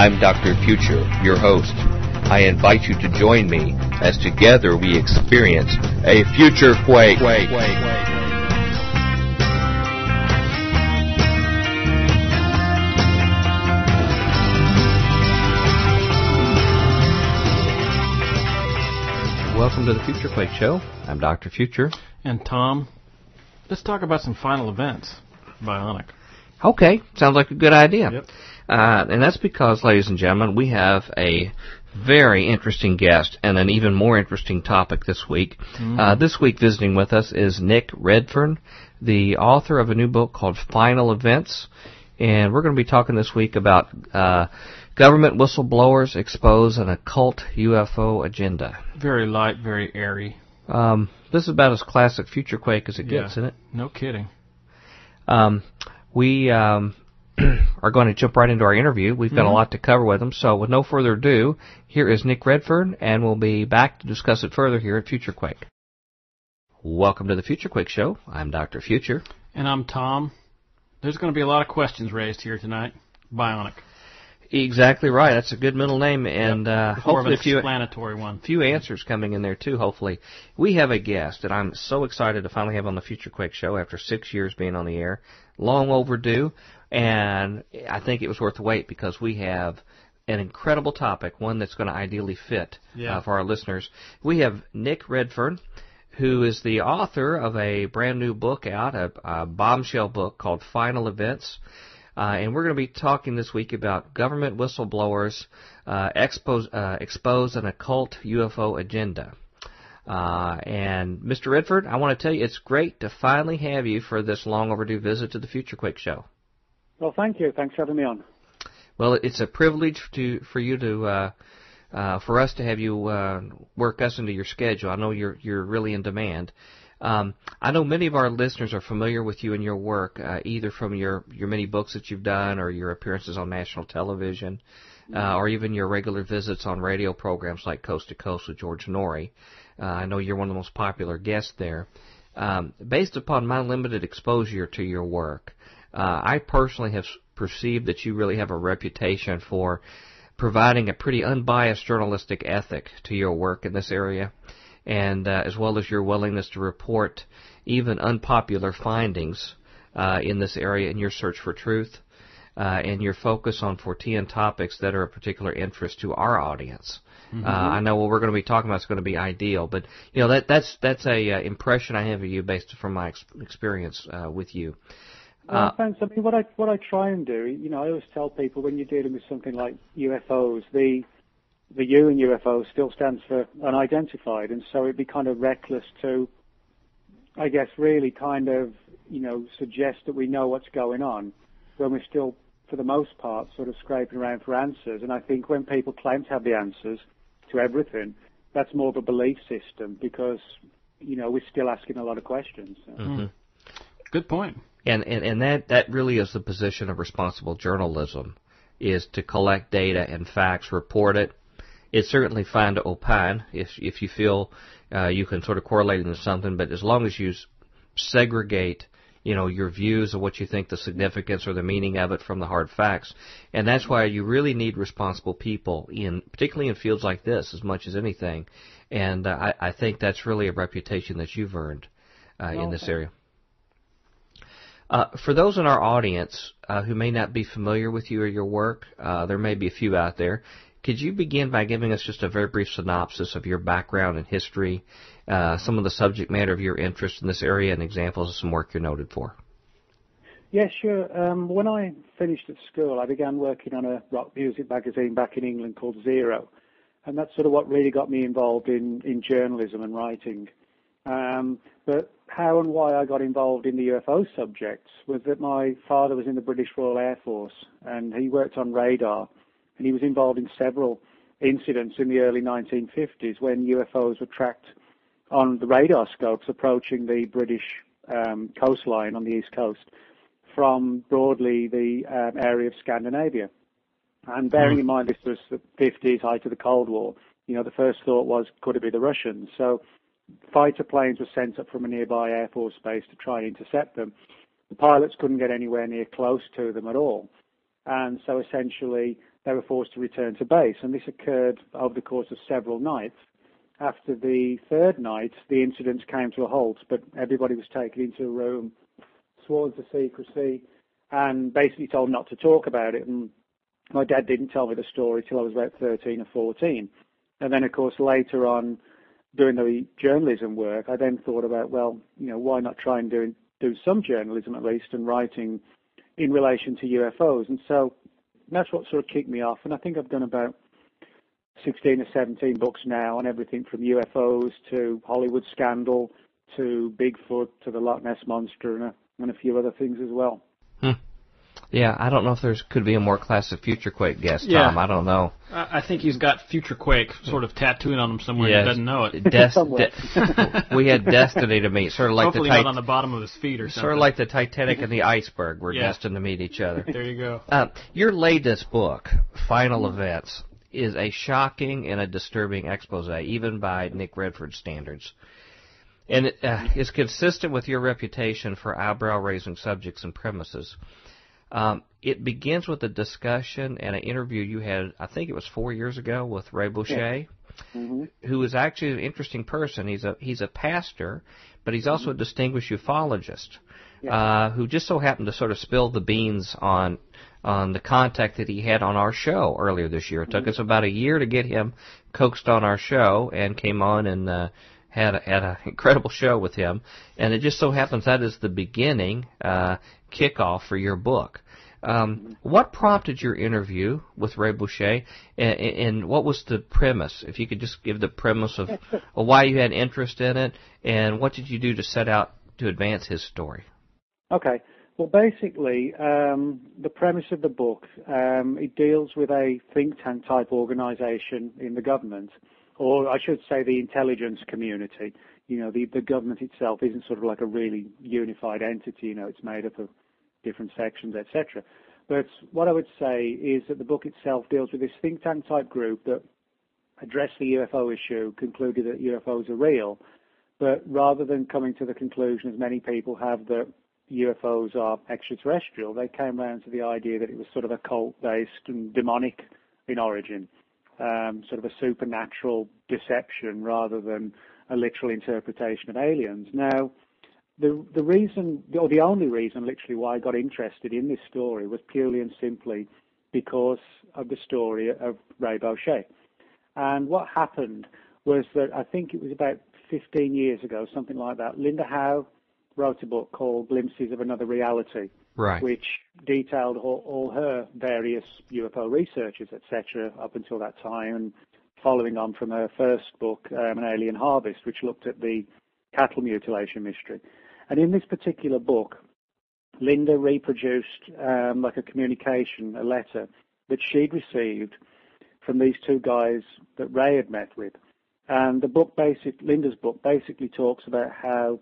I'm Dr. Future, your host. I invite you to join me as together we experience a future quake. Welcome to the Future Quake Show. I'm Dr. Future. And Tom, let's talk about some final events. Bionic. Okay, sounds like a good idea. Yep. Uh, and that's because, ladies and gentlemen, we have a very interesting guest and an even more interesting topic this week. Mm. Uh, this week, visiting with us is Nick Redfern, the author of a new book called Final Events. And we're going to be talking this week about uh, government whistleblowers expose an occult UFO agenda. Very light, very airy. Um, this is about as classic Future Quake as it yeah, gets, isn't it? No kidding. Um, we um, are going to jump right into our interview. We've got mm-hmm. a lot to cover with them. So, with no further ado, here is Nick Redfern, and we'll be back to discuss it further here at Future Quake. Welcome to the Future Quake Show. I'm Dr. Future. And I'm Tom. There's going to be a lot of questions raised here tonight. Bionic. Exactly right. That's a good middle name, and yep. uh, hopefully a few explanatory one. Few answers coming in there too. Hopefully, we have a guest that I'm so excited to finally have on the Future Quake show after six years being on the air. Long overdue, and I think it was worth the wait because we have an incredible topic, one that's going to ideally fit yeah. uh, for our listeners. We have Nick Redfern, who is the author of a brand new book out, a, a bombshell book called Final Events. Uh, and we're going to be talking this week about government whistleblowers uh, expose, uh, expose an occult UFO agenda. Uh, and Mr. Redfern, I want to tell you it's great to finally have you for this long overdue visit to the Future Quake Show. Well, thank you. Thanks for having me on. Well, it's a privilege to for you to uh, uh, for us to have you uh, work us into your schedule. I know you're you're really in demand. Um, I know many of our listeners are familiar with you and your work, uh, either from your, your many books that you've done or your appearances on national television, uh, or even your regular visits on radio programs like Coast to Coast with George Noory. Uh, I know you're one of the most popular guests there. Um, based upon my limited exposure to your work, uh, I personally have perceived that you really have a reputation for providing a pretty unbiased journalistic ethic to your work in this area and uh, as well as your willingness to report even unpopular findings uh, in this area in your search for truth, uh, and your focus on Fortean topics that are of particular interest to our audience. Mm-hmm. Uh, I know what we're going to be talking about is going to be ideal, but you know that that's that's a uh, impression I have of you based from my ex- experience uh, with you. Uh, thanks. I mean, what I what I try and do, you know, I always tell people when you're dealing with something like UFOs, the the U in UFO still stands for unidentified, and so it'd be kind of reckless to, I guess, really kind of, you know, suggest that we know what's going on when we're still, for the most part, sort of scraping around for answers. And I think when people claim to have the answers to everything, that's more of a belief system because, you know, we're still asking a lot of questions. So. Mm-hmm. Good point. And, and and that that really is the position of responsible journalism, is to collect data and facts, report it, it's certainly fine to opine if if you feel uh, you can sort of correlate into something, but as long as you segregate you know your views of what you think the significance or the meaning of it from the hard facts. And that's why you really need responsible people in particularly in fields like this as much as anything. And uh, I, I think that's really a reputation that you've earned uh, in this area uh, for those in our audience uh, who may not be familiar with you or your work, uh, there may be a few out there. Could you begin by giving us just a very brief synopsis of your background and history, uh, some of the subject matter of your interest in this area, and examples of some work you're noted for? Yeah, sure. Um, when I finished at school, I began working on a rock music magazine back in England called Zero, and that's sort of what really got me involved in, in journalism and writing. Um, but how and why I got involved in the UFO subjects was that my father was in the British Royal Air Force, and he worked on radar and he was involved in several incidents in the early 1950s when UFOs were tracked on the radar scopes approaching the British um, coastline on the east coast from broadly the um, area of Scandinavia. And bearing mm. in mind this was the 50s, height of the Cold War, you know, the first thought was, could it be the Russians? So fighter planes were sent up from a nearby Air Force base to try and intercept them. The pilots couldn't get anywhere near close to them at all. And so essentially, they were forced to return to base. And this occurred over the course of several nights. After the third night, the incidents came to a halt, but everybody was taken into a room, sworn to secrecy, and basically told not to talk about it. And my dad didn't tell me the story till I was about 13 or 14. And then, of course, later on, doing the journalism work, I then thought about, well, you know, why not try and do do some journalism at least and writing in relation to UFOs. And so that's what sort of kicked me off. And I think I've done about 16 or 17 books now on everything from UFOs to Hollywood scandal to Bigfoot to the Loch Ness monster and a, and a few other things as well. Yeah, I don't know if there's could be a more classic Future Quake guest, Tom. Yeah. I don't know. I, I think he's got Future Quake sort of tattooing on him somewhere. Yes. He doesn't know it. Des- de- we had destiny to meet, sort of like Hopefully the tit- not on the bottom of his feet or something. Sort of like the Titanic and the iceberg. We're yeah. destined to meet each other. There you go. Uh, your latest book, Final Events, is a shocking and a disturbing expose, even by Nick Redfern standards. And it uh, is consistent with your reputation for eyebrow-raising subjects and premises. Um, it begins with a discussion and an interview you had, I think it was four years ago, with Ray Boeche, mm-hmm. who is actually an interesting person. He's a he's a pastor, but he's also mm-hmm. a distinguished ufologist, yeah. uh, who just so happened to sort of spill the beans on on the contact that he had on our show earlier this year. It took mm-hmm. us about a year to get him coaxed on our show and came on and uh, had a, had an incredible show with him. And it just so happens that is the beginning uh, kickoff for your book. Um, what prompted your interview with Ray Boeche, and, and, what was the premise? If you could just give the premise of, of why you had interest in it, and what did you do to set out to advance his story? Okay. Well, basically, um, the premise of the book um, it deals with a think tank type organisation in the government, or I should say, the intelligence community. You know, the the government itself isn't sort of like a really unified entity. You know, it's made up of different sections, etc. But what I would say is that the book itself deals with this think tank type group that addressed the UFO issue, concluded that UFOs are real, but rather than coming to the conclusion, as many people have, that UFOs are extraterrestrial, they came around to the idea that it was sort of occult-based and demonic in origin, Um, sort of a supernatural deception rather than a literal interpretation of aliens. Now, the the reason, or the only reason, literally, why I got interested in this story was purely and simply because of the story of Ray Boeche. And what happened was that I think it was about 15 years ago, something like that. Linda Howe wrote a book called Glimpses of Another Reality, right. which detailed all, all her various UFO researches, etc., up until that time, and following on from her first book, um, An Alien Harvest, which looked at the cattle mutilation mystery. And in this particular book, Linda reproduced um, like a communication, a letter that she'd received from these two guys that Ray had met with. And the book basic, Linda's book basically talks about how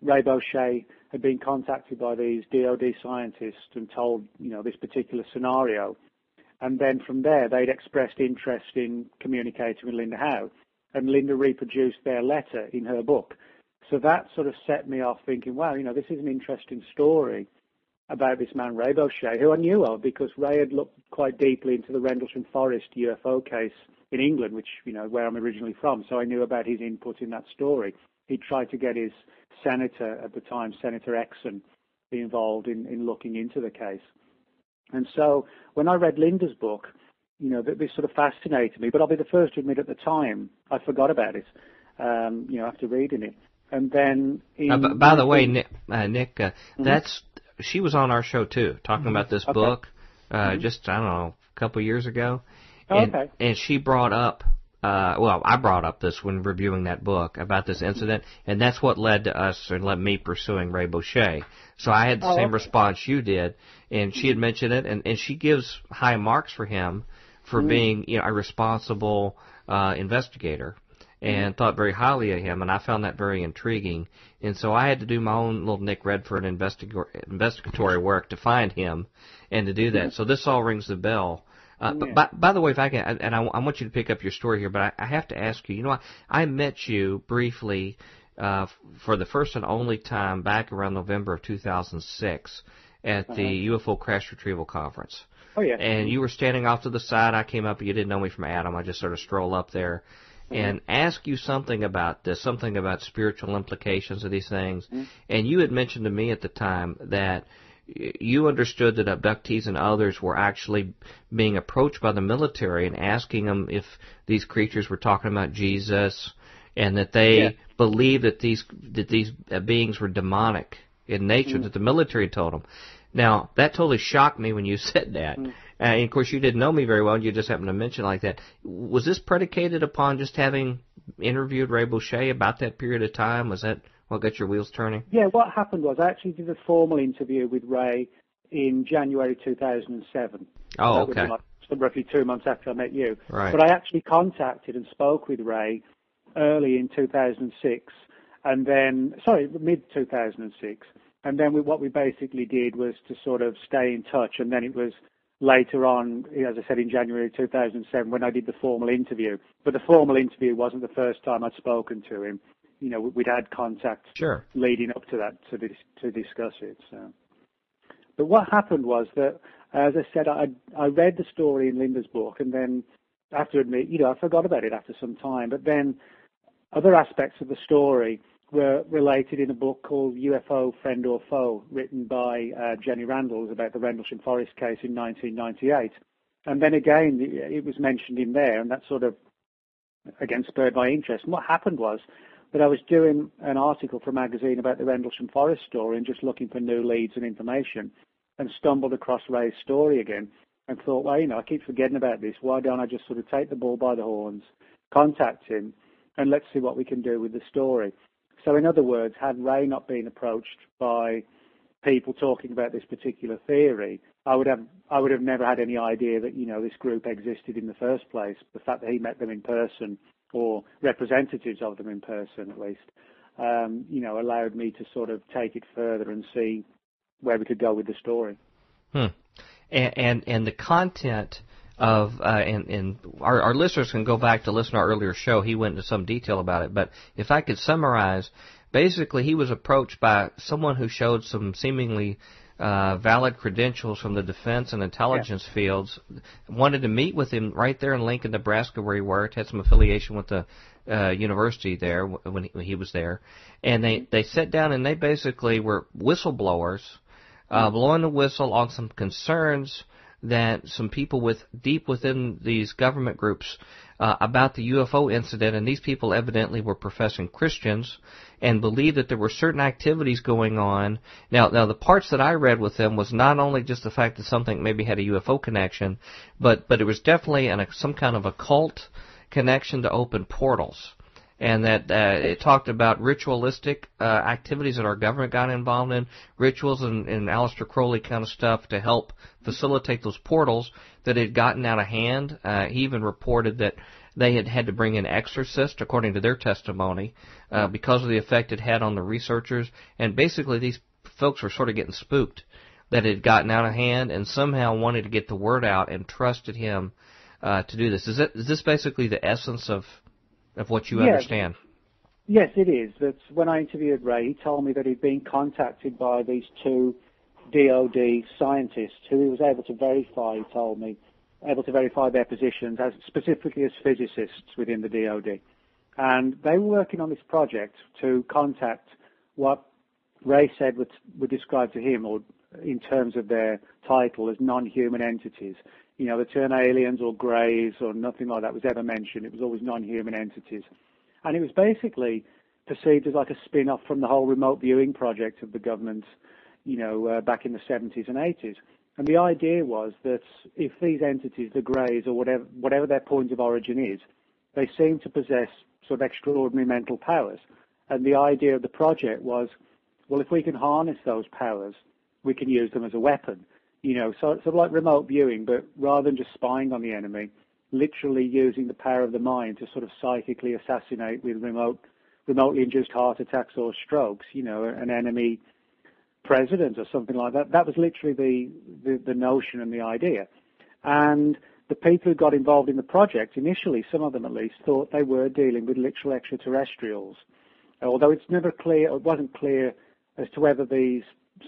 Ray Boeche had been contacted by these DoD scientists and told, you know, this particular scenario. And then from there, they'd expressed interest in communicating with Linda Howe. And Linda reproduced their letter in her book. So that sort of set me off thinking, wow, you know, this is an interesting story about this man, Ray Boeche, who I knew of because Ray had looked quite deeply into the Rendlesham Forest UFO case in England, which, you know, where I'm originally from. So I knew about his input in that story. He tried to get his senator at the time, Senator Exon, be involved in, in looking into the case. And so when I read Linda's book, you know, this sort of fascinated me, but I'll be the first to admit at the time I forgot about it, um, you know, after reading it. And then, uh, b- by the way, Nick, uh, Nick uh, mm-hmm. that's she was on our show too, talking mm-hmm. about this okay. book, uh, mm-hmm. just I don't know, a couple years ago. And, okay. And she brought up, uh, well, I brought up this when reviewing that book about this incident, and that's what led to us and led me pursuing Ray Boeche. So I had the oh, same okay. response you did, and she had mentioned it, and and she gives high marks for him for mm-hmm. being you know a responsible uh, investigator and thought very highly of him, and I found that very intriguing. And so I had to do my own little Nick Redfern investigatory work to find him and to do that. So this all rings the bell. Uh, but by, by the way, if I can, and I, I want you to pick up your story here, but I, I have to ask you. You know, I, I met you briefly uh, for the first and only time back around November of 2006 at the uh-huh. UFO Crash Retrieval Conference. Oh yeah. And you were standing off to the side. I came up. You didn't know me from Adam. I just sort of stroll up there and ask you something about this, something about spiritual implications of these things. Mm-hmm. And you had mentioned to me at the time that you understood that abductees and others were actually being approached by the military and asking them if these creatures were talking about Jesus, and that they Yeah. believed that these that these uh, beings were demonic in nature. Mm. That the military told them. Now that totally shocked me when you said that. Mm. And of course, you didn't know me very well. and You just happened to mention it like that. Was this predicated upon just having interviewed Ray Boeche about that period of time? Was that what got your wheels turning? Yeah, what happened was I actually did a formal interview with Ray in January 2007. Oh, That would be okay. like roughly two months after I met you. Right. But I actually contacted and spoke with Ray early in 2006, and then sorry, mid 2006, and then we, what we basically did was to sort of stay in touch, and then it was later on, as I said, in January 2007 when I did the formal interview. But the formal interview wasn't the first time I'd spoken to him. You know, we'd had contact Sure. leading up to that to dis- to discuss it. So, but what happened was that, as I said, I I read the story in Linda's book, and then, I have to admit, you know, I forgot about it after some time. But then, other aspects of the story were related in a book called UFO Friend or Foe, written by uh, Jenny Randles about the Rendlesham Forest case in 1998. And then again, it was mentioned in there, and that sort of again spurred my interest. And what happened was I was doing an article for a magazine about the Rendlesham Forest story and just looking for new leads and information and stumbled across Ray's story again and thought, well, you know, I keep forgetting about this. Why don't I just sort of take the bull by the horns, contact him, and let's see what we can do with the story. So in other words, had Ray not been approached by people talking about this particular theory, I would have I would have never had any idea that you know this group existed in the first place. The fact that he met them in person or representatives of them in person, at least, um, you know, allowed me to sort of take it further and see where we could go with the story. Hmm. And and, and the content of uh, and and our, our listeners can go back to listen to our earlier show. He went into some detail about it, but if I could summarize, basically he was approached by someone who showed some seemingly uh, valid credentials from the defense and intelligence fields, wanted to meet with him right there in Lincoln, Nebraska, where he worked, had some affiliation with the uh, university there when he, when he was there, and they they sat down and they basically were whistleblowers, uh, blowing the whistle on some concerns that some people with deep within these government groups uh, about the UFO incident, and these people evidently were professing Christians and believed that there were certain activities going on. Now, now the parts that I read with them was not only just the fact that something maybe had a UFO connection, but but it was definitely an, some kind of occult connection to open portals and that uh, it talked about ritualistic uh, activities that our government got involved in, rituals and, and Aleister Crowley kind of stuff to help facilitate those portals that had gotten out of hand. Uh, he even reported that they had had to bring in exorcists, according to their testimony, uh, because of the effect it had on the researchers. And basically, these folks were sort of getting spooked that it had gotten out of hand, and somehow wanted to get the word out and trusted him uh, to do this. Is, that, is this basically the essence of of what you Yes. understand? Yes, it is. That's when I interviewed Ray. He told me that he'd been contacted by these two DoD scientists who he was able to verify. He told me able to verify their positions as specifically as physicists within the DoD, and they were working on this project to contact what Ray said would, would describe to him, or in terms of their title, as non-human entities. You know, the term aliens or greys or nothing like that was ever mentioned. It was always non-human entities. And it was basically perceived as like a spin-off from the whole remote viewing project of the government, you know, uh, back in the 70s and 80s. And the idea was that if these entities, the greys or whatever, whatever their point of origin is, they seem to possess sort of extraordinary mental powers. And the idea of the project was, well, if we can harness those powers, we can use them as a weapon. You know, so sort of like remote viewing, but rather than just spying on the enemy, literally using the power of the mind to sort of psychically assassinate with remote, remotely induced heart attacks or strokes. You know, an enemy president or something like that. That was literally the, the, the notion and the idea. And the people who got involved in the project initially, some of them at least, thought they were dealing with literal extraterrestrials. Although it's never clear, it wasn't clear as to whether these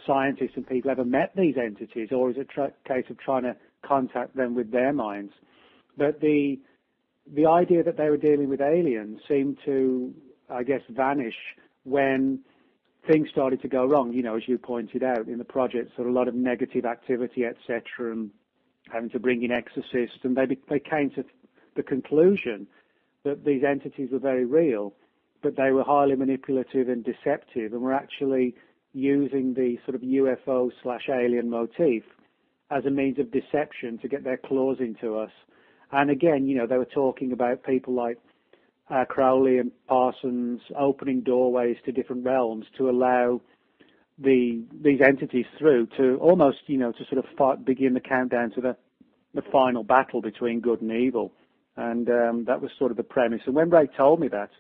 scientists and people ever met these entities, or is it a case of trying to contact them with their minds. But the the idea that they were dealing with aliens seemed to, I guess, vanish when things started to go wrong. You know, as you pointed out in the project, sort of a lot of negative activity, etc., and having to bring in exorcists, and they they came to the conclusion that these entities were very real, but they were highly manipulative and deceptive, and were actually using the sort of UFO slash alien motif as a means of deception to get their claws into us. And again, you know, they were talking about people like uh, Crowley and Parsons opening doorways to different realms to allow the these entities through to almost, you know, to sort of fight, begin the countdown to the the final battle between good and evil. And um, that was sort of the premise. And when Ray told me that,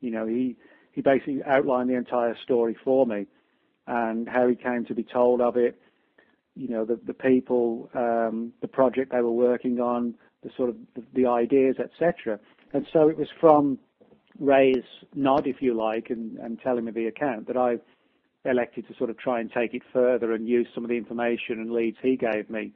you know, he he basically outlined the entire story for me and how he came to be told of it, you know, the, the people, um, the project they were working on, the sort of the, the ideas, etc. And so it was from Ray's nod, if you like, and, and telling me the account that I elected to sort of try and take it further and use some of the information and leads he gave me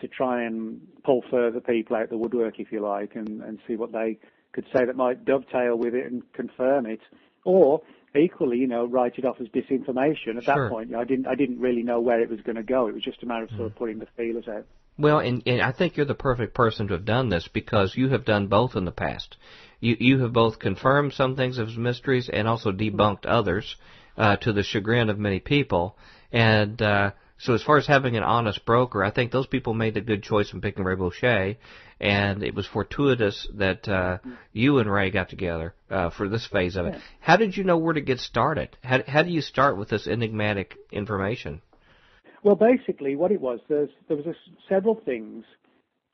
to try and pull further people out the woodwork, if you like, and, and see what they could say that might dovetail with it and confirm it. Or equally, you know, write it off as disinformation. At sure. that point, you know, I didn't I didn't really know where it was going to go. It was just a matter of sort of hmm. putting the feelers out. Well, and, and I think you're the perfect person to have done this because you have done both in the past. You you have both confirmed some things as mysteries and also debunked others uh, to the chagrin of many people. And uh, so, as far as having an honest broker, I think those people made a good choice in picking Ray Boeche and it was fortuitous that uh, you and Ray got together uh, for this phase of it. Yeah. How did you know where to get started? How, how do you start with this enigmatic information? Well, basically, what it was, there's, there was a, several things,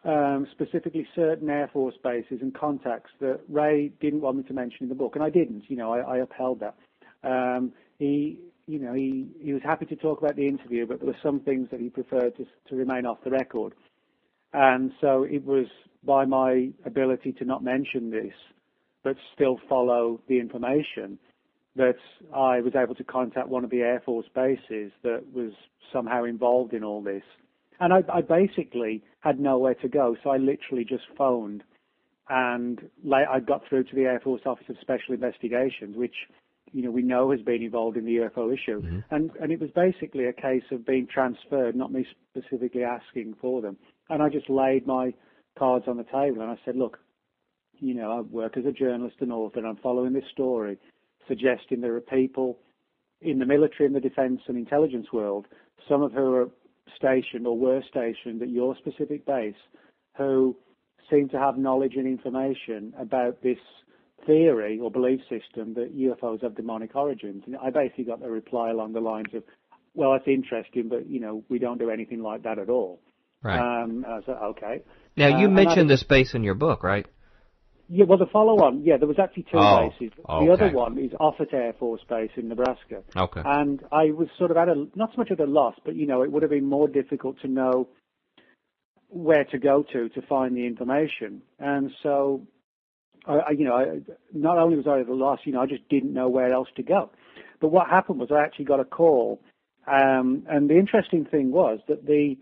um, specifically certain Air Force bases and contacts that Ray didn't want me to mention in the book, and I didn't. You know, I, I upheld that. Um, he, you know, he, he was happy to talk about the interview, but there were some things that he preferred to, to remain off the record. And so it was by my ability to not mention this, but still follow the information, that I was able to contact one of the Air Force bases that was somehow involved in all this. And I, I basically had nowhere to go, so I literally just phoned and I got through to the Air Force Office of Special Investigations, which you know we know has been involved in the UFO issue, mm-hmm. and and it was basically a case of being transferred, not me specifically asking for them. And I just laid my cards on the table and I said, look, you know, I work as a journalist and author and I'm following this story suggesting there are people in the military and the defence and intelligence world, some of who are stationed or were stationed at your specific base, who seem to have knowledge and information about this theory or belief system that UFOs have demonic origins. And I basically got a reply along the lines of, well, that's interesting, but, you know, we don't do anything like that at all. Right. Um, I said, okay. Now, you uh, mentioned this base in your book, right? Yeah, well, the follow-on, yeah, there was actually two oh, bases. Okay. The other one is Offutt Air Force Base in Nebraska. Okay. And I was sort of at a, not so much at a loss, but, you know, it would have been more difficult to know where to go to to find the information. And so, I, I you know, I, not only was I at a loss, you know, I just didn't know where else to go. But what happened was I actually got a call. Um, and the interesting thing was that the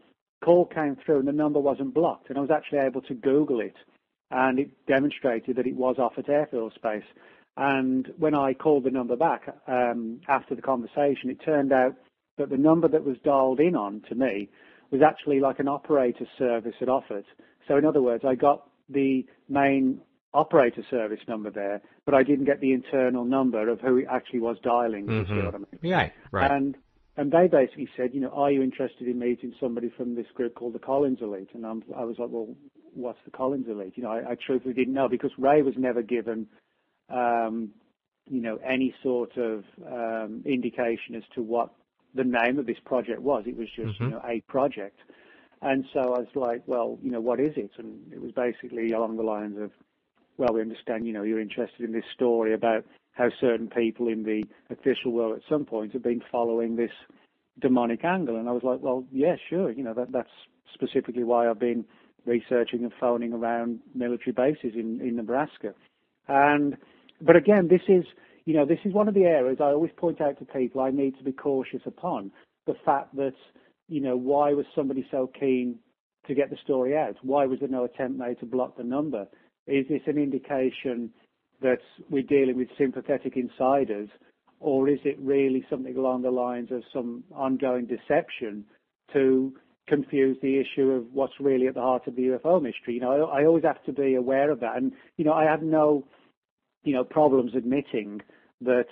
call came through and the number wasn't blocked, and I was actually able to Google it, and it demonstrated that it was Offutt Air Force Base. And when I called the number back um, after the conversation, it turned out that the number that was dialed in on to me was actually like an operator service at Offutt. So in other words, I got the main operator service number there, but I didn't get the internal number of who it actually was dialing. Mm-hmm. I mean. Yeah, right. And and they basically said, you know, are you interested in meeting somebody from this group called the Collins Elite? And I'm, i was like, well, what's the Collins Elite? You know, I, I truthfully didn't know because Ray was never given, um, you know, any sort of um, indication as to what the name of this project was. It was just, mm-hmm. you know, a project. And so I was like, well, you know, what is it? And it was basically along the lines of, well, we understand, you know, you're interested in this story about how certain people in the official world at some point have been following this demonic angle. And I was like, well, yeah, sure. You know, that, that's specifically why I've been researching and phoning around military bases in, in Nebraska. And, but again, this is, you know, this is one of the areas I always point out to people I need to be cautious upon. The fact that, you know, why was somebody so keen to get the story out? Why was there no attempt made to block the number? Is this an indication that we're dealing with sympathetic insiders, or is it really something along the lines of some ongoing deception to confuse the issue of what's really at the heart of the UFO mystery? You know, I, I always have to be aware of that, and you know, I have no, you know, problems admitting that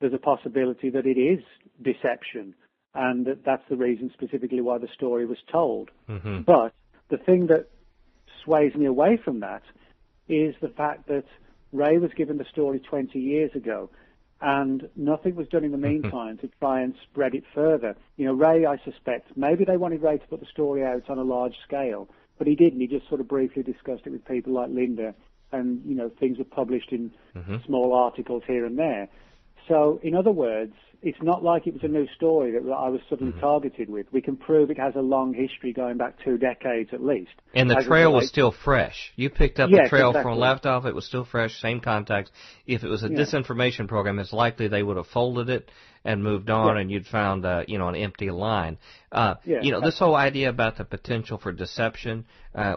there's a possibility that it is deception, and that that's the reason specifically why the story was told. Mm-hmm. But the thing that sways me away from that is the fact that Ray was given the story 20 years ago, and nothing was done in the Mm-hmm. meantime to try and spread it further. You know, Ray, I suspect, maybe they wanted Ray to put the story out on a large scale, but he didn't. He just sort of briefly discussed it with people like Linda, and you know, things were published in Mm-hmm. small articles here and there. So, in other words, it's not like it was a new story that I was suddenly Mm-hmm. targeted with. We can prove it has a long history going back two decades at least. And the As trail was still fresh. You picked up the trail exactly. from left off; it was still fresh, same contacts. If it was a Yeah. disinformation program, it's likely they would have folded it and moved on, Yeah. and you'd found uh, you know an empty line. Uh, Yeah, you know this whole idea about the potential for deception. Uh,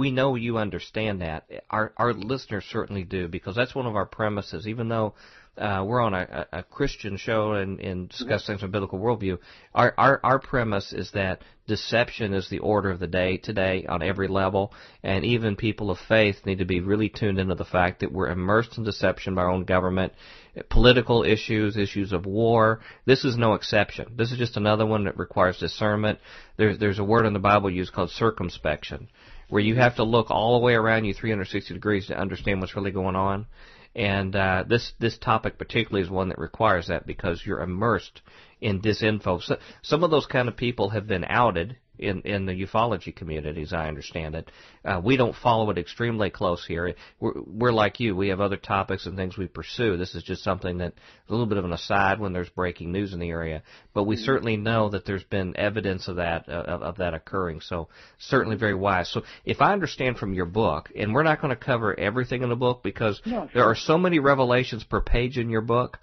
we know you understand that. Our our listeners certainly do because that's one of our premises. Even though uh, we're on a, a Christian show and, and discuss things from biblical worldview. Our, our our premise is that deception is the order of the day today on every level, and even people of faith need to be really tuned into the fact that we're immersed in deception by our own government, political issues, issues of war. This is no exception. This is just another one that requires discernment. There's there's a word in the Bible used called circumspection, where you have to look all the way around you 360 degrees to understand what's really going on. And uh, this this topic particularly is one that requires that because you're immersed in disinfo. So, some of those kind of people have been outed in in the ufology community, as I understand it. Uh, we don't follow it extremely close here. We're, we're like you. We have other topics and things we pursue. This is just something that a little bit of an aside when there's breaking news in the area. But we certainly know that there's been evidence of that uh, of, of that occurring. So certainly very wise. So if I understand from your book, and we're not going to cover everything in the book because No, there are so many revelations per page in your book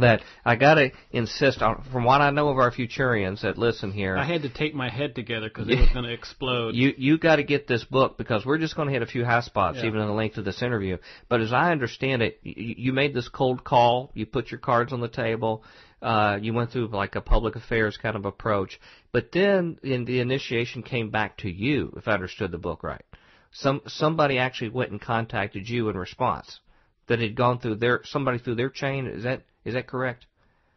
that I got to insist on. From what I know of our futurians that listen here, I had to take my head together because it was going to explode. you you got to get this book because we're just going to hit a few high spots Yeah. even in the length of this interview. But as I understand it, you, you made this cold call. You put your cards on the table. Uh, you went through like a public affairs kind of approach. But then in the initiation came back to you, if I understood the book right. Some somebody actually went and contacted you in response that had gone through their somebody through their chain. Is that is that correct?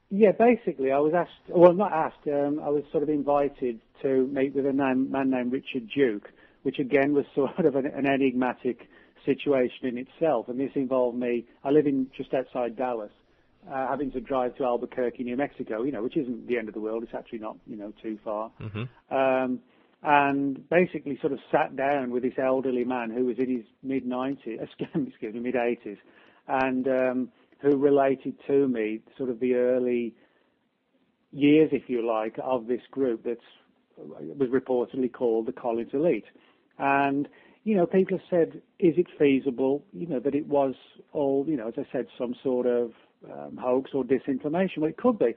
Yeah, basically, I was asked, well, not asked, um, I was sort of invited to meet with a man, man named Richard Duke, which again was sort of an, an enigmatic situation in itself. And this involved me, I live in just outside Dallas, uh, having to drive to Albuquerque, New Mexico, you know, which isn't the end of the world. It's actually not, you know, too far. Mm-hmm. Um, and basically sort of sat down with this elderly man who was in his mid 90s, excuse me, mid 80s, and um, who related to me sort of the early years, if you like, of this group that was reportedly called the Collins Elite. And, you know, people have said, is it feasible, you know, that it was all, you know, as I said, some sort of um, hoax or disinformation? Well, it could be.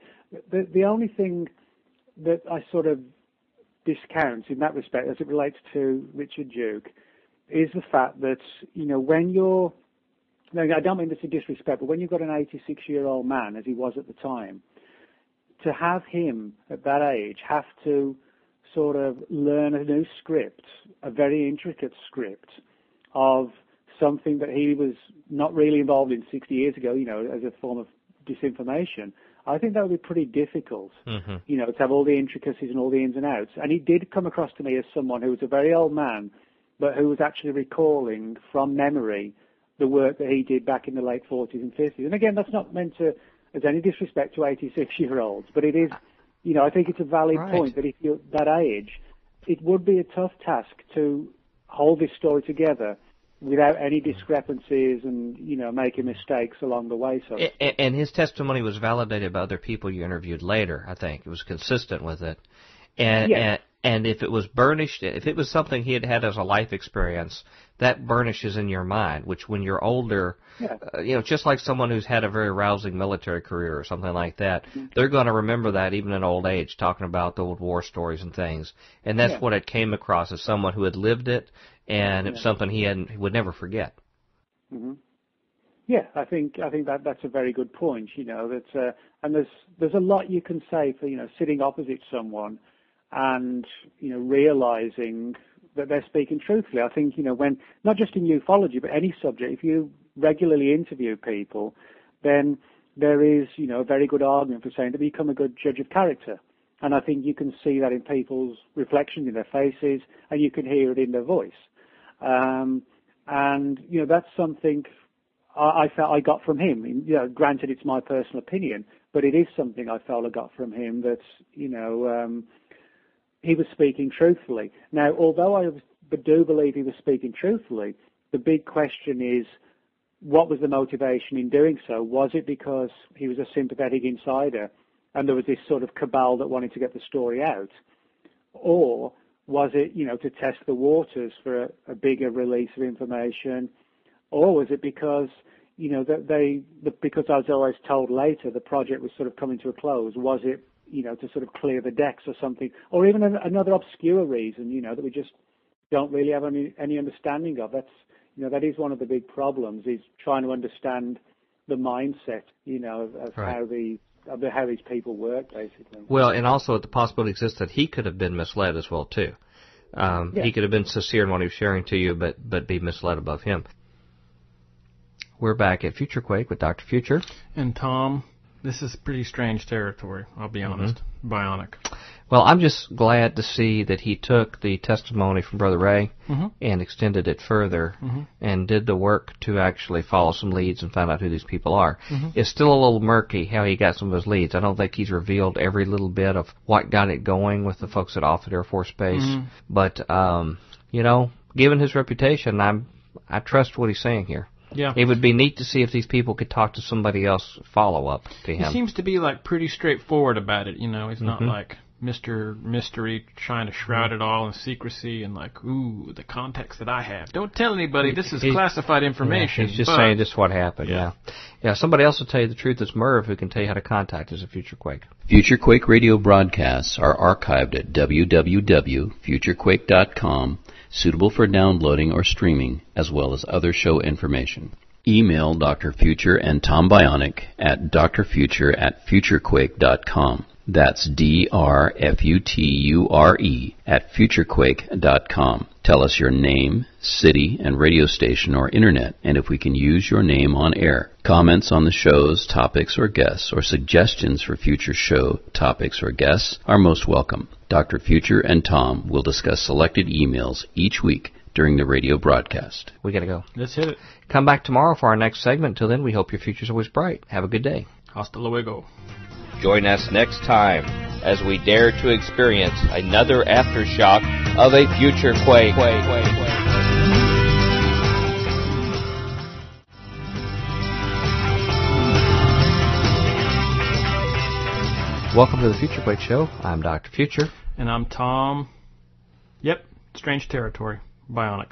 The, the only thing that I sort of discount in that respect, as it relates to Richard Duke, is the fact that, you know, when you're no, I don't mean this in disrespect, but when you've got an 86 year old man, as he was at the time, to have him at that age have to sort of learn a new script, a very intricate script of something that he was not really involved in 60 years ago, you know, as a form of disinformation, I think that would be pretty difficult, Mm-hmm. you know, to have all the intricacies and all the ins and outs. And he did come across to me as someone who was a very old man, but who was actually recalling from memory the work that he did back in the late 40s and 50s. And again, that's not meant to, as any disrespect to 86 year olds, but it is, you know, I think it's a valid Right. point that if you're that age, it would be a tough task to hold this story together without any mm-hmm. discrepancies and, you know, making mistakes along the way. So, A- a- And his testimony was validated by other people you interviewed later. I think it was consistent with it, and Yeah. And, if it was burnished, if it was something he had had as a life experience, that burnishes in your mind, which when you're older, Yeah. uh, you know, just like someone who's had a very rousing military career or something like that, Mm-hmm. they're going to remember that even in old age, talking about the old war stories and things. And that's Yeah. what it came across as someone who had lived it, and it was something he hadn't, he would never forget. hmm Yeah, I think I think that that's a very good point. You know that, uh, and there's there's a lot you can say for you know sitting opposite someone, and you know realizing that they're speaking truthfully. I think you know when not just in ufology but any subject, if you regularly interview people, then there is you know a very good argument for saying to become a good judge of character. And I think you can see that in people's reflections in their faces, and you can hear it in their voice. Um, and you know that's something I, I felt I got from him. You know, granted, it's my personal opinion, but it is something I felt I got from him that you know um, he was speaking truthfully. Now, although I do believe he was speaking truthfully, the big question is. What was the motivation in doing so? Was it because he was a sympathetic insider and there was this sort of cabal that wanted to get the story out? Or was it, you know, to test the waters for a, a bigger release of information? Or was it because, you know, that they, the, because I was always told later the project was sort of coming to a close? Was it, you know, to sort of clear the decks or something? Or even an, another obscure reason, you know, that we just don't really have any, any understanding of? That's, you know, that is one of the big problems is trying to understand the mindset, you know, of, of Right. how the of the, how these people work, basically. Well, and also the possibility exists that he could have been misled as well too. Um, Yeah. He could have been sincere in what he was sharing to you, but but be misled above him. We're back at Future Quake with Dr. Future. And Tom, this is pretty strange territory. I'll be honest. Bionic. Well, I'm just glad to see that he took the testimony from Brother Ray Mhm. and extended it further Mhm. and did the work to actually follow some leads and find out who these people are. It's still a little murky how he got some of those leads. I don't think he's revealed every little bit of what got it going with the folks at Offutt Air Force Base. Mhm. But um, you know, given his reputation, I'm I trust what he's saying here. Yeah. It would be neat to see if these people could talk to somebody else follow up to him. He seems to be like pretty straightforward about it. You know, he's not Mhm. like Mr. Mystery trying to shroud it all in secrecy and like, ooh, the context that I have. Don't tell anybody. This is He- classified information. Yeah, he's just but- saying just what happened. Yeah. Yeah. yeah. Somebody else will tell you the truth. It's Merv who can tell you how to contact us at Future Quake. Future Quake radio broadcasts are archived at www.futurequake.com, suitable for downloading or streaming, as well as other show information. Email Dr. Future and Tom Bionic at drfuture at futurequake.com. That's D-R-F-U-T-U-R-E at futurequake.com. Tell us your name, city, and radio station or internet, and if we can use your name on air. Comments on the shows, topics, or guests, or suggestions for future show topics or guests are most welcome. Dr. Future and Tom will discuss selected emails each week during the radio broadcast. We got to go. Let's hit it. Come back tomorrow for our next segment. Till then, we hope your future's always bright. Have a good day. Hasta luego. Join us next time as we dare to experience another aftershock of a future quake. Welcome to the Future Quake Show. I'm Dr. Future. And I'm Tom. Yep, strange territory. Bionic.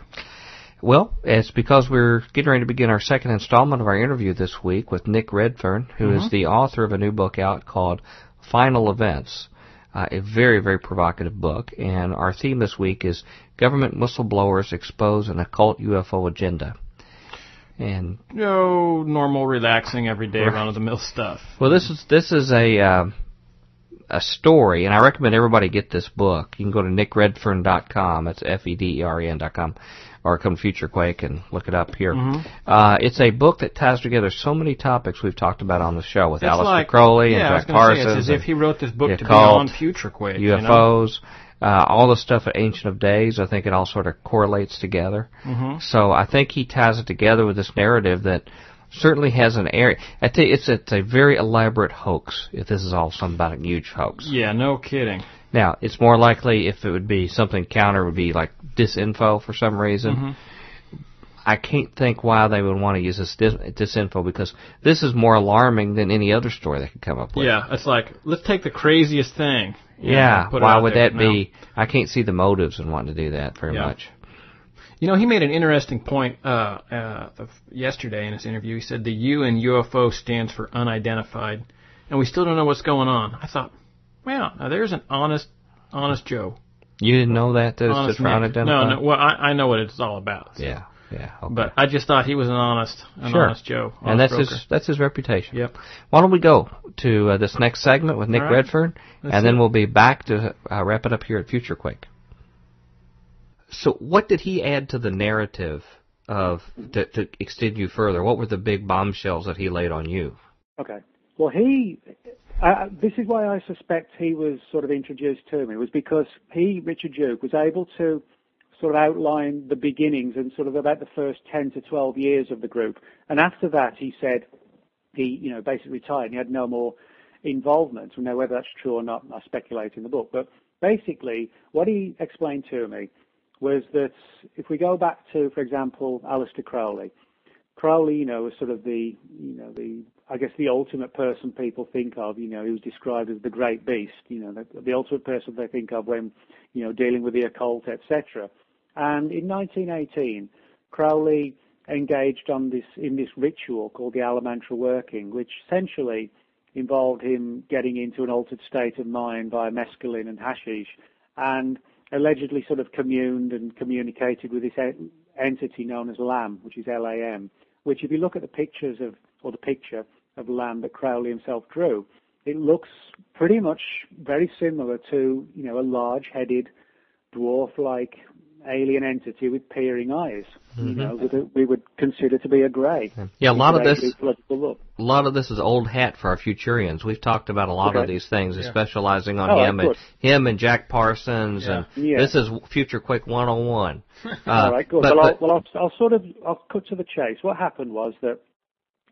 Well, it's because we're getting ready to begin our second installment of our interview this week with Nick Redfern, who is the author of a new book out called Final Events. Uh, a very, very provocative book. And our theme this week is Government Whistleblowers Expose an Occult UFO Agenda. And No normal, relaxing, everyday, Right. run of the mill stuff. well, this is this is a uh, a story, and I recommend everybody get this book. You can go to nickredfern.com. That's f e d e r e n dot com, or come Future Quake and look it up here. Uh, it's a book that ties together so many topics we've talked about on the show with It's Aleister like, Crowley yeah, and Jack gonna say, Parsons. It's as if he wrote this book to be on Future Quake. you know? UFOs, uh, all the stuff at Ancient of Days. I think it all sort of correlates together. Mhm. So I think he ties it together with this narrative that certainly has an area. I think it's it's a very elaborate hoax. If this is all some about a huge hoax. Yeah, no kidding. Now it's more likely if it would be something counter would be like disinfo for some reason. Mhm. I can't think why they would want to use this this info because this is more alarming than any other story they could come up with. Yeah, it's like let's take the craziest thing. Yeah, know, why would that be? I can't see the motives in wanting to do that very Yeah. much. You know, he made an interesting point uh, uh, yesterday in his interview. He said the U in UFO stands for unidentified, and we still don't know what's going on. I thought, wow, now there's an honest, honest Joe. You didn't know that? That it's honest just for Nick. unidentified? No, no. Well, I, I know what it's all about. so. Yeah, yeah. Okay. But I just thought he was an honest, an Sure. honest Joe. and that's broker. his that's his reputation. Yep. Why don't we go to uh, this next segment with Nick All right. Redfern, Let's and then see. we'll be back to uh, wrap it up here at Future Quake. So, what did he add to the narrative of to, to extend you further? What were the big bombshells that he laid on you? Okay. Well, he. Uh, this is why I suspect he was sort of introduced to me was because he, Richard Duke, was able to sort of outline the beginnings and sort of about the first 10 to 12 years of the group. And after that, he said he, you know, basically retired and he had no more involvement. We know whether that's true or not, I speculate in the book. But basically, what he explained to me was that if we go back to, for example, Aleister Crowley, Crowley, you know, was sort of the, you know, the, I guess the ultimate person people think of, you know, he was described as the great beast, you know, the, the ultimate person they think of when, you know, dealing with the occult, etc. And in 1918, Crowley engaged on this, in this ritual called the Amalantrah working, which essentially involved him getting into an altered state of mind via mescaline and hashish and allegedly sort of communed and communicated with this entity known as LAM, which is L-A-M, which if you look at the pictures of, or the picture of LAM that Crowley himself drew, it looks pretty much very similar to, you know, a large-headed, dwarf-like alien entity with peering eyes, you know, that we would consider to be a grey. Yeah, a lot of this, look. a lot of this is old hat for our Futurians. We've talked about a lot of these things, specializing on Oh, him and him and Jack Parsons, Yeah. and Yeah. this is Future Quake 101. Uh, All right, good. But, well, but- I'll, well I'll, I'll sort of I'll cut to the chase. What happened was that,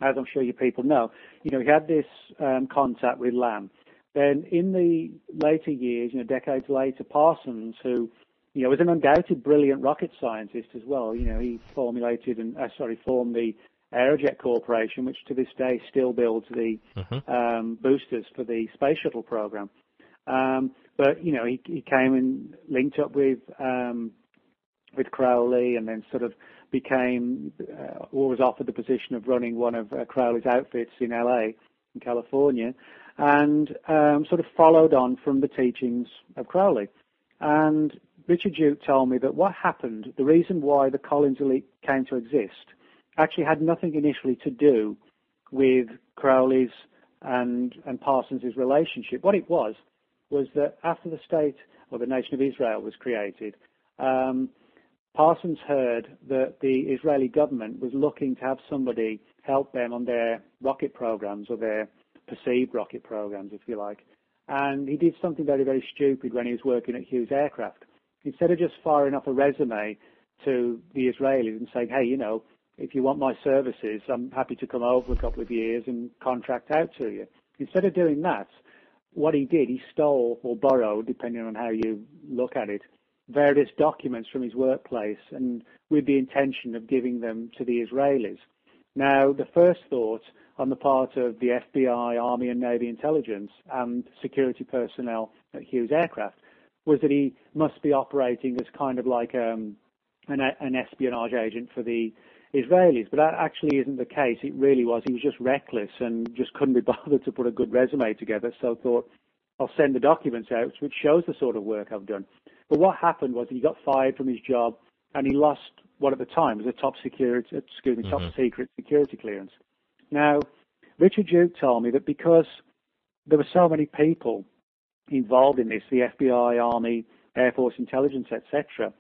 as I'm sure you people know, you know, he had this um, contact with Lam. Then in the later years, you know, decades later, Parsons, who you know was an undoubted brilliant rocket scientist as well. You know, he formulated and uh, sorry formed the Aerojet Corporation, which to this day still builds the um, boosters for the space shuttle program. Um, but you know, he, he came and linked up with um, with Crowley, and then sort of became uh, or was offered the position of running one of uh, Crowley's outfits in LA, in California, and um, sort of followed on from the teachings of Crowley. And Richard Duke told me that what happened, the reason why the Collins Elite came to exist, actually had nothing initially to do with Crowley's and and Parsons' relationship. What it was was that after the state or the nation of Israel was created, um, Parsons heard that the Israeli government was looking to have somebody help them on their rocket programs or their perceived rocket programs, if you like. And he did something very, very stupid when he was working at Hughes Aircraft. Instead of just firing off a resume to the Israelis and saying, hey, you know, if you want my services, I'm happy to come over a couple of years and contract out to you. Instead of doing that, what he did, he stole or borrowed, depending on how you look at it, various documents from his workplace and with the intention of giving them to the Israelis. Now, the first thought on the part of the FBI, Army and Navy intelligence and security personnel at Hughes Aircraft was that he must be operating as kind of like um, an, an espionage agent for the Israelis, but that actually isn't the case. It really was. He was just reckless and just couldn't be bothered to put a good resume together. So thought, I'll send the documents out, which shows the sort of work I've done. But what happened was he got fired from his job, and he lost what at the time was a top security, excuse me, top secret security clearance. Now, Richard Duke told me that because there were so many people involved in this, the FBI, Army, Air Force intelligence, etc.,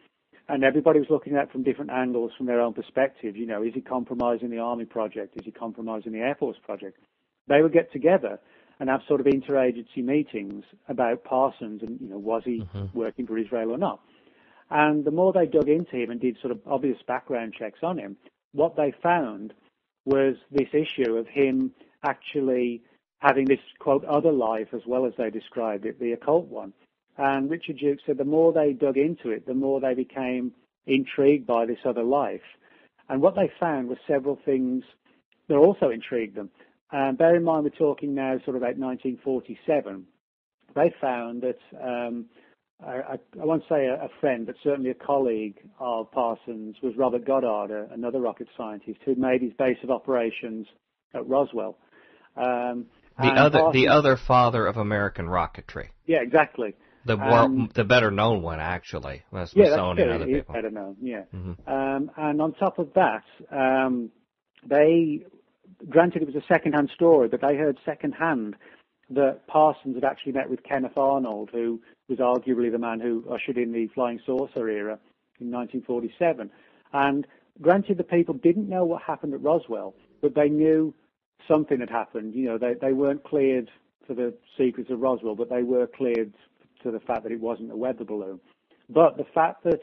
and everybody was looking at it from different angles from their own perspective. You know, is he compromising the Army project? Is he compromising the Air Force project? They would get together and have sort of interagency meetings about Parsons and, you know, was he mm-hmm. working for Israel or not? And the more they dug into him and did sort of obvious background checks on him, what they found was this issue of him actually having this quote other life as well as they described it, the occult one. And Richard Duke said the more they dug into it, the more they became intrigued by this other life. And what they found were several things that also intrigued them. Um, bear in mind, we're talking now sort of about 1947. They found that, um, I, I, won't say a, a, friend, but certainly a colleague of Parsons was Robert Goddard, another rocket scientist who made his base of operations at Roswell. Um, the other, the other father of American rocketry. Yeah, exactly. The more, the better known one, actually. Well, yeah, that's true. Other people. better known. Yeah. Mm-hmm. Um, and on top of that, um, they, granted it was a second-hand story, but they heard second-hand that Parsons had actually met with Kenneth Arnold, who was arguably the man who ushered in the flying saucer era in 1947. And granted, the people didn't know what happened at Roswell, but they knew something had happened. You know, they, they weren't cleared for the secrets of Roswell, but they were cleared to the fact that it wasn't a weather balloon. But the fact that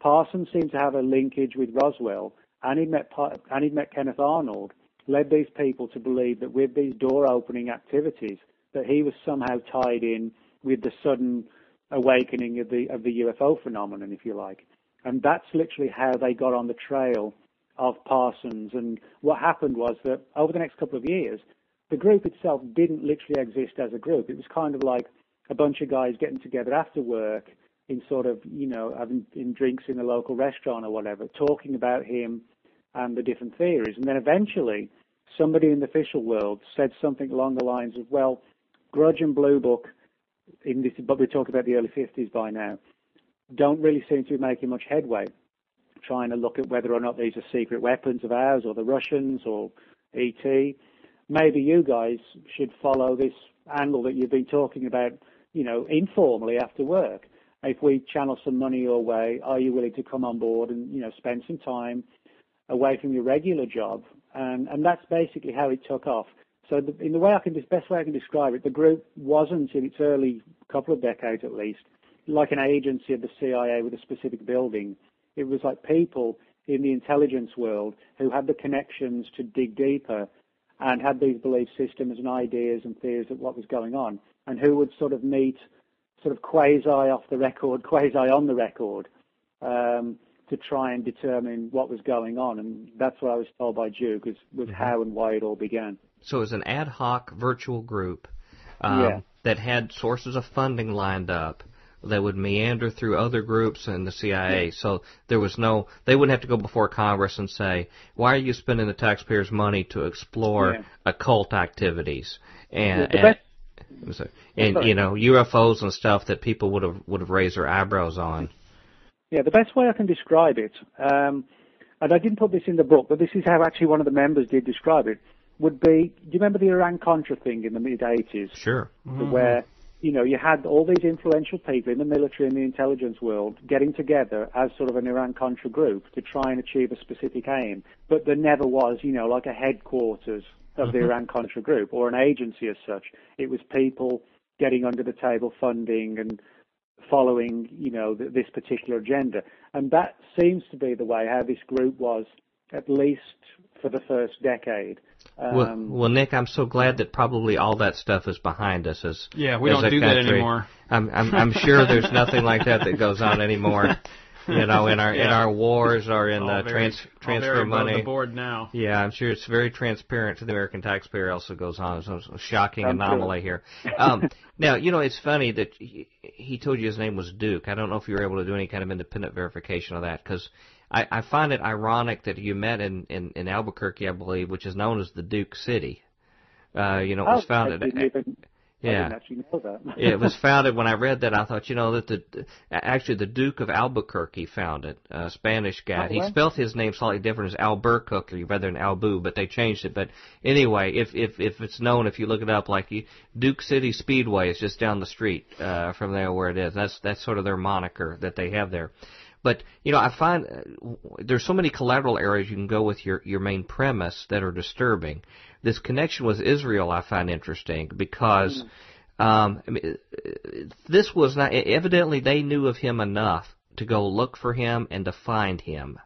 Parsons seemed to have a linkage with Roswell and he'd met, and he'd met Kenneth Arnold led these people to believe that with these door opening activities, that he was somehow tied in with the sudden awakening of the of the UFO phenomenon, if you like. And that's literally how they got on the trail of Parsons. And what happened was that over the next couple of years, the group itself didn't literally exist as a group. It was kind of like a bunch of guys getting together after work in sort of, you know, having in drinks in a local restaurant or whatever, talking about him and the different theories. And then eventually, somebody in the official world said something along the lines of, well, Grudge and Blue Book, in this, but we're talking about the early 50s by now, don't really seem to be making much headway trying to look at whether or not these are secret weapons of ours or the Russians or ET. Maybe you guys should follow this angle that you've been talking about you know, informally after work. If we channel some money your way, are you willing to come on board and, you know, spend some time away from your regular job? And, and that's basically how it took off. So the, in the way I can, best way I can describe it, the group wasn't in its early couple of decades at least, like an agency of the CIA with a specific building. It was like people in the intelligence world who had the connections to dig deeper and had these belief systems and ideas and theories of what was going on and who would sort of meet sort of quasi off the record, quasi on the record, um, to try and determine what was going on. And that's what I was told by Duke was, was mm-hmm. how and why it all began. So it was an ad hoc virtual group um, yeah. that had sources of funding lined up that would meander through other groups and the CIA. Yeah. So there was no, they wouldn't have to go before Congress and say, why are you spending the taxpayers' money to explore yeah. occult activities? And, the, best, and you know UFOs and stuff that people would have would have raised their eyebrows on. Yeah, the best way I can describe it, um, and I didn't put this in the book, but this is how actually one of the members did describe it, would be. Do you remember the Iran Contra thing in the mid '80s? Sure. Mm-hmm. Where you know you had all these influential people in the military and the intelligence world getting together as sort of an Iran Contra group to try and achieve a specific aim, but there never was, you know, like a headquarters of the mm-hmm. Iran Contra group or an agency as such. It was people getting under the table funding and following, you know, th- this particular agenda. And that seems to be the way how this group was, at least for the first decade. Um, well, well, Nick, I'm so glad that probably all that stuff is behind us. As yeah, we as don't do country. that anymore. I'm, I'm, I'm sure there's nothing like that that goes on anymore. you know, in our yeah. in our wars or in all the very, trans, transfer money. the board now. Yeah, I'm sure it's very transparent to the American taxpayer. Also goes on. It's a shocking I'm anomaly here. Um, now, you know, it's funny that he, he told you his name was Duke. I don't know if you were able to do any kind of independent verification of that because. I, I find it ironic that you met in, in, in Albuquerque, I believe, which is known as the Duke City. Uh, you know, it was oh, founded. Yeah. it was founded when I read that. I thought, you know, that the actually the Duke of Albuquerque founded, it a Spanish guy. Oh, he spelled his name slightly different as Albuquerque rather than Albu, but they changed it. But anyway, if if if it's known, if you look it up, like Duke City Speedway is just down the street uh, from there where it is. That's that's sort of their moniker that they have there. But you know, I find uh, there's so many collateral areas you can go with your your main premise that are disturbing this connection with Israel I find interesting because mm. um, I mean, this was not evidently they knew of him enough to go look for him and to find him.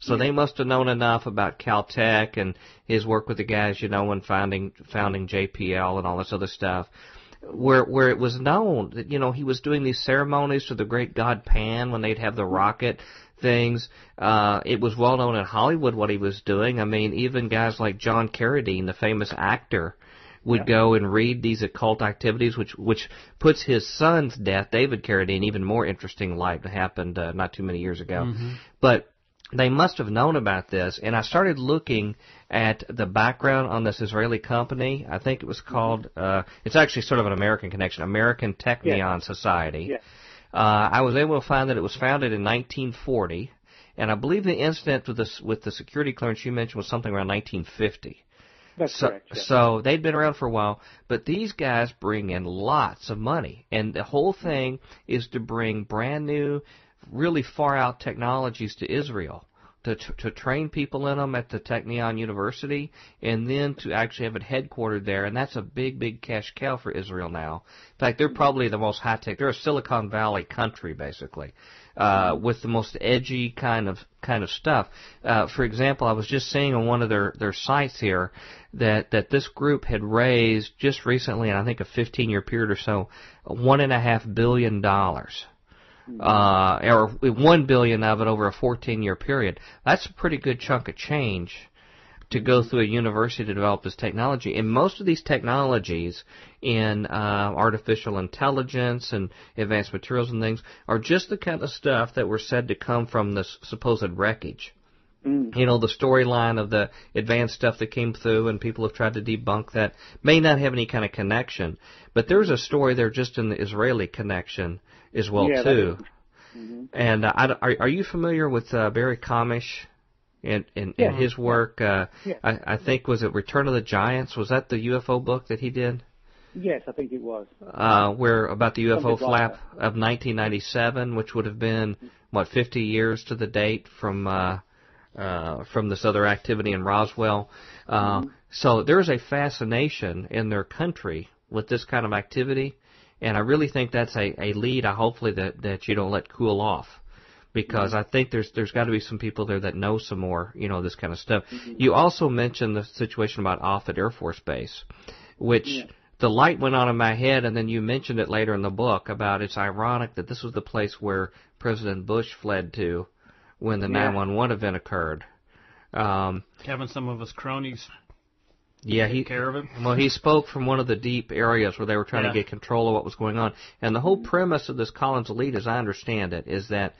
So yeah. they must have known enough about Caltech and his work with the guys, you know, and founding founding JPL and all this other stuff, where where it was known that you know he was doing these ceremonies to the great god Pan when they'd have the rocket things. Uh, it was well known in Hollywood what he was doing. I mean, even guys like John Carradine, the famous actor, would yeah. go and read these occult activities, which which puts his son's death, David Carradine, even more interesting light. It happened uh, not too many years ago, mm-hmm. but they must have known about this. And I started looking at the background on this Israeli company. I think it was called. Uh, it's actually sort of an American connection, American Technion yeah. Society. Yeah. Uh, I was able to find that it was founded in 1940, and I believe the incident with the with the security clearance you mentioned was something around 1950. That's so, correct. Yeah. So they'd been around for a while, but these guys bring in lots of money, and the whole thing is to bring brand new, really far out technologies to Israel to, to train people in them at the Technion University, and then to actually have it headquartered there, and that's a big, big cash cow for Israel now. In fact, they're probably the most high tech. They're a Silicon Valley country, basically, uh, with the most edgy kind of kind of stuff. Uh, for example, I was just seeing on one of their their sites here that that this group had raised just recently, and I think a 15 year period or so, one and a half billion dollars uh, or one billion of it over a 14-year period. That's a pretty good chunk of change to go through a university to develop this technology. And most of these technologies in uh, artificial intelligence and advanced materials and things are just the kind of stuff that were said to come from this supposed wreckage. Mm. You know, the storyline of the advanced stuff that came through, and people have tried to debunk that, may not have any kind of connection. But there's a story there just in the Israeli connection as well yeah, too. Mm-hmm. And uh, I, are, are you familiar with uh, Barry Chamish and, and, yeah. and his work? Uh, yeah. I, I think was it Return of the Giants? Was that the UFO book that he did? Yes, I think it was. Uh, where about the UFO Something flap like of 1997, which would have been what 50 years to the date from uh, uh, from this other activity in Roswell. Uh, mm-hmm. So there is a fascination in their country with this kind of activity, and I really think that's a, a lead. I hopefully that that you don't let cool off, because I think there's there's got to be some people there that know some more, you know, this kind of stuff. You also mentioned the situation about Offutt Air Force Base, which. Yeah. The light went on in my head, and then you mentioned it later in the book about it's ironic that this was the place where President Bush fled to when the Yeah. 911 event occurred. Um, Having some of his cronies yeah, he care of it. well he spoke from one of the deep areas where they were trying Yeah. to get control of what was going on. And the whole premise of this Collins Elite, as I understand it, is that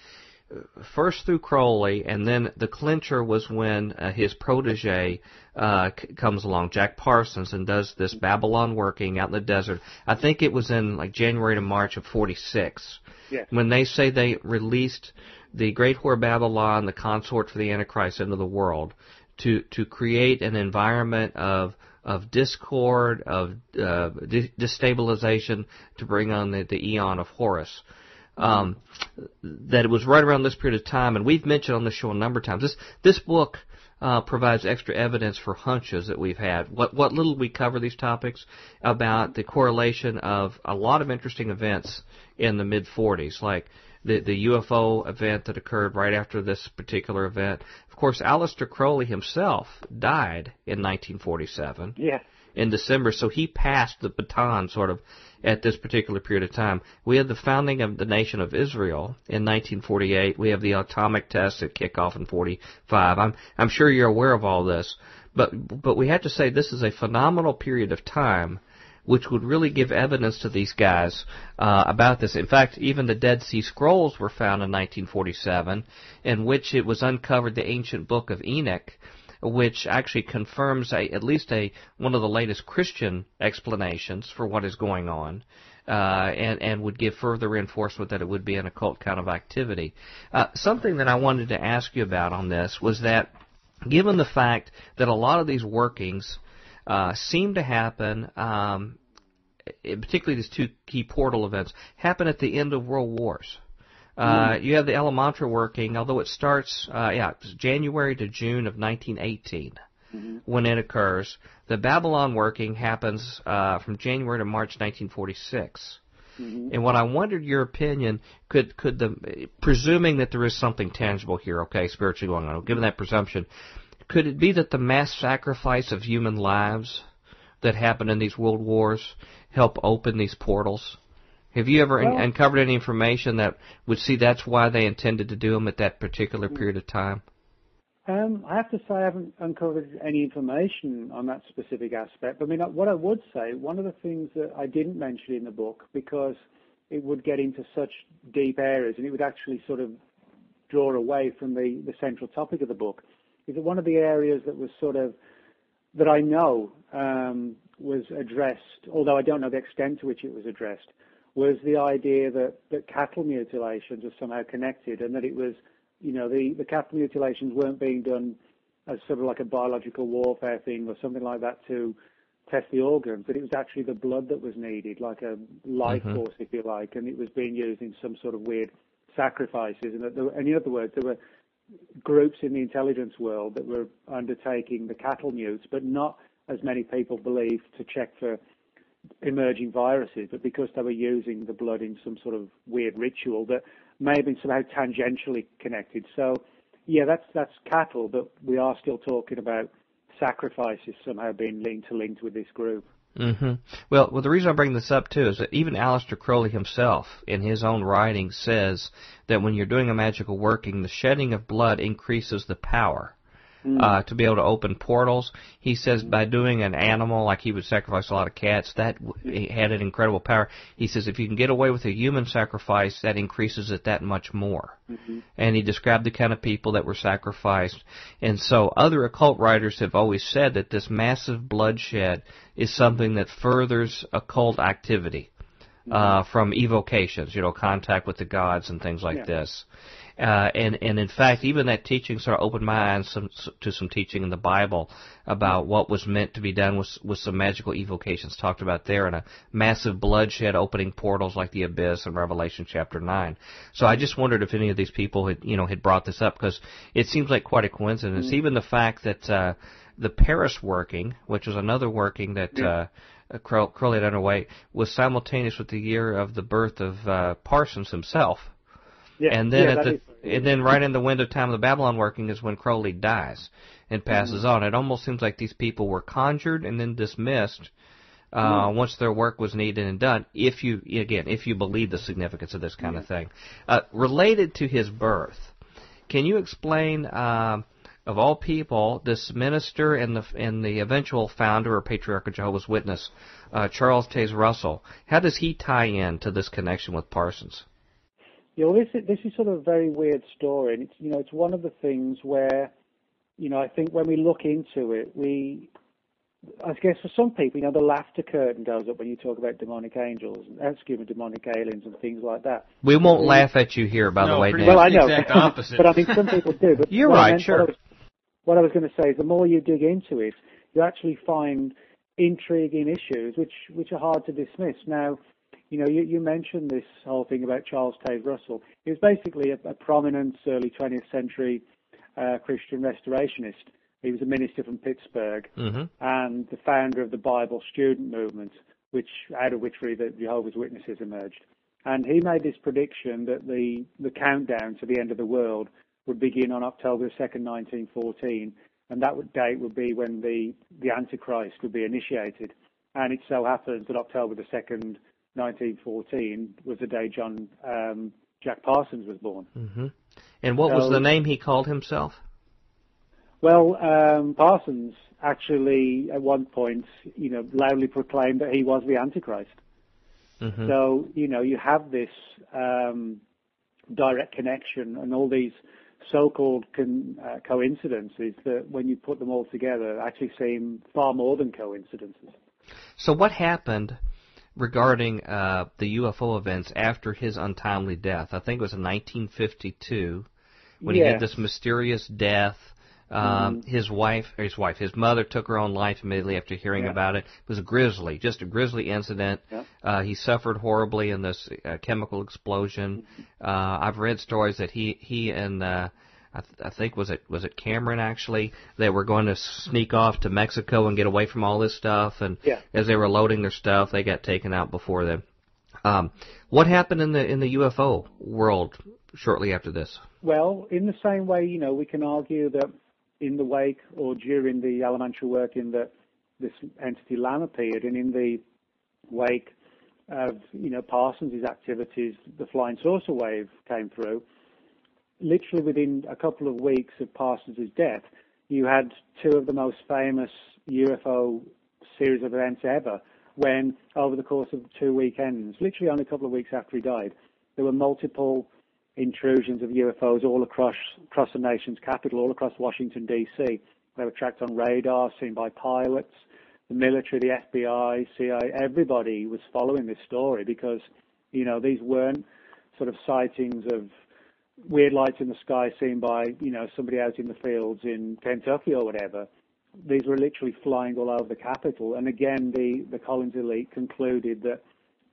uh, first through Crowley, and then the clincher was when uh, his protege uh, c- comes along, Jack Parsons, and does this Babylon working out in the desert. I think it was in like January to March of '46 Yes. when they say they released the great whore Babylon, the consort for the Antichrist, into the world to to create an environment of of discord, of uh, de- destabilization, to bring on the, the eon of Horus. Um, that it was right around this period of time, and we've mentioned on the show a number of times. This this book uh, provides extra evidence for hunches that we've had. What what little we cover these topics about the correlation of a lot of interesting events in the mid 40s, like the the UFO event that occurred right after this particular event. Of course, Aleister Crowley himself died in 1947 Yeah. in December, so he passed the baton sort of at this particular period of time. We had the founding of the nation of Israel in 1948. We have the atomic tests that kick off in 45. I'm I'm sure you're aware of all this, but but we have to say this is a phenomenal period of time. Which would really give evidence to these guys uh, about this. In fact, even the Dead Sea Scrolls were found in 1947, in which it was uncovered the ancient book of Enoch, which actually confirms a, at least a one of the latest Christian explanations for what is going on, uh, and and would give further reinforcement that it would be an occult kind of activity. Uh, something that I wanted to ask you about on this was that, given the fact that a lot of these workings uh, seem to happen. Um, particularly these two key portal events happen at the end of world wars. Uh, you have the Amalantrah working, although it starts, uh, yeah, it's January to June of 1918 when it occurs. The Babylon working happens uh, from January to March 1946. And what I wondered your opinion could could the presuming that there is something tangible here, okay, spiritually going on, given that presumption, could it be that the mass sacrifice of human lives that happen in these world wars help open these portals Have you ever well, uncovered any information that would see that's why they intended to do them at that particular period of time? Um, I have to say I haven't uncovered any information on that specific aspect. But I mean, what I would say, one of the things that I didn't mention in the book, because it would get into such deep areas and it would actually sort of draw away from the, the central topic of the book, one of the areas that was sort of, that I know um, was addressed, although I don't know the extent to which it was addressed, was the idea that, that cattle mutilations are somehow connected and that it was you know, the, the cattle mutilations weren't being done as sort of like a biological warfare thing or something like that to test the organs, but it was actually the blood that was needed, like a life mm-hmm. force, if you like, and it was being used in some sort of weird sacrifices. And, that there, and in other words, there were groups in the intelligence world that were undertaking the cattle news, but not as many people believe to check for emerging viruses, but because they were using the blood in some sort of weird ritual that may have been somehow tangentially connected. So, yeah, that's that's cattle, but we are still talking about sacrifices somehow being linked to linked with this group. Mm-hmm. Well, well, the reason I bring this up too is that even Aleister Crowley himself, in his own writing, says that when you're doing a magical working, the shedding of blood increases the power mm. uh, to be able to open portals. He says by doing an animal, like he would sacrifice a lot of cats, that had an incredible power. He says if you can get away with a human sacrifice, that increases it that much more. Mm-hmm. And he described the kind of people that were sacrificed. And so other occult writers have always said that this massive bloodshed is something that furthers occult activity. Mm-hmm. Uh, from evocations, you know, contact with the gods and things like yeah. this. Uh, and and in fact, even that teaching sort of opened my eyes some, to some teaching in the Bible about what was meant to be done with with some magical evocations talked about there, and a massive bloodshed opening portals like the abyss in Revelation chapter nine. So I just wondered if any of these people had you know had brought this up because it seems like quite a coincidence. Mm-hmm. Even the fact that uh, the Paris working, which was another working that. Yeah. Uh, Crowley had underway was simultaneous with the year of the birth of uh, Parsons himself, yeah, and then yeah, at the and then right in the window time of the Babylon working is when Crowley dies and passes mm-hmm. on. It almost seems like these people were conjured and then dismissed uh, mm-hmm. once their work was needed and done. If you again, if you believe the significance of this kind of thing, uh, related to his birth, can you explain? Uh, of all people, this minister and the and the eventual founder or patriarch of Jehovah's Witness, uh, Charles Taze Russell, how does he tie in to this connection with Parsons? You know, this is, this is sort of a very weird story, and it's you know it's one of the things where, you know, I think when we look into it, we, I guess for some people, you know, the laughter curtain goes up when you talk about demonic angels, and, uh, excuse me, demonic aliens and things like that. We won't laugh at you here, by no, the way. Well, I know, exact opposite. but I mean, some people do. But You're right, meant, sure. What I was, was going to say is, the more you dig into it, you actually find intriguing issues which which are hard to dismiss. Now, you know, you, you, mentioned this whole thing about Charles Taze Russell. He was basically a, a prominent early 20th century uh, Christian restorationist. He was a minister from Pittsburgh mm-hmm. and the founder of the Bible student movement, which out of which really the Jehovah's Witnesses emerged. And he made this prediction that the, the countdown to the end of the world would begin on October 2nd, 1914, and that would, date would be when the, the Antichrist would be initiated. And it so happens that October the 2nd, 1914 was the day John um, Jack Parsons was born. Mm-hmm. And what so, was the name he called himself? Well, um, Parsons actually at one point, you know, loudly proclaimed that he was the Antichrist. Mm-hmm. So you know, you have this um, direct connection and all these so-called con- uh, coincidences that, when you put them all together, actually seem far more than coincidences. So what happened regarding uh, the UFO events after his untimely death. I think it was in 1952 when he had this mysterious death. Um, mm. His wife, or his wife, his mother took her own life immediately after hearing yeah. about it. It was a grisly, just a grisly incident. Yeah. Uh, he suffered horribly in this uh, chemical explosion. Mm-hmm. Uh, I've read stories that he he and uh, I, th- I think was it was it Cameron actually they were going to sneak off to Mexico and get away from all this stuff and yeah. as they were loading their stuff they got taken out before them. Um, what happened in the in the UFO world shortly after this? Well, in the same way, you know, we can argue that in the wake or during the elementary work in that this entity Lam appeared, and in the wake of you know Parsons' activities, the flying saucer wave came through. Literally within a couple of weeks of Parsons' death, you had two of the most famous UFO series of events ever. When over the course of two weekends, literally only a couple of weeks after he died, there were multiple intrusions of UFOs all across across the nation's capital, all across Washington D.C. They were tracked on radar, seen by pilots the military, the FBI, CIA, everybody was following this story because, you know, these weren't sort of sightings of weird lights in the sky seen by, you know, somebody out in the fields in Kentucky or whatever. These were literally flying all over the capital. And again, the, the Collins elite concluded that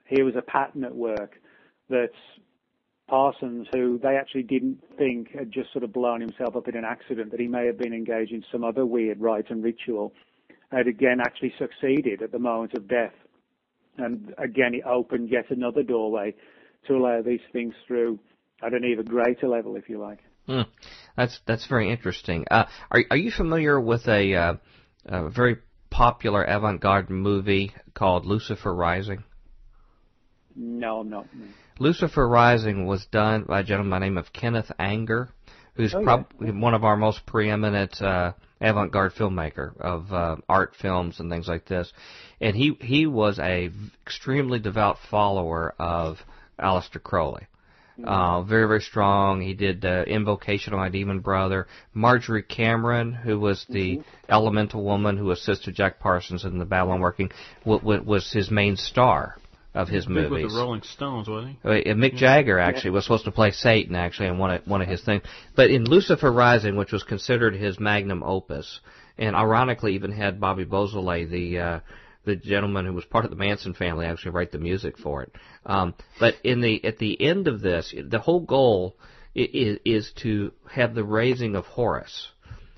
here was a pattern at work that Parsons, who they actually didn't think had just sort of blown himself up in an accident, that he may have been engaged in some other weird rite and ritual had again actually succeeded at the moment of death. And again, it opened yet another doorway to allow these things through at an even greater level, if you like. Mm, that's that's very interesting. Uh, are are you familiar with a, uh, a very popular avant-garde movie called Lucifer Rising? No, I'm not. Lucifer Rising was done by a gentleman by the name of Kenneth Anger, who's oh, probably yeah. one of our most preeminent uh, avant-garde filmmaker of uh, art films and things like this, and he he was a extremely devout follower of Aleister Crowley. Mm-hmm. Uh, very, very strong. He did uh, Invocation of My Demon Brother. Marjorie Cameron, who was the Mm-hmm. elemental woman who assisted Jack Parsons in the Babylon working, w- w- was his main star of his movies. with the Rolling Stones, wasn't he? Uh, Mick Jagger actually was supposed to play Satan actually in one of one of his things, but in Lucifer Rising, which was considered his magnum opus, and ironically even had Bobby Beausoleil, the uh, the gentleman who was part of the Manson family, actually write the music for it. Um, but in the at the end of this, the whole goal is, is to have the raising of Horus,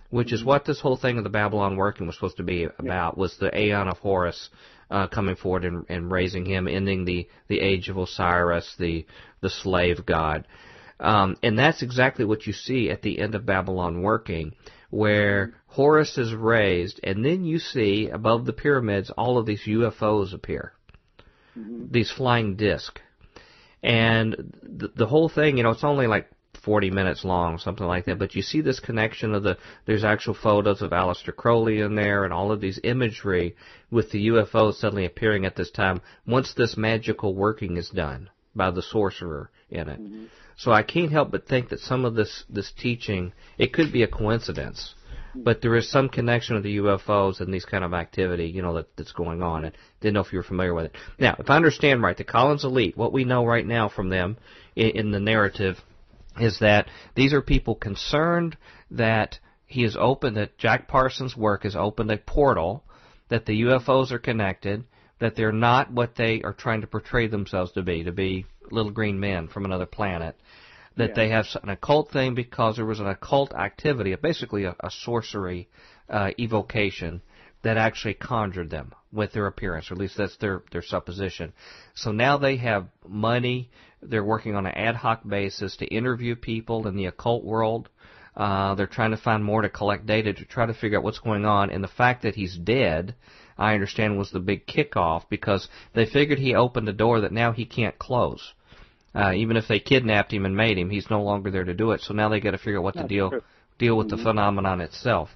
which is what this whole thing of the Babylon working was supposed to be about. Was the Aeon of Horus uh, coming forward and, and raising him, ending the the age of Osiris, the the slave god. Um, and that's exactly what you see at the end of Babylon working, where Horus is raised, and then you see above the pyramids all of these UFOs appear, mm-hmm. these flying discs. And the, the whole thing, you know, it's only like 40 minutes long, something like that, but you see this connection of the, there's actual photos of Aleister Crowley in there and all of these imagery with the UFOs suddenly appearing at this time once this magical working is done by the sorcerer in it. Mm-hmm. So I can't help but think that some of this, this teaching, it could be a coincidence, mm-hmm. but there is some connection with the UFOs and these kind of activity, you know, that, that's going on. And didn't know if you were familiar with it. Now, if I understand right, the Collins Elite, what we know right now from them in, in the narrative is that these are people concerned that he has opened, that Jack Parsons' work has opened a portal, that the UFOs are connected, that they're not what they are trying to portray themselves to be, to be little green men from another planet, that Yeah. they have an occult thing because there was an occult activity, basically a, a sorcery uh, evocation that actually conjured them with their appearance, or at least that's their, their supposition. So now they have money. They're working on an ad hoc basis to interview people in the occult world. Uh, they're trying to find more to collect data to try to figure out what's going on. And the fact that he's dead, I understand, was the big kickoff because they figured he opened a door that now he can't close. Uh, even if they kidnapped him and made him, he's no longer there to do it. So now they got to figure out what to deal true. deal with the phenomenon itself.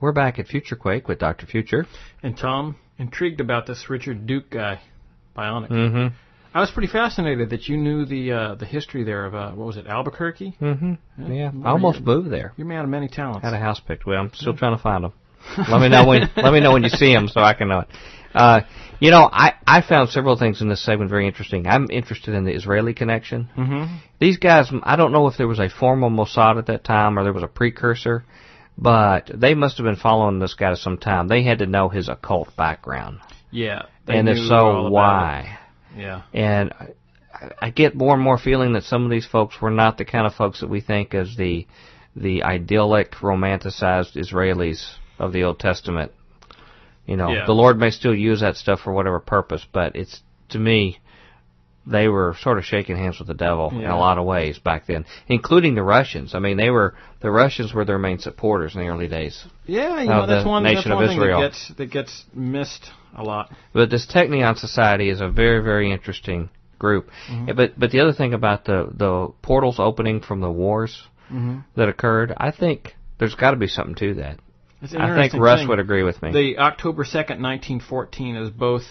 We're back at Future Quake with Dr. Future. And Tom, intrigued about this Richard Duke guy, Bionic. Mm-hmm. I was pretty fascinated that you knew the uh, the history there of uh, what was it, Albuquerque? Mm-hmm. Yeah, Where I almost you- moved there. You're a man of many talents. Had a house picked. Well, I'm still trying to find him. let me know when. let me know when you see him so I can know it. Uh, you know, I I found several things in this segment very interesting. I'm interested in the Israeli connection. Mm-hmm. These guys, I don't know if there was a formal Mossad at that time or there was a precursor, but they must have been following this guy some time. They had to know his occult background, Yeah. and if so, why? it. Yeah. And I, I get more and more feeling that some of these folks were not the kind of folks that we think as the the idyllic, romanticized Israelis of the Old Testament. You know, Yeah. the Lord may still use that stuff for whatever purpose, but it's to me they were sort of shaking hands with the devil in a lot of ways back then, including the Russians. I mean, they were the Russians were their main supporters in the early days. Yeah, you know that's one, that's nation of one thing Israel. that gets that gets missed a lot. But this Technion Society is a very, very interesting group. Mm-hmm. But but the other thing about the the portals opening from the wars Mm-hmm. that occurred, I think there's got to be something to that. It's I think Russ thing. would agree with me. The October second, nineteen fourteen, is both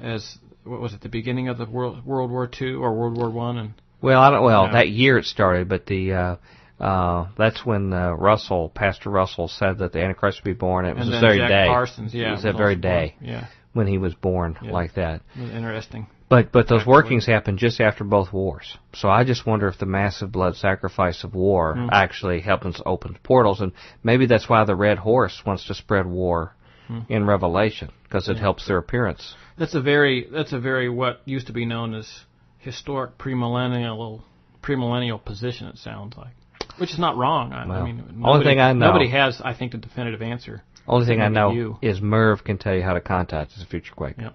as what was it the beginning of the World World War Two or World War One and well, I don't. Well, that year it started, but the uh, uh, that's when uh, Russell, Pastor Russell, said that the Antichrist would be born. It was and the very Jack day. Parsons, yeah, it was that was very also born. day Yeah, when he was born, Yeah. like that. it interesting. But but those workings happened just after both wars. So I just wonder if the massive blood sacrifice of war Hmm. actually helps open portals, and maybe that's why the Red Horse wants to spread war Hmm. in Revelation because it helps their appearance. That's a very that's a very what used to be known as historic premillennial premillennial position. It sounds like, which is not wrong. I, I Well, mean, only nobody, thing I know- nobody has, I think, the definitive answer. Only thing I know you. is Merv can tell you how to contact us at Future Quake. Yep.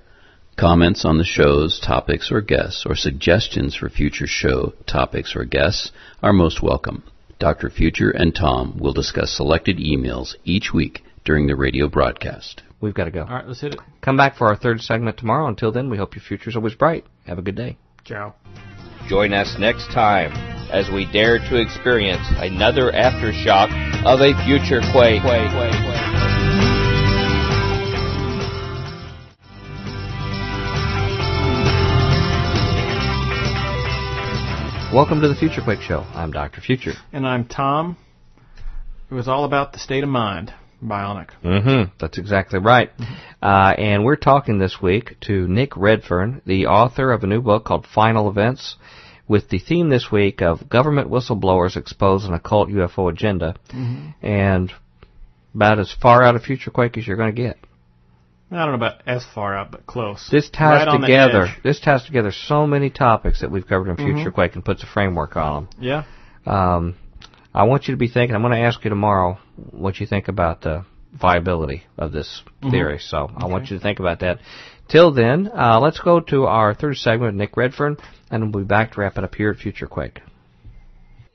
Comments on the shows, topics, or guests, or suggestions for future show topics or guests are most welcome. Dr. Future and Tom will discuss selected emails each week during the radio broadcast. We've got to go. All right, let's hit it. Come back for our third segment tomorrow. Until then, we hope your future's always bright. Have a good day. Ciao. Join us next time as we dare to experience another aftershock of a future quake. Welcome to the Future Quake Show. I'm Dr. Future. And I'm Tom. It was all about the state of mind. Bionic. Mm-hmm. That's exactly right. Uh, and we're talking this week to Nick Redfern, the author of a new book called Final Events, with the theme this week of government whistleblowers expose an occult UFO agenda, and about as far out of Future Quake as you're going to get. I don't know about as far out, but close. This ties Right together. This ties together so many topics that we've covered in Future Mhm. Quake and puts a framework on them. Yeah. Um, I want you to be thinking. I'm going to ask you tomorrow what you think about the viability of this Mhm. theory. So I want you to think about that. Till then, uh, let's go to our third segment, Nick Redfern, and we'll be back to wrap it up here at Future Quake.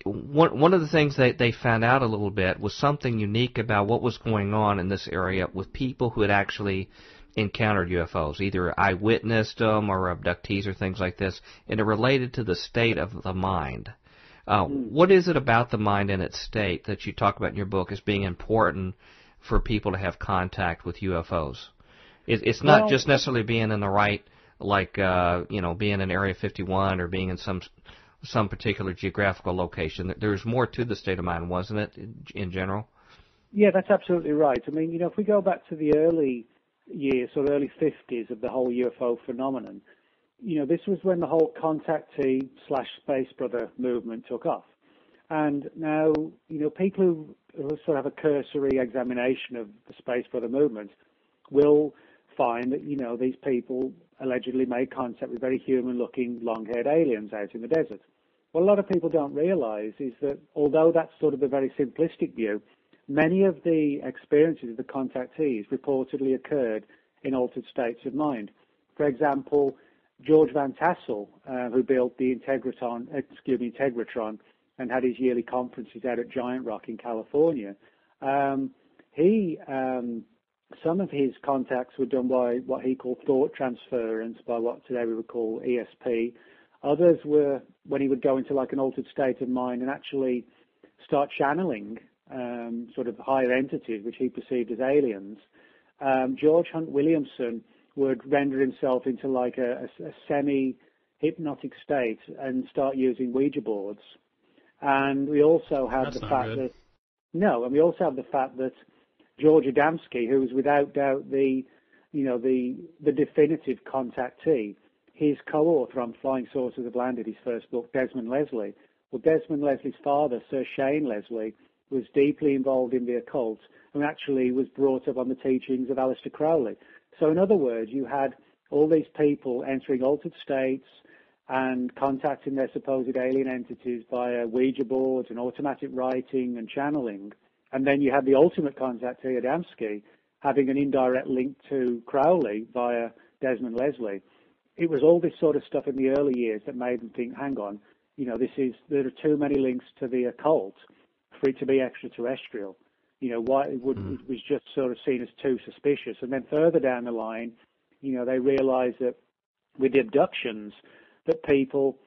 One one of the things that they found out a little bit was something unique about what was going on in this area with people who had actually encountered UFOs, either eyewitnessed them or abductees or things like this, and it related to the state of the mind. Uh, what is it about the mind and its state that you talk about in your book as being important for people to have contact with UFOs? It, it's not Well- just necessarily being in the right, like uh, you know, being in Area 51 or being in some some particular geographical location. There's more to the state of mind, wasn't it, in, general? Yeah, that's absolutely right. I mean, you know, if we go back to the early years, sort of early 50s of the whole UFO phenomenon, you know, this was when the whole contactee slash space brother movement took off. And now, you know, people who, who sort of have a cursory examination of the space brother movement will find that, you know, these people allegedly made contact with very human looking long haired aliens out in the desert. What a lot of people don't realize is that although that's sort of a very simplistic view, many of the experiences of the contactees reportedly occurred in altered states of mind. For example, George Van Tassel, uh, who built the Integratron, excuse me, Integratron, and had his yearly conferences out at Giant Rock in California, um, he um, some of his contacts were done by what he called thought transference, by what today we would call ESP. Others were when he would go into like an altered state of mind and actually start channeling um, sort of higher entities, which he perceived as aliens. Um, George Hunt Williamson would render himself into like a, a, a semi-hypnotic state and start using Ouija boards. And we also have That's the fact good. that no, and we also have the fact that George Adamski, who was without doubt the you know the the definitive contactee, his co-author on Flying Saucers Have Landed, his first book, Desmond Leslie. Well, Desmond Leslie's father, Sir Shane Leslie, was deeply involved in the occult and actually was brought up on the teachings of Aleister Crowley. So, in other words, you had all these people entering altered states and contacting their supposed alien entities via Ouija boards and automatic writing and channeling. And then you had the ultimate contactee, Adamski, having an indirect link to Crowley via Desmond Leslie. It was all this sort of stuff in the early years that made them think, hang on, you know, this is there are too many links to the occult for it to be extraterrestrial. You know, why it, would, mm. it was just sort of seen as too suspicious. And then further down the line, you know, they realised that with the abductions, that people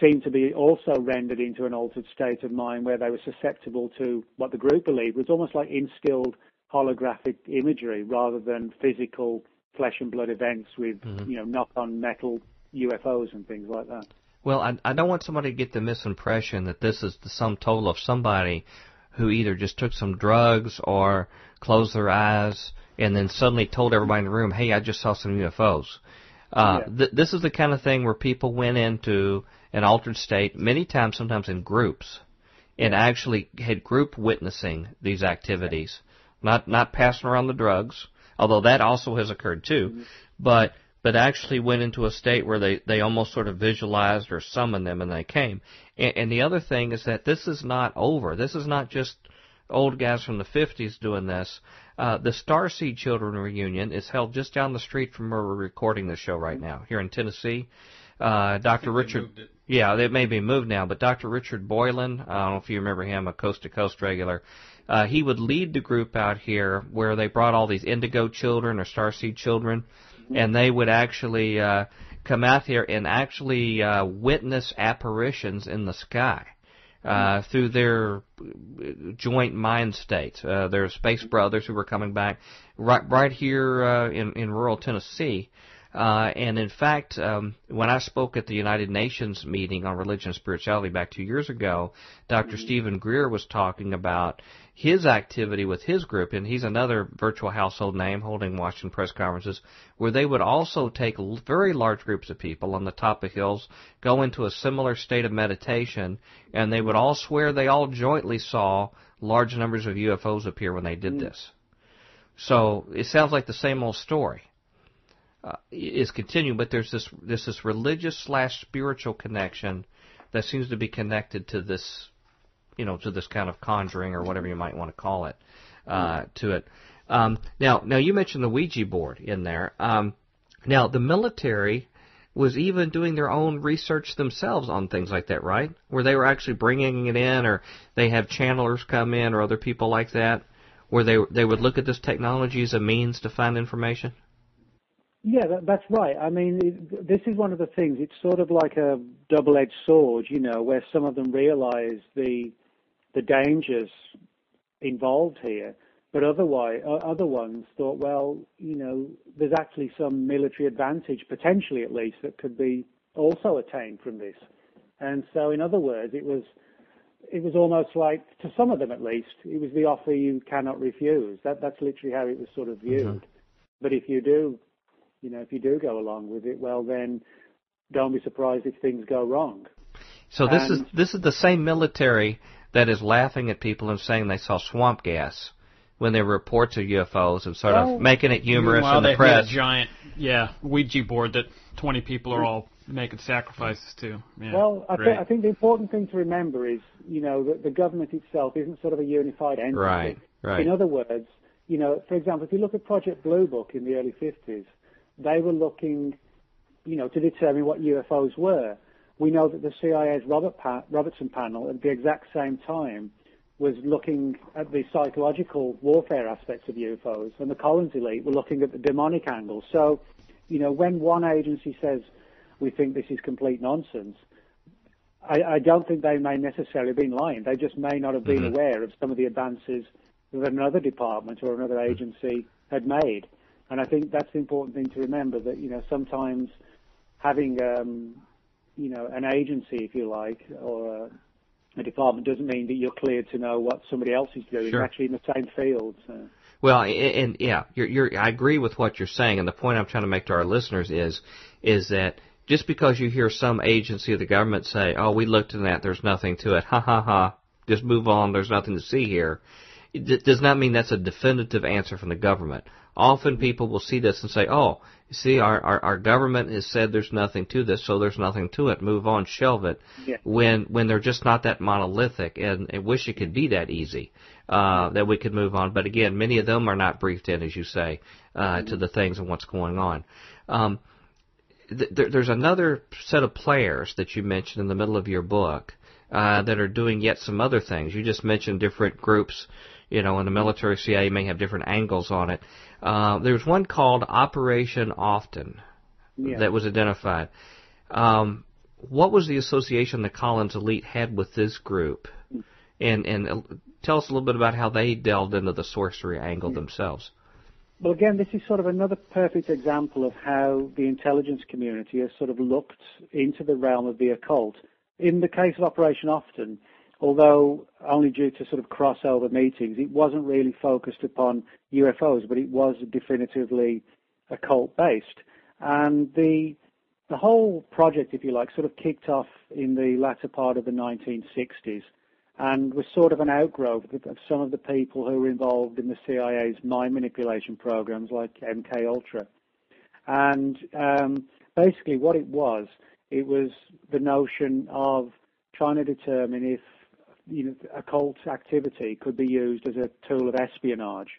seemed to be also rendered into an altered state of mind where they were susceptible to what the group believed was almost like instilled holographic imagery rather than physical flesh and blood events with mm-hmm. you know knock on metal UFOs and things like that. Well, I, I don't want somebody to get the misimpression that this is the sum total of somebody who either just took some drugs or closed their eyes and then suddenly told everybody in the room, "Hey, I just saw some UFOs." Uh, yeah. th- this is the kind of thing where people went into an altered state many times, sometimes in groups, and actually had group witnessing these activities, not not passing around the drugs, although that also has occurred too, mm-hmm. but but actually went into a state where they, they almost sort of visualized or summoned them and they came. And, and the other thing is that this is not over. This is not just old guys from the 50s doing this. Uh, the Starseed Children reunion is held just down the street from where we're recording the show right now, here in Tennessee. Uh, Dr. Richard, yeah, it may be moved now, but Dr. Richard Boylan, I don't know if you remember him, a coast to coast regular, uh, he would lead the group out here where they brought all these indigo children or starseed children, and they would actually uh, come out here and actually uh, witness apparitions in the sky. Uh, through their joint mind states, uh, their space brothers who were coming back right right here uh, in in rural Tennessee, uh, and in fact, um, when I spoke at the United Nations meeting on religion and spirituality back two years ago, Dr. Mm-hmm. Stephen Greer was talking about his activity with his group, and he's another virtual household name holding Washington press conferences, where they would also take very large groups of people on the top of hills, go into a similar state of meditation, and they would all swear they all jointly saw large numbers of UFOs appear when they did mm-hmm. this. So it sounds like the same old story uh, is continuing, but there's this there's this religious slash spiritual connection that seems to be connected to this, you know, to this kind of conjuring or whatever you might want to call it, uh, to it. Um, now, now you mentioned the Ouija board in there. Um, now, the military was even doing their own research themselves on things like that, right? Where they were actually bringing it in, or they have channelers come in, or other people like that, where they they would look at this technology as a means to find information. Yeah, that, that's right. I mean, it, this is one of the things. It's sort of like a double-edged sword, you know, where some of them realise the the dangers involved here, but otherwise, other ones thought, well, you know, there's actually some military advantage, potentially at least, that could be also attained from this. And so, in other words, it was it was almost like, to some of them at least, it was the offer you cannot refuse. That that's literally how it was sort of viewed. Mm-hmm. But if you do you know, if you do go along with it, well then don't be surprised if things go wrong. So this and, is this is the same military that is laughing at people and saying they saw swamp gas when there were reports of UFOs and sort well, of making it humorous in the press. A giant, yeah, Ouija board that 20 people are all making sacrifices to. Yeah, well, I, th- I think the important thing to remember is, you know, that the government itself isn't sort of a unified entity. Right, right. In other words, you know, for example, if you look at Project Blue Book in the early 50s, they were looking, you know, to determine what UFOs were. We know that the CIA's Robert pa- Robertson panel at the exact same time was looking at the psychological warfare aspects of UFOs, and the Collins elite were looking at the demonic angle. So, you know, when one agency says we think this is complete nonsense, I, I don't think they may necessarily have been lying. They just may not have been mm-hmm. aware of some of the advances that another department or another agency had made. And I think that's the important thing to remember that, you know, sometimes having, um, you know, an agency, if you like, or a, a, department doesn't mean that you're cleared to know what somebody else is doing. Sure. actually in the same field. So. Well, and, yeah, you're, you're, I agree with what you're saying, and the point I'm trying to make to our listeners is, is that just because you hear some agency of the government say, "Oh, we looked into that, there's nothing to it," ha ha ha, just move on, there's nothing to see here, it does not mean that's a definitive answer from the government Often people will see this and say, "Oh, you see, our, our our government has said there's nothing to this, so there's nothing to it. Move on, shelve it." Yeah. When when they're just not that monolithic, and I wish it could be that easy uh, that we could move on. But again, many of them are not briefed in, as you say, uh, to the things and what's going on. Um, th- there's another set of players that you mentioned in the middle of your book uh, that are doing yet some other things. You just mentioned different groups. You know, in the military, CIA may have different angles on it. Uh, was one called Operation Often Yeah. that was identified. Um, what was the association the Collins Elite had with this group? And and uh, tell us a little bit about how they delved into the sorcery angle themselves. Well, again, this is sort of another perfect example of how the intelligence community has sort of looked into the realm of the occult. In the case of Operation Often, although only due to sort of crossover meetings, it wasn't really focused upon UFOs, but it was definitively occult based. And the the whole project, if you like, sort of kicked off in the latter part of the 1960s and was sort of an outgrowth of some of the people who were involved in the CIA's mind manipulation programs like MK Ultra. And um, basically, what it was, it was the notion of trying to determine if you know occult activity could be used as a tool of espionage.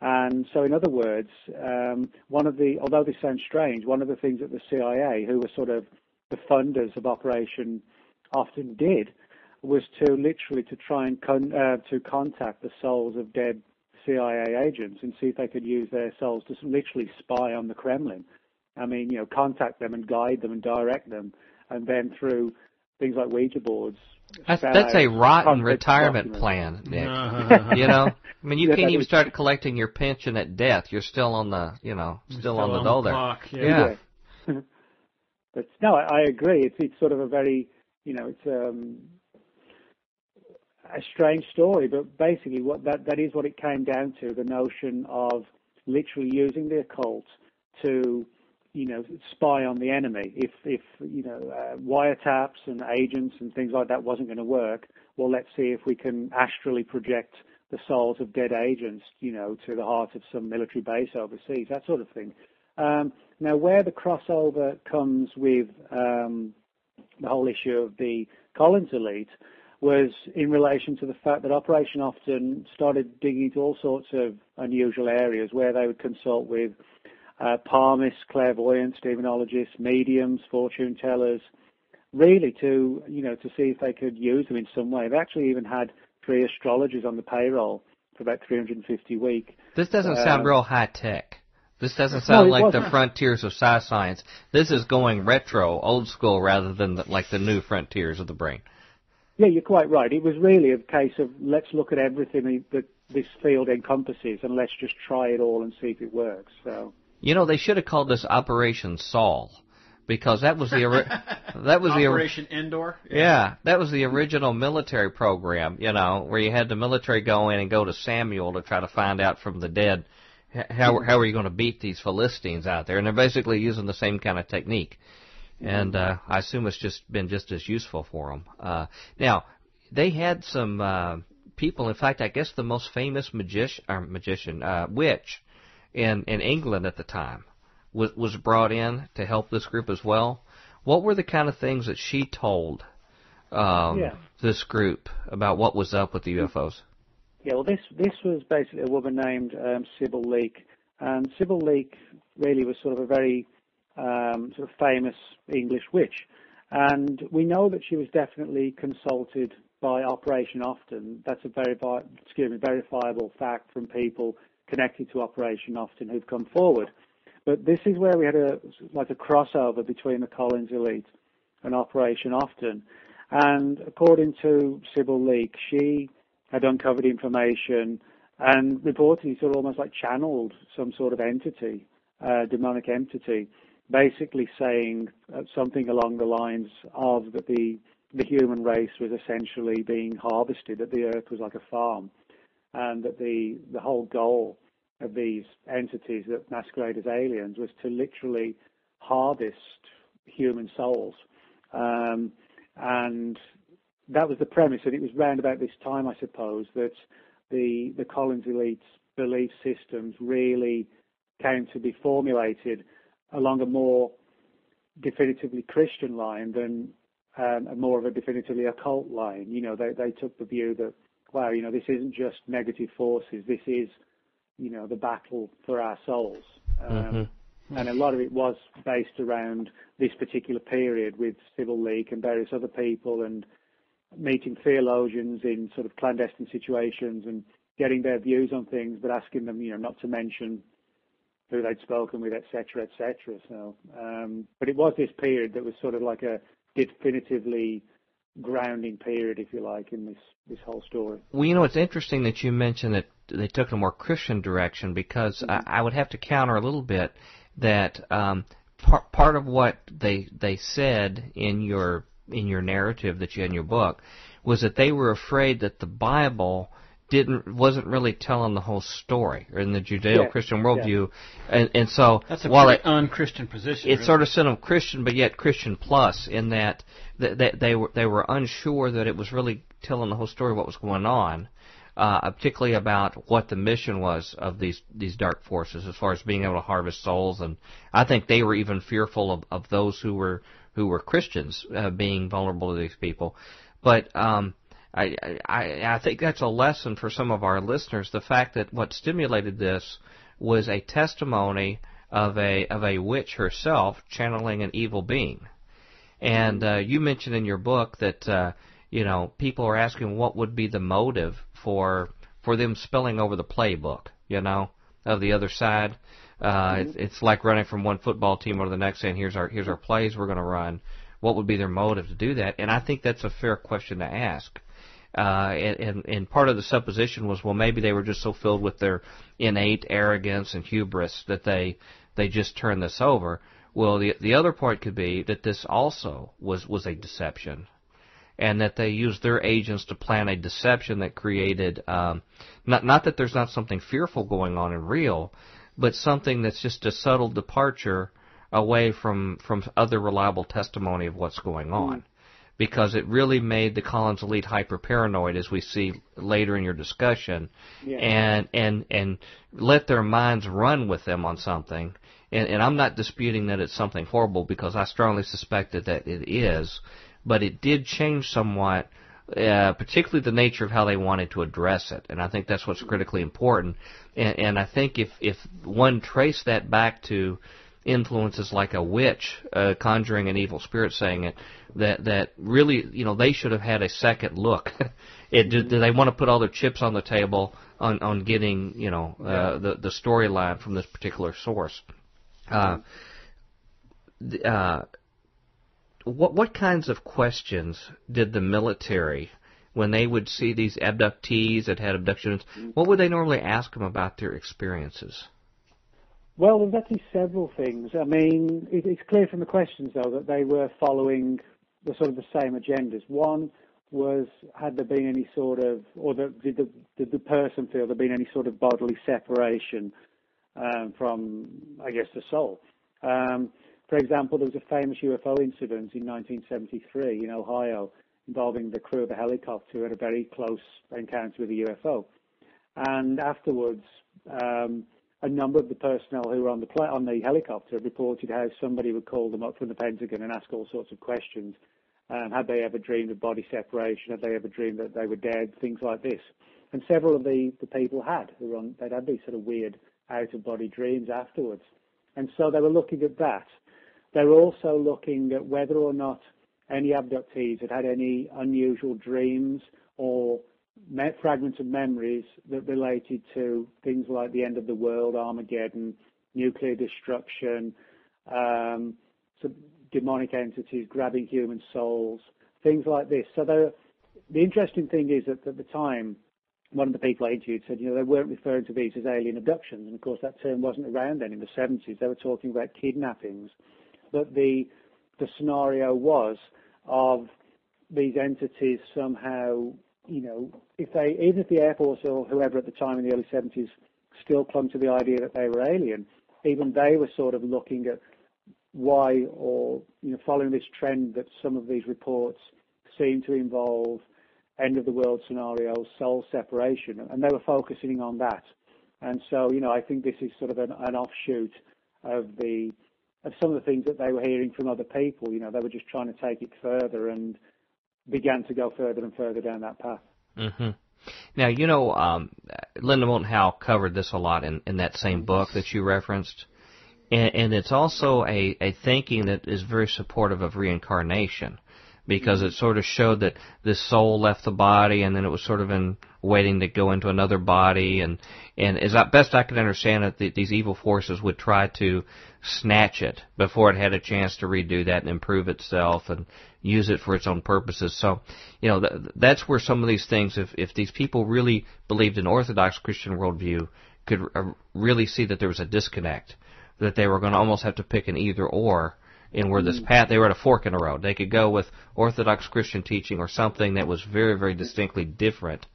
And so, in other words, um, one of the, although this sounds strange, one of the things that the CIA, who were sort of the funders of Operation Often did, was to literally to try and con- uh, to contact the souls of dead CIA agents and see if they could use their souls to literally spy on the Kremlin. I mean, you know, contact them and guide them and direct them, and then through things like Ouija boards. That's that's a rotten retirement documents. plan, Nick. Uh-huh. you know, I mean, you Yeah, can't even is- start collecting your pension at death. You're still on the, you know, still, on the dole there. clock, Yeah. Yeah. but no, I, I agree. It's it's sort of a very, you know, it's um, a strange story, but basically what that that is what it came down to: the notion of literally using the occult to, you know, spy on the enemy. If if you know uh, wiretaps and agents and things like that wasn't going to work, well, let's see if we can astrally project the souls of dead agents, you know, to the heart of some military base overseas, that sort of thing. Um, now, where the crossover comes with um, the whole issue of the Collins elite was in relation to the fact that Operation Often started digging into all sorts of unusual areas where they would consult with uh, palmists, clairvoyants, demonologists, mediums, fortune tellers, really to you know to see if they could use them in some way. They actually even had three astrologers on the payroll for about 350 a week. This doesn't Uh, sound real high tech. This doesn't sound it like the wasn't. frontiers of sci science. This is going retro, old school, rather than the, like the new frontiers of the brain. Yeah, you're quite right. It was really a case of let's look at everything that this field encompasses and let's just try it all and see if it works. So You know, they should have called this Operation Saul, because that was the ori- that was the ori- Operation Endor. Yeah, that was the original military program, you know, where you had the military go in and go to Samuel to try to find out from the dead how how are you going to beat these Philistines out there, and they're basically using the same kind of technique, and uh, I assume it's just been just as useful for them. Uh, now, they had some uh, people. In fact, I guess the most famous magician, or magician, uh, witch, in in England at the time was was brought in to help this group as well. What were the kind of things that she told um, Yeah. this group about what was up with the UFOs? yeah, well, this this was basically a woman named um, Sybil Leek, and Sybil Leek really was sort of a very um, sort of famous English witch, and we know that she was definitely consulted by Operation Often. That's a very excuse me verifiable fact from people connected to Operation Often who've come forward. But this is where we had a like a crossover between the Collins elite and Operation Often. And according to Sybil Leek, she had uncovered information and reportedly sort of almost like channeled some sort of entity, uh, demonic entity, basically saying uh, something along the lines of that the the human race was essentially being harvested, that the earth was like a farm, and that the the whole goal of these entities that masquerade as aliens was to literally harvest human souls. Um, and that was the premise, and it was round about this time, I suppose, that the the Collins elite's belief systems really came to be formulated along a more definitively Christian line than um, a more of a definitively occult line. You know, they they took the view that wow, you know, this isn't just negative forces. This is, you know, the battle for our souls. Um, mm-hmm. And a lot of it was based around this particular period with Sybil Leek and various other people and meeting theologians in sort of clandestine situations and getting their views on things, but asking them, you know, not to mention who they'd spoken with, etc., etc. So, um, but it was this period that was sort of like a definitively grounding period, if you like, in this this whole story. Well, you know, it's interesting that you mentioned that they took a more Christian direction because mm-hmm. I, I would have to counter a little bit that um, part part of what they they said in your in your narrative that you had in your book was that they were afraid that the Bible didn't wasn't really telling the whole story in the Judeo-Christian yeah, worldview, yeah. and and so that's a while it, un-Christian position. It really. sort of sent them Christian, but yet Christian plus in that that they, they were they were unsure that it was really telling the whole story what was going on. Uh, particularly about what the mission was of these these dark forces, as far as being able to harvest souls, and I think they were even fearful of, of those who were who were Christians uh, being vulnerable to these people. But um, I, I, I think that's a lesson for some of our listeners. The fact that what stimulated this was a testimony of a of a witch herself channeling an evil being. And uh, you mentioned in your book that uh, you know people are asking what would be the motive for for them spilling over the playbook, you know, of the other side. Uh, mm-hmm. it's, it's like running from one football team or the next, saying here's our here's our plays we're going to run. What would be their motive to do that? And I think that's a fair question to ask. Uh, and, and part of the supposition was, well, maybe they were just so filled with their innate arrogance and hubris that they they just turned this over. Well, the the other part could be that this also was was a deception, and that they used their agents to plan a deception that created um, not not that there's not something fearful going on in real, but something that's just a subtle departure away from from other reliable testimony of what's going on. Because it really made the Collins elite hyper paranoid, as we see later in your discussion, yeah. and and and let their minds run with them on something. And, and I'm not disputing that it's something horrible because I strongly suspected that it is, but it did change somewhat. Uh, particularly the nature of how they wanted to address it, and I think that's what's critically important. And, and I think if if one traced that back to influences like a witch uh, conjuring an evil spirit saying it that that really you know they should have had a second look. It do, do they want to put all their chips on the table on on getting you know uh, the the storyline from this particular source? Uh, uh, what what kinds of questions did the military when they would see these abductees that had abductions what would they normally ask them about their experiences well, there's actually several things. I mean, it, it's clear from the questions, though, that they were following the sort of the same agendas. One was, had there been any sort of, or the, did, the, did the person feel there been any sort of bodily separation um, from, I guess, the soul? Um, for example, there was a famous UFO incident in 1973 in Ohio involving the crew of a helicopter who had a very close encounter with a UFO. And afterwards, um, a number of the personnel who were on the on the helicopter reported how somebody would call them up from the Pentagon and ask all sorts of questions. Um, had they ever dreamed of body separation? Had they ever dreamed that they were dead? Things like this. And several of the, the people had who were on, they'd had these sort of weird out of body dreams afterwards. And so they were looking at that. They were also looking at whether or not any abductees had had any unusual dreams or fragments of memories that related to things like the end of the world, Armageddon, nuclear destruction, um, demonic entities grabbing human souls, things like this. So the interesting thing is that at the time, one of the people I interviewed said, you know, they weren't referring to these as alien abductions, and of course that term wasn't around then in the 70s. They were talking about kidnappings, but the the scenario was of these entities somehow you know, if they, even if the Air Force or whoever at the time in the early 70s still clung to the idea that they were alien, even they were sort of looking at why or, you know, following this trend that some of these reports seem to involve end of the world scenarios, soul separation, and they were focusing on that. And so, you know, I think this is sort of an, an offshoot of the of some of the things that they were hearing from other people. You know, they were just trying to take it further and began to go further and further down that path. Mm-hmm. Now, you know, um, Linda Moulton Howe covered this a lot in, in that same book that you referenced. And, and it's also a, a thinking that is very supportive of reincarnation because it sort of showed that this soul left the body and then it was sort of in waiting to go into another body and and as best I could understand it, the, these evil forces would try to snatch it before it had a chance to redo that and improve itself and use it for its own purposes. So, you know, th- that's where some of these things, if if these people really believed in Orthodox Christian worldview, could uh, really see that there was a disconnect, that they were going to almost have to pick an either or in where this path they were at a fork in the road. They could go with Orthodox Christian teaching or something that was very, very distinctly different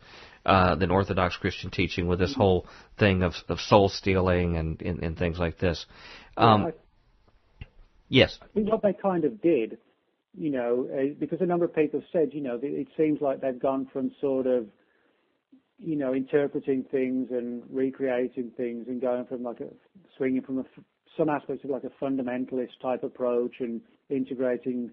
uh, than Orthodox Christian teaching with this whole thing of, of soul stealing and, and, and things like this. Um, I, yes. What they kind of did, you know, uh, because a number of people said, you know, it seems like they've gone from sort of, you know, interpreting things and recreating things and going from like a swinging from a some aspects of like a fundamentalist type approach and integrating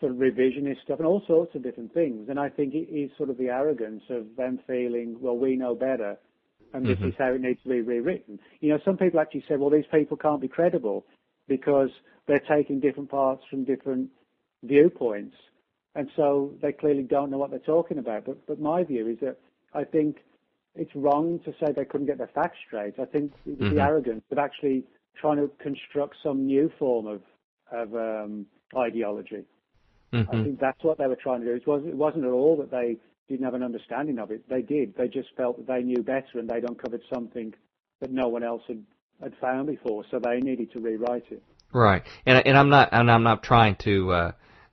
sort of revisionist stuff and all sorts of different things. And I think it is sort of the arrogance of them feeling, well, we know better, and this Mhm. is how it needs to be rewritten. You know, some people actually say, well, these people can't be credible because they're taking different parts from different viewpoints, and so they clearly don't know what they're talking about. But but my view is that I think it's wrong to say they couldn't get their facts straight. I think Mhm. the arrogance of actually trying to construct some new form of of um, ideology. I hmm think that's what they were trying to do. It wasn't, it wasn't at all that they didn't have an understanding of it. They did. They just felt that they knew better and they'd uncovered something that no one else had, had found before, so they needed to rewrite it. Right. And and I'm not and I'm not trying to uh,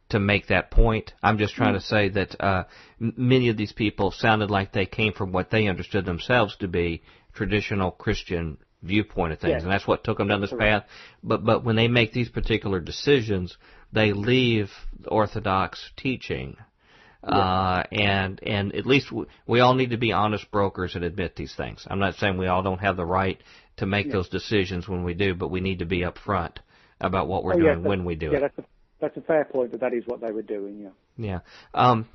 to make that point. I'm just trying to say that uh, many of these people sounded like they came from what they understood themselves to be traditional Christian viewpoint of things, Yes. and that's what took them down this Correct. path. But but when they make these particular decisions, they leave Orthodox teaching. Uh, and and at least we, we all need to be honest brokers and admit these things. I'm not saying we all don't have the right to make Yeah. those decisions when we do, but we need to be upfront about what we're Oh, doing when we do yeah, it. that's a, that's a fair point, but that is what they were doing, yeah. Yeah. Um,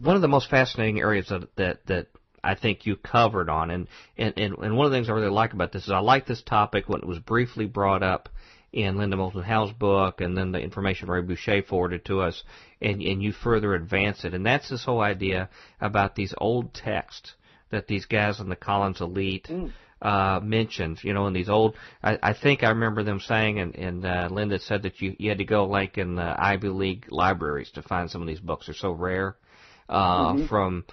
one of the most fascinating areas that, that that I think you covered on, and, and and and one of the things I really like about this is I like this topic when it was briefly brought up in Linda Moulton Howe's book, and then the information Ray Boeche forwarded to us, and and you further advance it, and that's this whole idea about these old texts that these guys in the Collins Elite uh, mentioned, you know, in these old, I, I think I remember them saying, and, and uh, Linda said that you, you had to go like in the Ivy League libraries to find some of these books. They're so rare, uh, from,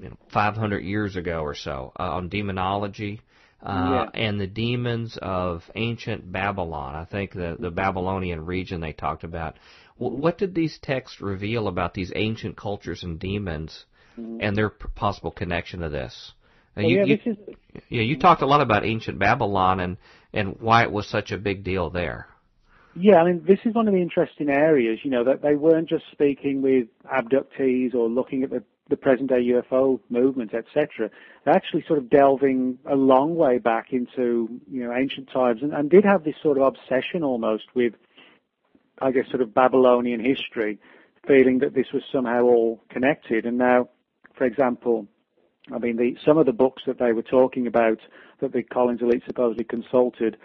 you know, 500 years ago or so, uh, on demonology. Uh, and the demons of ancient Babylon. I think the, the Babylonian region they talked about. W- what did these texts reveal about these ancient cultures and demons and their p- possible connection to this? You- yeah, you- this is yeah, you talked a lot about ancient Babylon and and why it was such a big deal there. Yeah, I mean, this is one of the interesting areas, you know, that they weren't just speaking with abductees or looking at the, the present day UFO movement, etc. Actually sort of delving a long way back into, you know, ancient times and, and did have this sort of obsession almost with, I guess, sort of Babylonian history, feeling that this was somehow all connected. And now, for example, I mean, the, some of the books that they were talking about that the Collins elite supposedly consulted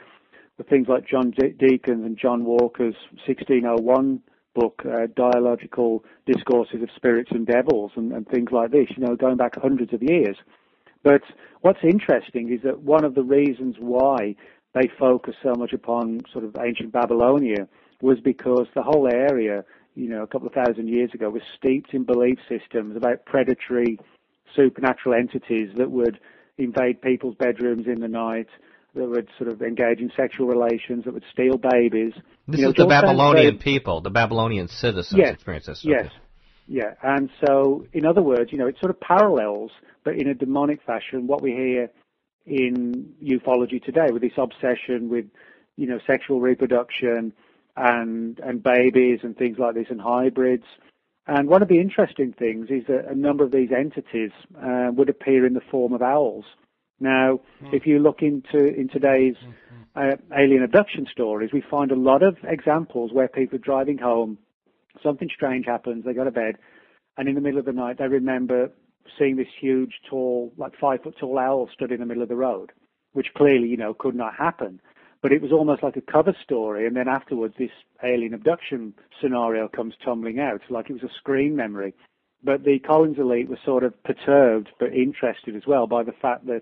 were things like John De- Deacon's and John Walker's 1601 book, uh, Dialogical Discourses of Spirits and Devils, and, and things like this, you know, going back hundreds of years. But what's interesting is that one of the reasons why they focus so much upon sort of ancient Babylonia was because the whole area, you know, a couple of thousand years ago was steeped in belief systems about predatory supernatural entities that would invade people's bedrooms in the night, that would sort of engage in sexual relations, that would steal babies. This You is the Babylonian people, the Babylonian citizens Yes, experience this. Yes. Okay. Yeah. And so, in other words, you know, it sort of parallels, but in a demonic fashion, what we hear in ufology today with this obsession with, you know, sexual reproduction and, and babies and things like this and hybrids. And one of the interesting things is that a number of these entities uh, would appear in the form of owls. Now, mm. if you look into in today's uh, alien abduction stories, we find a lot of examples where people are driving home, something strange happens, they go to bed, and in the middle of the night they remember seeing this huge, tall, like five foot tall owl stood in the middle of the road, which clearly, you know, could not happen. But it was almost like a cover story, and then afterwards this alien abduction scenario comes tumbling out, like it was a screen memory. But the Collins elite were sort of perturbed but interested as well by the fact that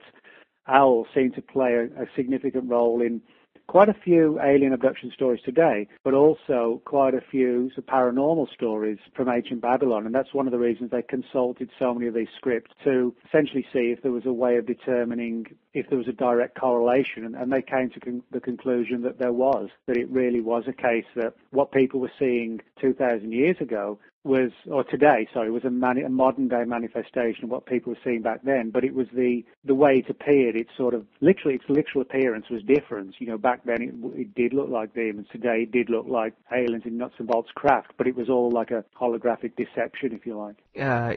owls seem to play a, a significant role in quite a few alien abduction stories today, but also quite a few paranormal stories from ancient Babylon. And that's one of the reasons they consulted so many of these scripts to essentially see if there was a way of determining if there was a direct correlation. And, they came to con- the conclusion that there was, that it really was a case that what people were seeing 2,000 years ago was, or today, sorry, was a, mani- a, modern day manifestation of what people were seeing back then. But it was the the way it appeared. It sort of literally, its literal appearance was different. You know, back then it, it did look like demons. Today it did look like aliens in nuts and bolts craft. But it was all like a holographic deception, if you like. Uh,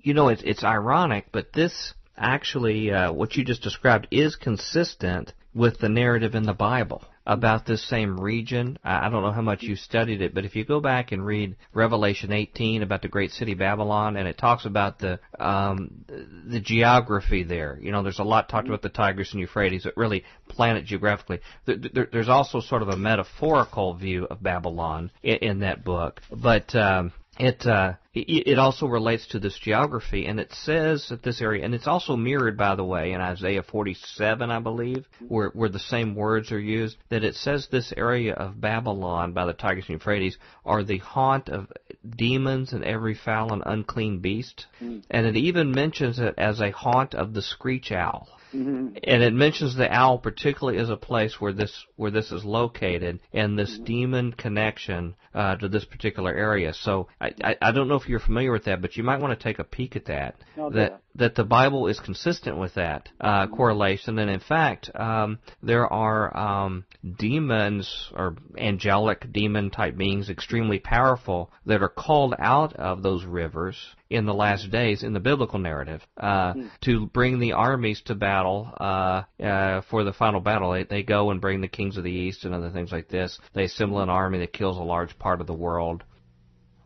you know, it's it's ironic, but this actually, uh, what you just described, is consistent with the narrative in the Bible about this same region. I don't know how much you studied it, but if you go back and read Revelation 18 about the great city Babylon, and it talks about the um, the geography there. You know, there's a lot talked about the Tigris and Euphrates, but really planet geographically. There's also sort of a metaphorical view of Babylon in, that book, but. Um, it uh, it also relates to this geography, and it says that this area, and it's also mirrored, by the way, in Isaiah 47, I believe, where where the same words are used. That it says this area of Babylon by the Tigris and Euphrates are the haunt of demons and every foul and unclean beast, mm. and it even mentions it as a haunt of the screech owl. Mm-hmm. And it mentions the owl particularly as a place where this where this is located and this mm-hmm. demon connection uh, to this particular area. So I, I, I don't know if you're familiar with that, but you might want to take a peek at that. Okay. That that the Bible is consistent with that uh, mm-hmm. correlation, and in fact, um, there are um, demons or angelic demon type beings, extremely powerful, that are called out of those rivers in the last days in the biblical narrative uh, mm-hmm. to bring the armies to battle uh, uh, for the final battle. They, they go and bring the kings of the east and other things like this. They assemble an army that kills a large part of the world.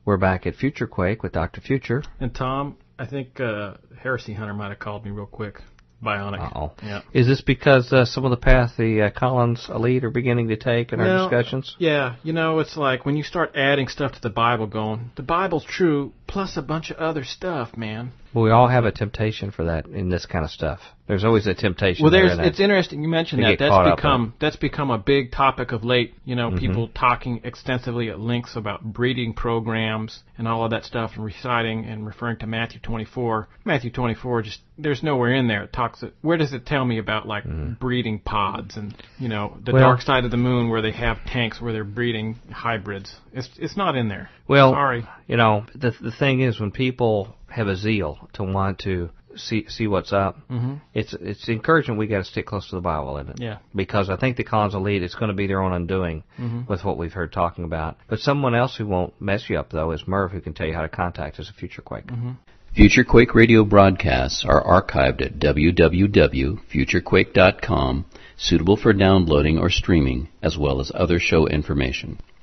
We're back at Future Quake with Dr. Future. And Tom, I think uh, Heresy Hunter might have called me real quick. Bionic. oh Yeah. Is this because uh, some of the path the uh, Collins elite are beginning to take in no, our discussions? Yeah. You know, it's like when you start adding stuff to the Bible, going, the Bible's true, plus a bunch of other stuff, man. Well, we all have a temptation for that in this kind of stuff. There's always a temptation. Well, there's. There it's interesting you mentioned that. That's become that's become a big topic of late. You know, mm-hmm. people talking extensively at lengths about breeding programs and all of that stuff, and reciting and referring to Matthew 24. Matthew 24 just there's nowhere in there it talks. Where does it tell me about like mm-hmm. breeding pods and you know the well, dark side of the moon where they have tanks where they're breeding hybrids? It's it's not in there. Well, sorry. You know the the thing is when people have a zeal to want to see see what's up. Mm-hmm. It's it's encouraging. We got to stick close to the Bible, isn't it? Yeah. Because I think the Collins elite it's going to be their own undoing mm-hmm. with what we've heard talking about. But someone else who won't mess you up though is Merv, who can tell you how to contact us at Future Quake. Mm-hmm. Future Quake radio broadcasts are archived at www.futurequake.com, suitable for downloading or streaming, as well as other show information.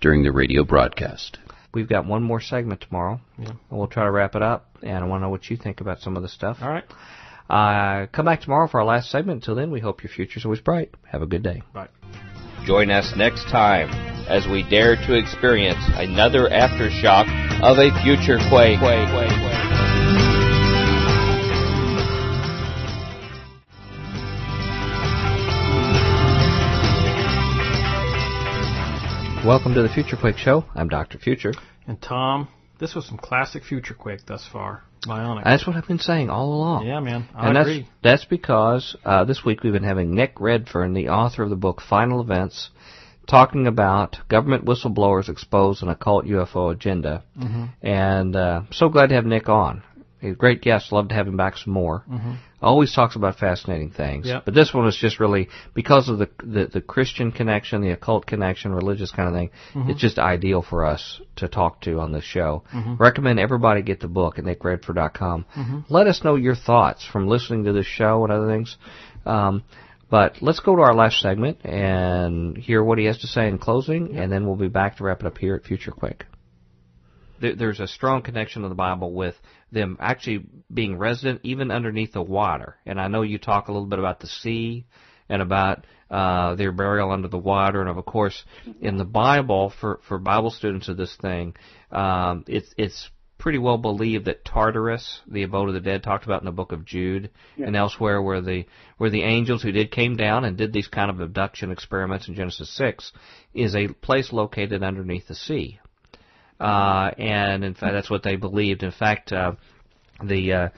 during the radio broadcast. We've got one more segment tomorrow. Yeah. And we'll try to wrap it up. And I want to know what you think about some of the stuff. All right. Uh, come back tomorrow for our last segment. Until then, we hope your future's always bright. Have a good day. Bye. Join us next time as we dare to experience another aftershock of a future quake. quake, quake, quake. Welcome to the Future Quake Show. I'm Dr. Future. And Tom, this was some classic Future Quake thus far. bionic. That's what I've been saying all along. Yeah, man. I and agree. that's that's because uh, this week we've been having Nick Redfern, the author of the book Final Events, talking about government whistleblowers expose an occult UFO agenda. Mm-hmm. And uh, so glad to have Nick on. He's a great guest. Love to have him back some more. Mm-hmm. Always talks about fascinating things. Yep. But this one is just really because of the, the the Christian connection, the occult connection, religious kind of thing. Mm-hmm. It's just ideal for us to talk to on this show. Recommend everybody get the book at nickredfern.com. Mm-hmm. Let us know your thoughts from listening to this show and other things. Um, but let's go to our last segment and hear what he has to say in closing, and then we'll be back to wrap it up here at Future Quake. There's a strong connection of the Bible with them actually being resident even underneath the water. And I know you talk a little bit about the sea and about uh, their burial under the water, and of course, in the Bible, for for Bible students of this thing, um, it's it's pretty well believed that Tartarus, the abode of the dead, talked about in the book of Jude and elsewhere, where the where the angels who did came down and did these kind of abduction experiments in Genesis six, is a place located underneath the sea. Uh, and in fact, that's what they believed. In fact, uh, the uh,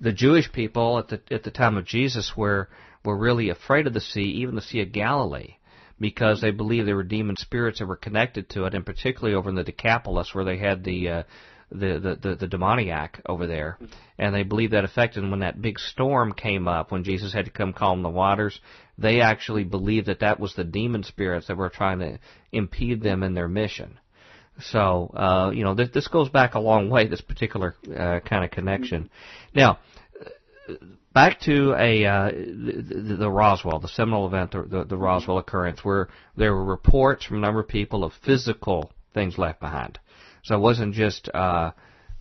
the Jewish people at the at the time of Jesus were were really afraid of the sea, even the Sea of Galilee, because they believed there were demon spirits that were connected to it, and particularly over in the Decapolis where they had the uh, the, the, the, the demoniac over there. And they believed that affected them when that big storm came up, when Jesus had to come calm the waters. They actually believed that that was the demon spirits that were trying to impede them in their mission. So, uh, you know, this, this goes back a long way, this particular uh, kind of connection. Now, back to a uh, the, the Roswell, the seminal event, the, the, the Roswell occurrence, where there were reports from a number of people of physical things left behind. So it wasn't just uh,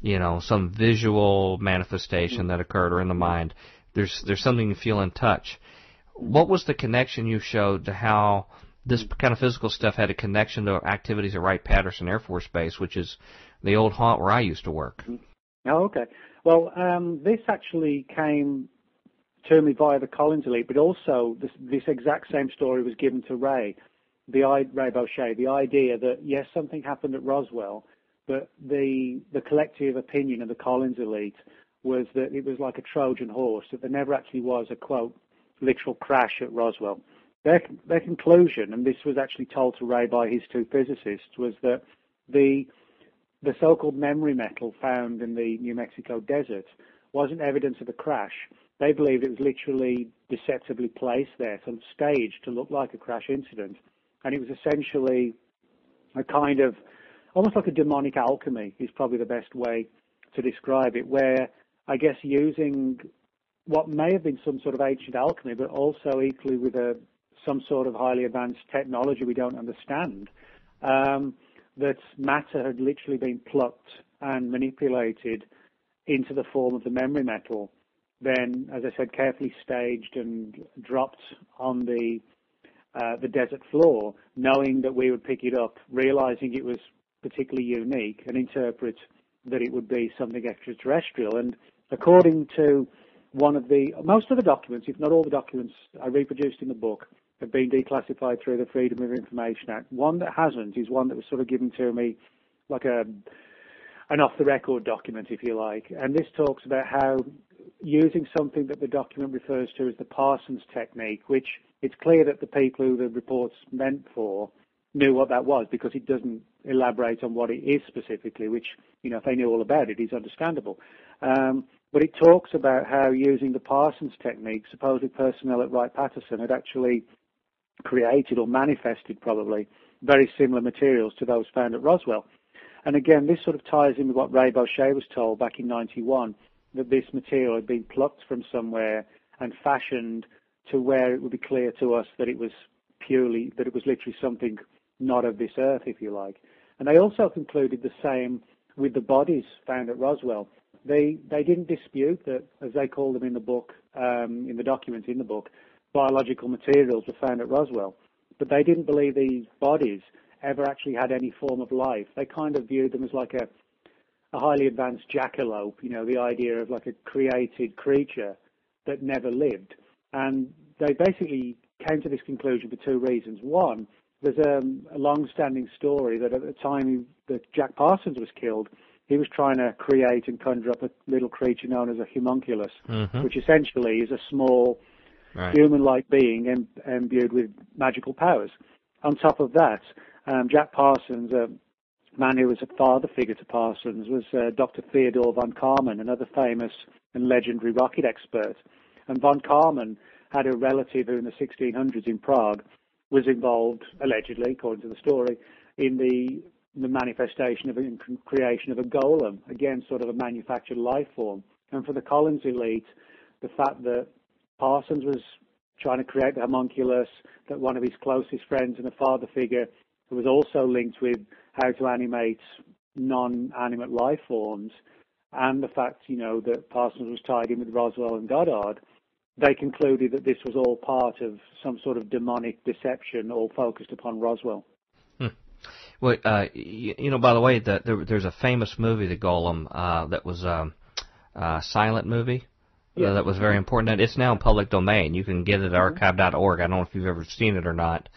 you know some visual manifestation that occurred or in the mind. There's there's something you feel in touch. What was the connection you showed to how this kind of physical stuff had a connection to activities at Wright Patterson Air Force Base, which is the old haunt where I used to work? Oh, okay. Well, um, this actually came to me via the Collins Elite, but also this, this exact same story was given to Ray, the Ray Boeche, the idea that yes, something happened at Roswell, but the the collective opinion of the Collins Elite was that it was like a Trojan horse, that there never actually was a quote literal crash at Roswell. Their their conclusion, and this was actually told to Ray by his two physicists, was that the the so-called memory metal found in the New Mexico desert wasn't evidence of a crash. They believed it was literally deceptively placed there, sort of staged to look like a crash incident. And it was essentially a kind of, almost like a demonic alchemy is probably the best way to describe it, where I guess using what may have been some sort of ancient alchemy, but also equally with a, some sort of highly advanced technology we don't understand, um, that matter had literally been plucked and manipulated into the form of the memory metal, then, as I said, carefully staged and dropped on the uh, the desert floor, knowing that we would pick it up, realizing it was particularly unique, and interpret that it would be something extraterrestrial. And according to one of the most of the documents, if not all the documents I reproduced in the book, have been declassified through the Freedom of Information Act. One that hasn't is one that was sort of given to me like a an off the record document, if you like. And this talks about how using something that the document refers to as the Parsons technique, which it's clear that the people who the report's meant for knew what that was because it doesn't elaborate on what it is specifically, which, you know, if they knew all about it, is understandable. Um, but it talks about how using the Parsons technique, supposedly personnel at Wright Patterson had actually created or manifested probably very similar materials to those found at Roswell. And again, this sort of ties in with what Ray Boeche was told back in 91, that this material had been plucked from somewhere and fashioned to where it would be clear to us that it was purely, that it was literally something not of this earth, if you like. And they also concluded the same with the bodies found at Roswell. They, they didn't dispute that, as they call them in the book, um, in the documents in the book, biological materials were found at Roswell. But they didn't believe these bodies ever actually had any form of life. They kind of viewed them as like a, a highly advanced jackalope, you know, the idea of like a created creature that never lived. And they basically came to this conclusion for two reasons. One, there's a, a long-standing story that at the time that Jack Parsons was killed, he was trying to create and conjure up a little creature known as a homunculus, Mhm. which essentially is a small Right. human-like being im- imbued with magical powers. On top of that, um, Jack Parsons, a man who was a father figure to Parsons, was uh, Dr. Theodore von Karman, another famous and legendary rocket expert. And von Karman had a relative who in the 1600s in Prague was involved, allegedly, according to the story, in the the manifestation of a creation of a golem, again, sort of a manufactured life form. And for the Collins elite, the fact that Parsons was trying to create the homunculus, that one of his closest friends and a father figure who was also linked with how to animate non-animate life forms, and the fact, you know, that Parsons was tied in with Roswell and Goddard, they concluded that this was all part of some sort of demonic deception, all focused upon Roswell. Well, uh, you, you know, by the way, that there, there's a famous movie, The Golem, uh, that was um, a silent movie. Yeah. that was very important. It's now in public domain. You can get it at archive.org. I don't know if you've ever seen it or not.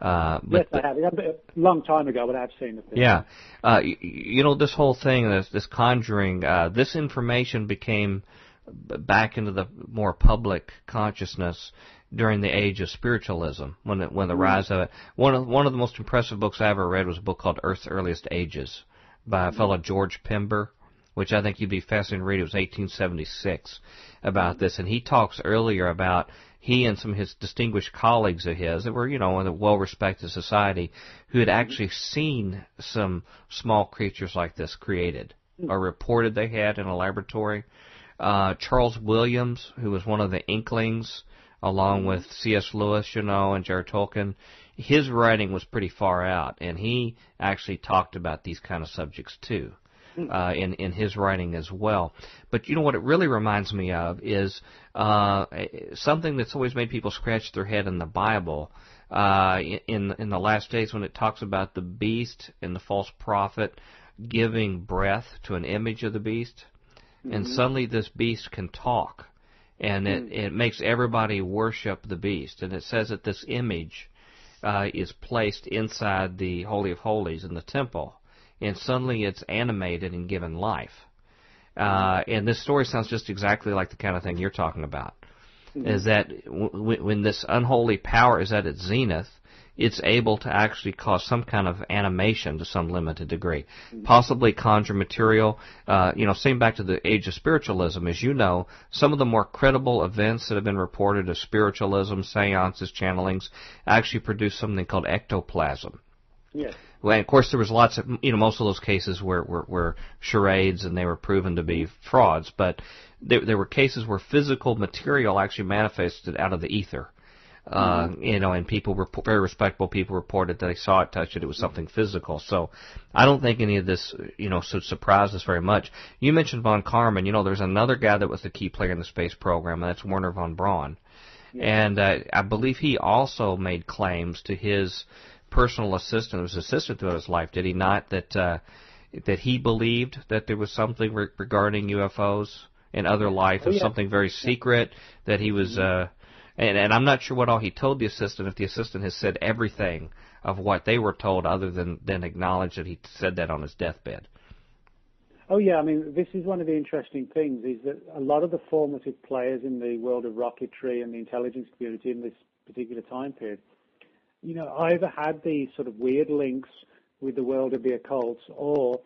Uh, but yes, I have. A long time ago, but I have seen film. Yeah, uh, you, you know this whole thing, this this conjuring, uh, this information became back into the more public consciousness during the age of spiritualism, when it, when the rise of it. One of one of the most impressive books I ever read was a book called Earth's Earliest Ages by a fellow George Pember, which I think you'd be fascinated to read. It was 1876 about this, and he talks earlier about he and some of his distinguished colleagues of his that were, you know, in a well-respected society who had actually seen some small creatures like this created or reported they had in a laboratory. Uh, Charles Williams, who was one of the Inklings, along with C.S. Lewis, you know, and J.R.R. Tolkien, his writing was pretty far out, and he actually talked about these kind of subjects too uh, in in his writing as well. But you know what it really reminds me of is uh, something that's always made people scratch their head in the Bible. Uh, in in the last days, when it talks about the beast and the false prophet giving breath to an image of the beast, and suddenly this beast can talk, and it it makes everybody worship the beast, and it says that this image uh, is placed inside the holy of holies in the temple and suddenly it's animated and given life. Uh, and this story sounds just exactly like the kind of thing you're talking about. Is that w- when this unholy power is at its zenith, it's able to actually cause some kind of animation to some limited degree, possibly conjure material. Uh, you know, same back to the age of spiritualism, as you know, some of the more credible events that have been reported of spiritualism, seances, channelings, actually produce something called ectoplasm. Yes. Well, of course, there was lots of, you know, most of those cases were, were, were charades and they were proven to be frauds, but there, there were cases where physical material actually manifested out of the ether. Uh, you know, and people were very respectable people reported that they saw it, touched it, it was something physical. So, I don't think any of this, you know, should surprise us very much. You mentioned von Karman. You know, there's another guy that was the key player in the space program, and that's Werner von Braun. And uh, I believe he also made claims to his personal assistant, his assistant throughout his life, did he not? That uh, that he believed that there was something re- regarding UFOs in other life, Oh, and yeah. something very secret that he was. Uh, and, and I'm not sure what all he told the assistant. If the assistant has said everything of what they were told, other than than acknowledge that he said that on his deathbed. Oh yeah, I mean, this is one of the interesting things is that a lot of the formative players in the world of rocketry and the intelligence community in this particular time period, you know, either had these sort of weird links with the world of the occult or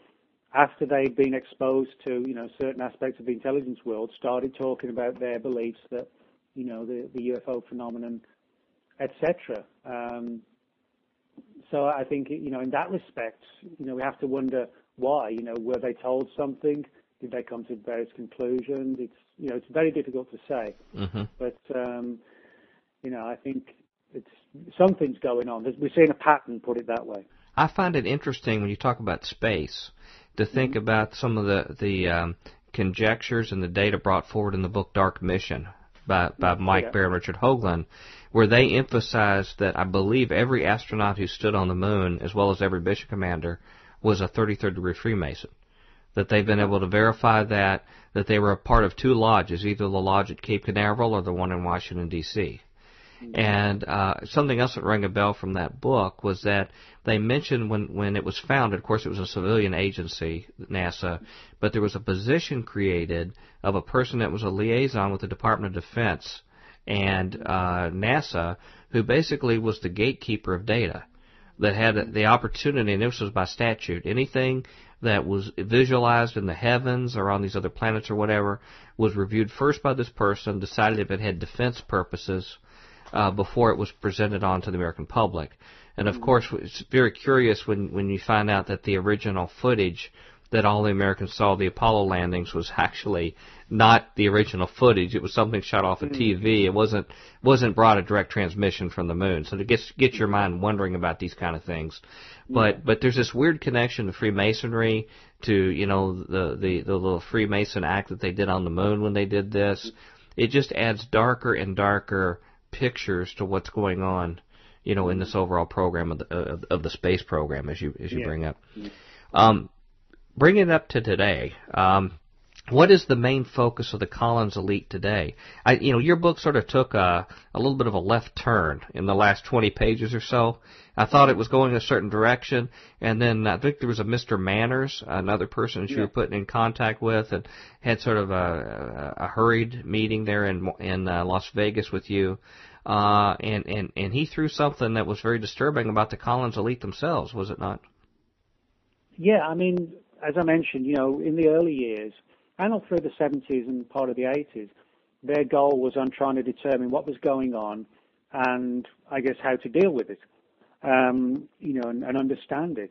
after they'd been exposed to, you know, certain aspects of the intelligence world, started talking about their beliefs that, you know, the, the UFO phenomenon, etc. Um, so I think, you know, in that respect, you know, we have to wonder why. You know, were they told something? Did they come to various conclusions? It's, you know, it's very difficult to say. hmm But, um, you know, I think it's something's going on. We're seeing a pattern, put it that way. I find it interesting when you talk about space to think about some of the the um, conjectures and the data brought forward in the book Dark Mission by by Mike Yeah. Bara and Richard Hoagland, where they emphasize that I believe every astronaut who stood on the moon, as well as every mission commander, was a 33rd degree Freemason. That they've been able to verify that that they were a part of two lodges, either the lodge at Cape Canaveral or the one in Washington D.C. And uh, something else that rang a bell from that book was that they mentioned when when it was founded. Of course, it was a civilian agency, NASA, but there was a position created of a person that was a liaison with the Department of Defense and uh, NASA, who basically was the gatekeeper of data that had the opportunity, and this was by statute, anything that was visualized in the heavens or on these other planets or whatever was reviewed first by this person, decided if it had defense purposes uh, before it was presented on to the American public. And of course, it's very curious when when you find out that the original footage that all the Americans saw the Apollo landings was actually not the original footage. It was something shot off of mm. TV. It wasn't wasn't brought a direct transmission from the moon. So to get get your mind wondering about these kind of things. But but there's this weird connection to Freemasonry, to you know the the the little Freemason act that they did on the moon when they did this. It just adds darker and darker pictures to what's going on, you know, in this overall program of the of, of the space program as you as you yeah. bring up. Um, bring it up to today. Um, what is the main focus of the Collins Elite today? I, you know, your book sort of took a, a little bit of a left turn in the last 20 pages or so. I thought it was going a certain direction, and then I think there was a Mr. Manners, another person that you yeah. were putting in contact with, and had sort of a, a, hurried meeting there in in uh, Las Vegas with you. Uh, and, and, and he threw something that was very disturbing about the Collins Elite themselves, was it not? Yeah, I mean, as I mentioned, you know, in the early years, all through the 70s and part of the 80s, their goal was on trying to determine what was going on and I guess how to deal with it, um, you know, and, and understand it.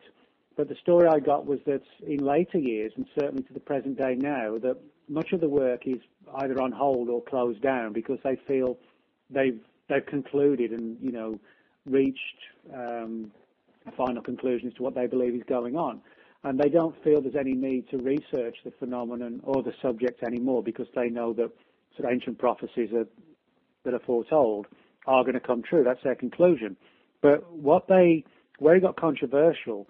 But the story I got was that in later years, and certainly to the present day now, that much of the work is either on hold or closed down because they feel they've they've concluded and you know reached um, a final conclusion as to what they believe is going on and they don't feel there's any need to research the phenomenon or the subject anymore because they know that sort of ancient prophecies are, that are foretold are going to come true. That's their conclusion. But what they, where it got controversial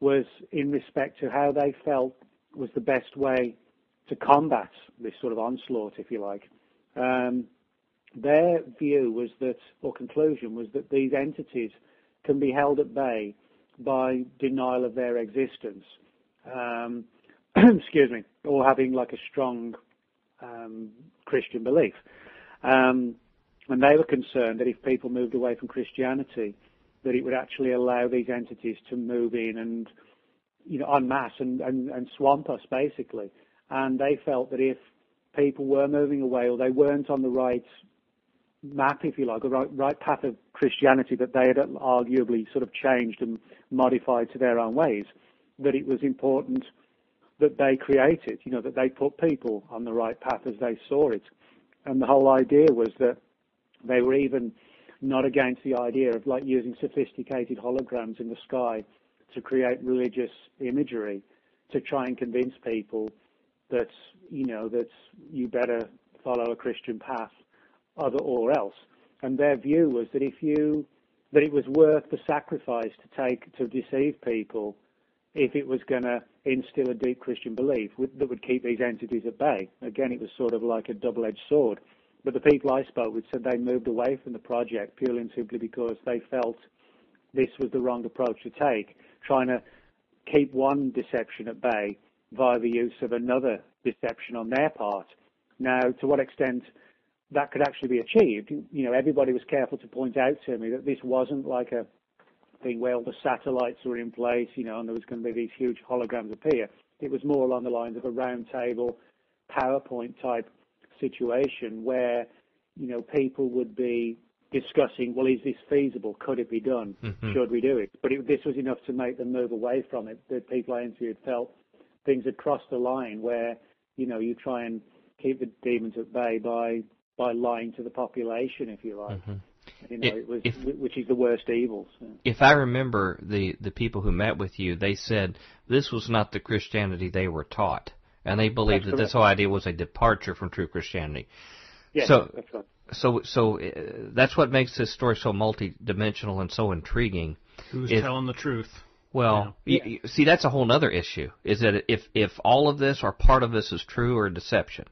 was in respect to how they felt was the best way to combat this sort of onslaught, if you like. Um, their view was that, or conclusion was that these entities can be held at bay by denial of their existence. Um, excuse me, or having like a strong um, Christian belief. Um, and they were concerned that if people moved away from Christianity, that it would actually allow these entities to move in and, you know, en masse and, and, and swamp us basically. And they felt that if people were moving away or they weren't on the right map, if you like, a right, right path of Christianity that they had arguably sort of changed and modified to their own ways, that it was important that they created, you know, that they put people on the right path as they saw it. And the whole idea was that they were even not against the idea of like using sophisticated holograms in the sky to create religious imagery to try and convince people that, you know, that you better follow a Christian path other or else. And their view was that if you that it was worth the sacrifice to take to deceive people if it was going to instill a deep Christian belief that would keep these entities at bay. Again, it was sort of like a double-edged sword. But the people I spoke with said they moved away from the project purely and simply because they felt this was the wrong approach to take, trying to keep one deception at bay via the use of another deception on their part. Now, to what extent that could actually be achieved. You know, everybody was careful to point out to me that this wasn't like a thing where all the satellites were in place, you know, and there was going to be these huge holograms appear. It was more along the lines of a round table PowerPoint type situation where, you know, people would be discussing, well, is this feasible? Could it be done? Mm-hmm. Should we do it? But it, this was enough to make them move away from it. The people I interviewed felt things had crossed the line where, you know, you try and keep the demons at bay by by lying to the population, if you like. Mm-hmm. You know, it was, if, which is the worst evil. So. If I remember the the people who met with you, they said this was not the Christianity they were taught, and they believed that's that this whole idea was a departure from true Christianity. Yes, so, that's right. So, so uh, that's what makes this story so multi-dimensional and so intriguing. Who's it, telling the truth? Well, yeah. you, you, see, that's a whole other issue. Is that if if all of this or part of this is true or deception,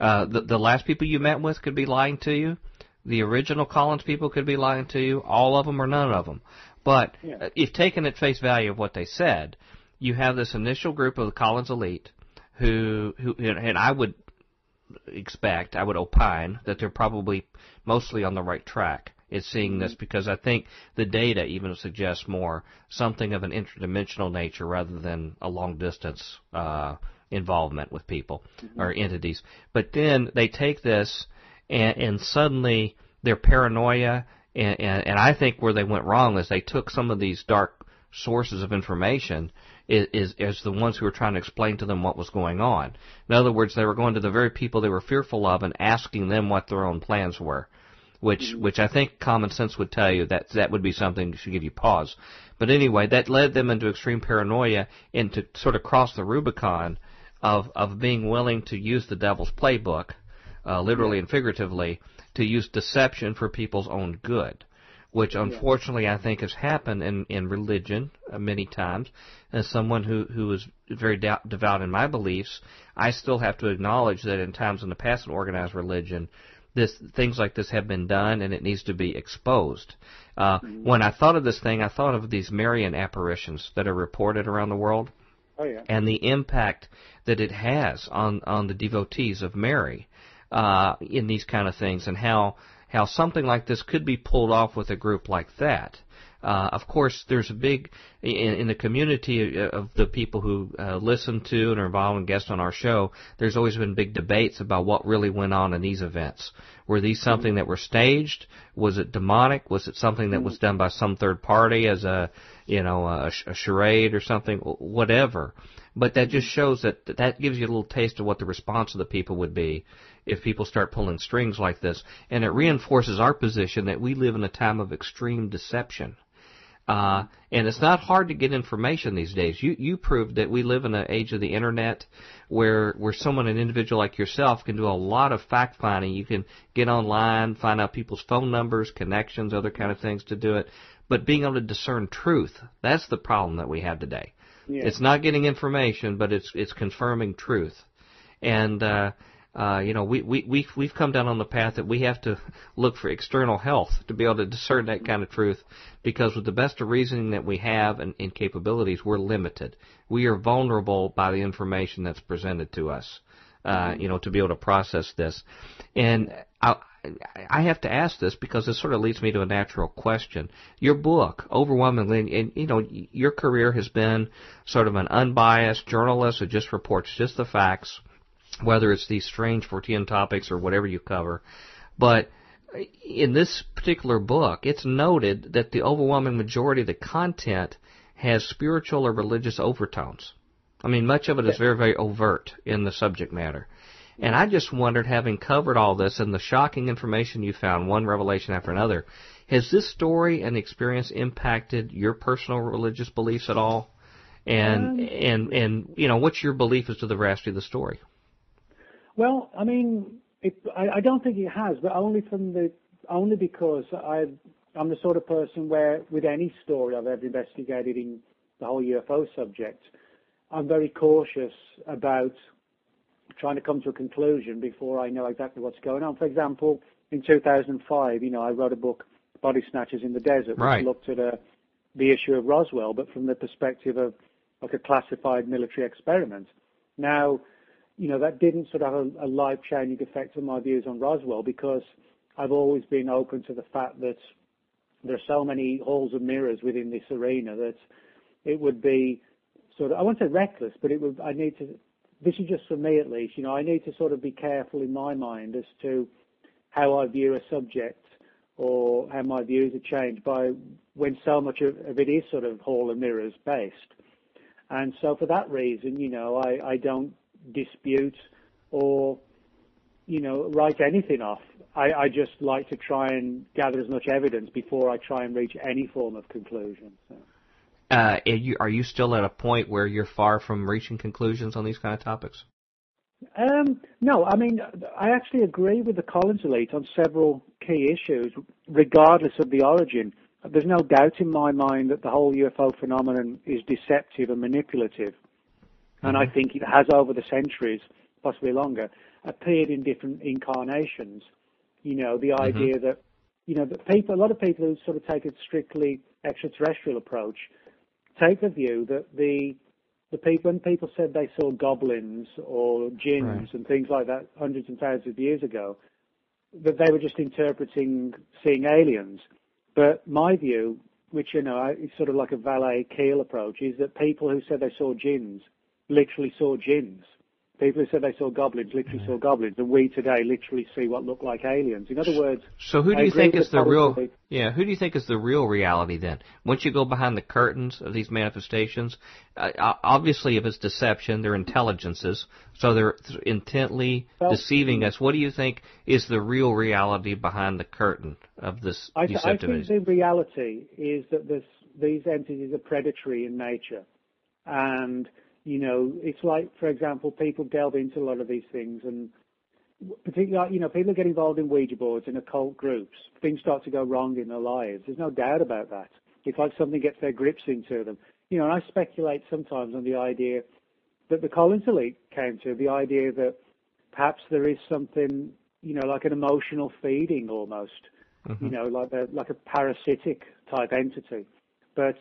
uh, the the last people you met with could be lying to you, the original Collins people could be lying to you, all of them or none of them. But Yeah. uh, if taken at face value of what they said, you have this initial group of the Collins elite who, who, and I would expect, I would opine that they're probably mostly on the right track is seeing this because I think the data even suggests more something of an interdimensional nature rather than a long distance uh, involvement with people mm-hmm. or entities. But then they take this and, and suddenly their paranoia and, and, and I think where they went wrong is they took some of these dark sources of information is, is, is the ones who were trying to explain to them what was going on. In other words, they were going to the very people they were fearful of and asking them what their own plans were which mm-hmm. which I think common sense would tell you that that would be something that should give you pause. But anyway, that led them into extreme paranoia and to sort of cross the Rubicon of of being willing to use the devil's playbook, uh, literally and figuratively, to use deception for people's own good. Which unfortunately I think has happened in, in religion uh, many times. As someone who, who is very doubt, devout in my beliefs, I still have to acknowledge that in times in the past in organized religion, this things like this have been done and it needs to be exposed. Uh, When I thought of this thing, I thought of these Marian apparitions that are reported around the world Oh yeah. and the impact that it has on on the devotees of Mary uh, in these kind of things, and how how something like this could be pulled off with a group like that. Uh, of course, there's a big in, in the community of the people who uh, listen to and are involved and guests on our show. There's always been big debates about what really went on in these events. Were these something that were staged? Was it demonic? Was it something that was done by some third party as a you know a, a charade or something? Whatever. But that just shows that that gives you a little taste of what the response of the people would be if people start pulling strings like this, and it reinforces our position that we live in a time of extreme deception. Uh, and it's not hard to get information these days. You you proved that we live in an age of the internet where where someone, an individual like yourself, can do a lot of fact finding. You can get online, find out people's phone numbers, connections, other kind of things to do it. But being able to discern truth, that's the problem that we have today. Yeah. It's not getting information, but it's it's confirming truth. And uh, uh, you know, we we we've, we've come down on the path that we have to look for external health to be able to discern that kind of truth, because with the best of reasoning that we have and, and capabilities, we're limited. We are vulnerable by the information that's presented to us. Uh, you know, to be able to process this, and I, I have to ask this because this sort of leads me to a natural question. Your book, overwhelmingly, and, you know, your career has been sort of an unbiased journalist who just reports just the facts, whether it's these strange Fortean topics or whatever you cover. But in this particular book, it's noted that the overwhelming majority of the content has spiritual or religious overtones. I mean, much of it is very, very overt in the subject matter. And I just wondered, having covered all this and the shocking information you found, one revelation after another, has this story and experience impacted your personal religious beliefs at all? And Um, and and you know, what's your belief as to the veracity of the story? Well, I mean, it, I, I don't think it has, but only from the only because I I'm the sort of person where with any story I've ever investigated in the whole UFO subject, I'm very cautious about trying to come to a conclusion before I know exactly what's going on. For example, in 2005, you know, I wrote a book, Body Snatchers in the Desert, which Right. looked at a, the issue of Roswell, but from the perspective of like a classified military experiment. Now, you know, that didn't sort of have a, a life-changing effect on my views on Roswell because I've always been open to the fact that there are so many halls of mirrors within this arena that it would be sort of, I won't say reckless, but it would, I need to, this is just for me at least, you know, I need to sort of be careful in my mind as to how I view a subject or how my views are changed by when so much of, it is sort of hall of mirrors based. And so for that reason, you know, I, I don't dispute or, you know, write anything off. I, I just like to try and gather as much evidence before I try and reach any form of conclusion. So. Uh, are you are you still at a point where you're far from reaching conclusions on these kind of topics? Um, no, I mean, I actually agree with the Collins elite on several key issues, regardless of the origin. There's no doubt in my mind that the whole UFO phenomenon is deceptive and manipulative. And I think it has over the centuries, possibly longer, appeared in different incarnations. You know, the idea that you know that people, a lot of people who sort of take a strictly extraterrestrial approach, take the view that the the people when people said they saw goblins or jinns Right. and things like that hundreds and thousands of years ago, that they were just interpreting seeing aliens. But my view, which you know I- is sort of like a Vallee Keel approach, is that people who said they saw jinns literally saw jinns. People who said they saw goblins literally saw goblins, and we today literally see what look like aliens. In other words, So who do you think is the real? Yeah, who do you think is the real reality then? Once you go behind the curtains of these manifestations, uh, obviously if it's deception, they're intelligences, so they're intently Well- deceiving us. What do you think is the real reality behind the curtain of this I, th- I think the reality is that this, these entities are predatory in nature, and you know it's like, for example, people delve into a lot of these things, and particularly, you know, people get involved in Ouija boards and occult groups. Things start to go wrong in their lives. There's no doubt about that. It's like something gets their grips into them. You know, and I speculate sometimes on the idea that the Collins elite came to, the idea that perhaps there is something, you know, like an emotional feeding almost you mm-hmm. know, like a like a parasitic type entity. But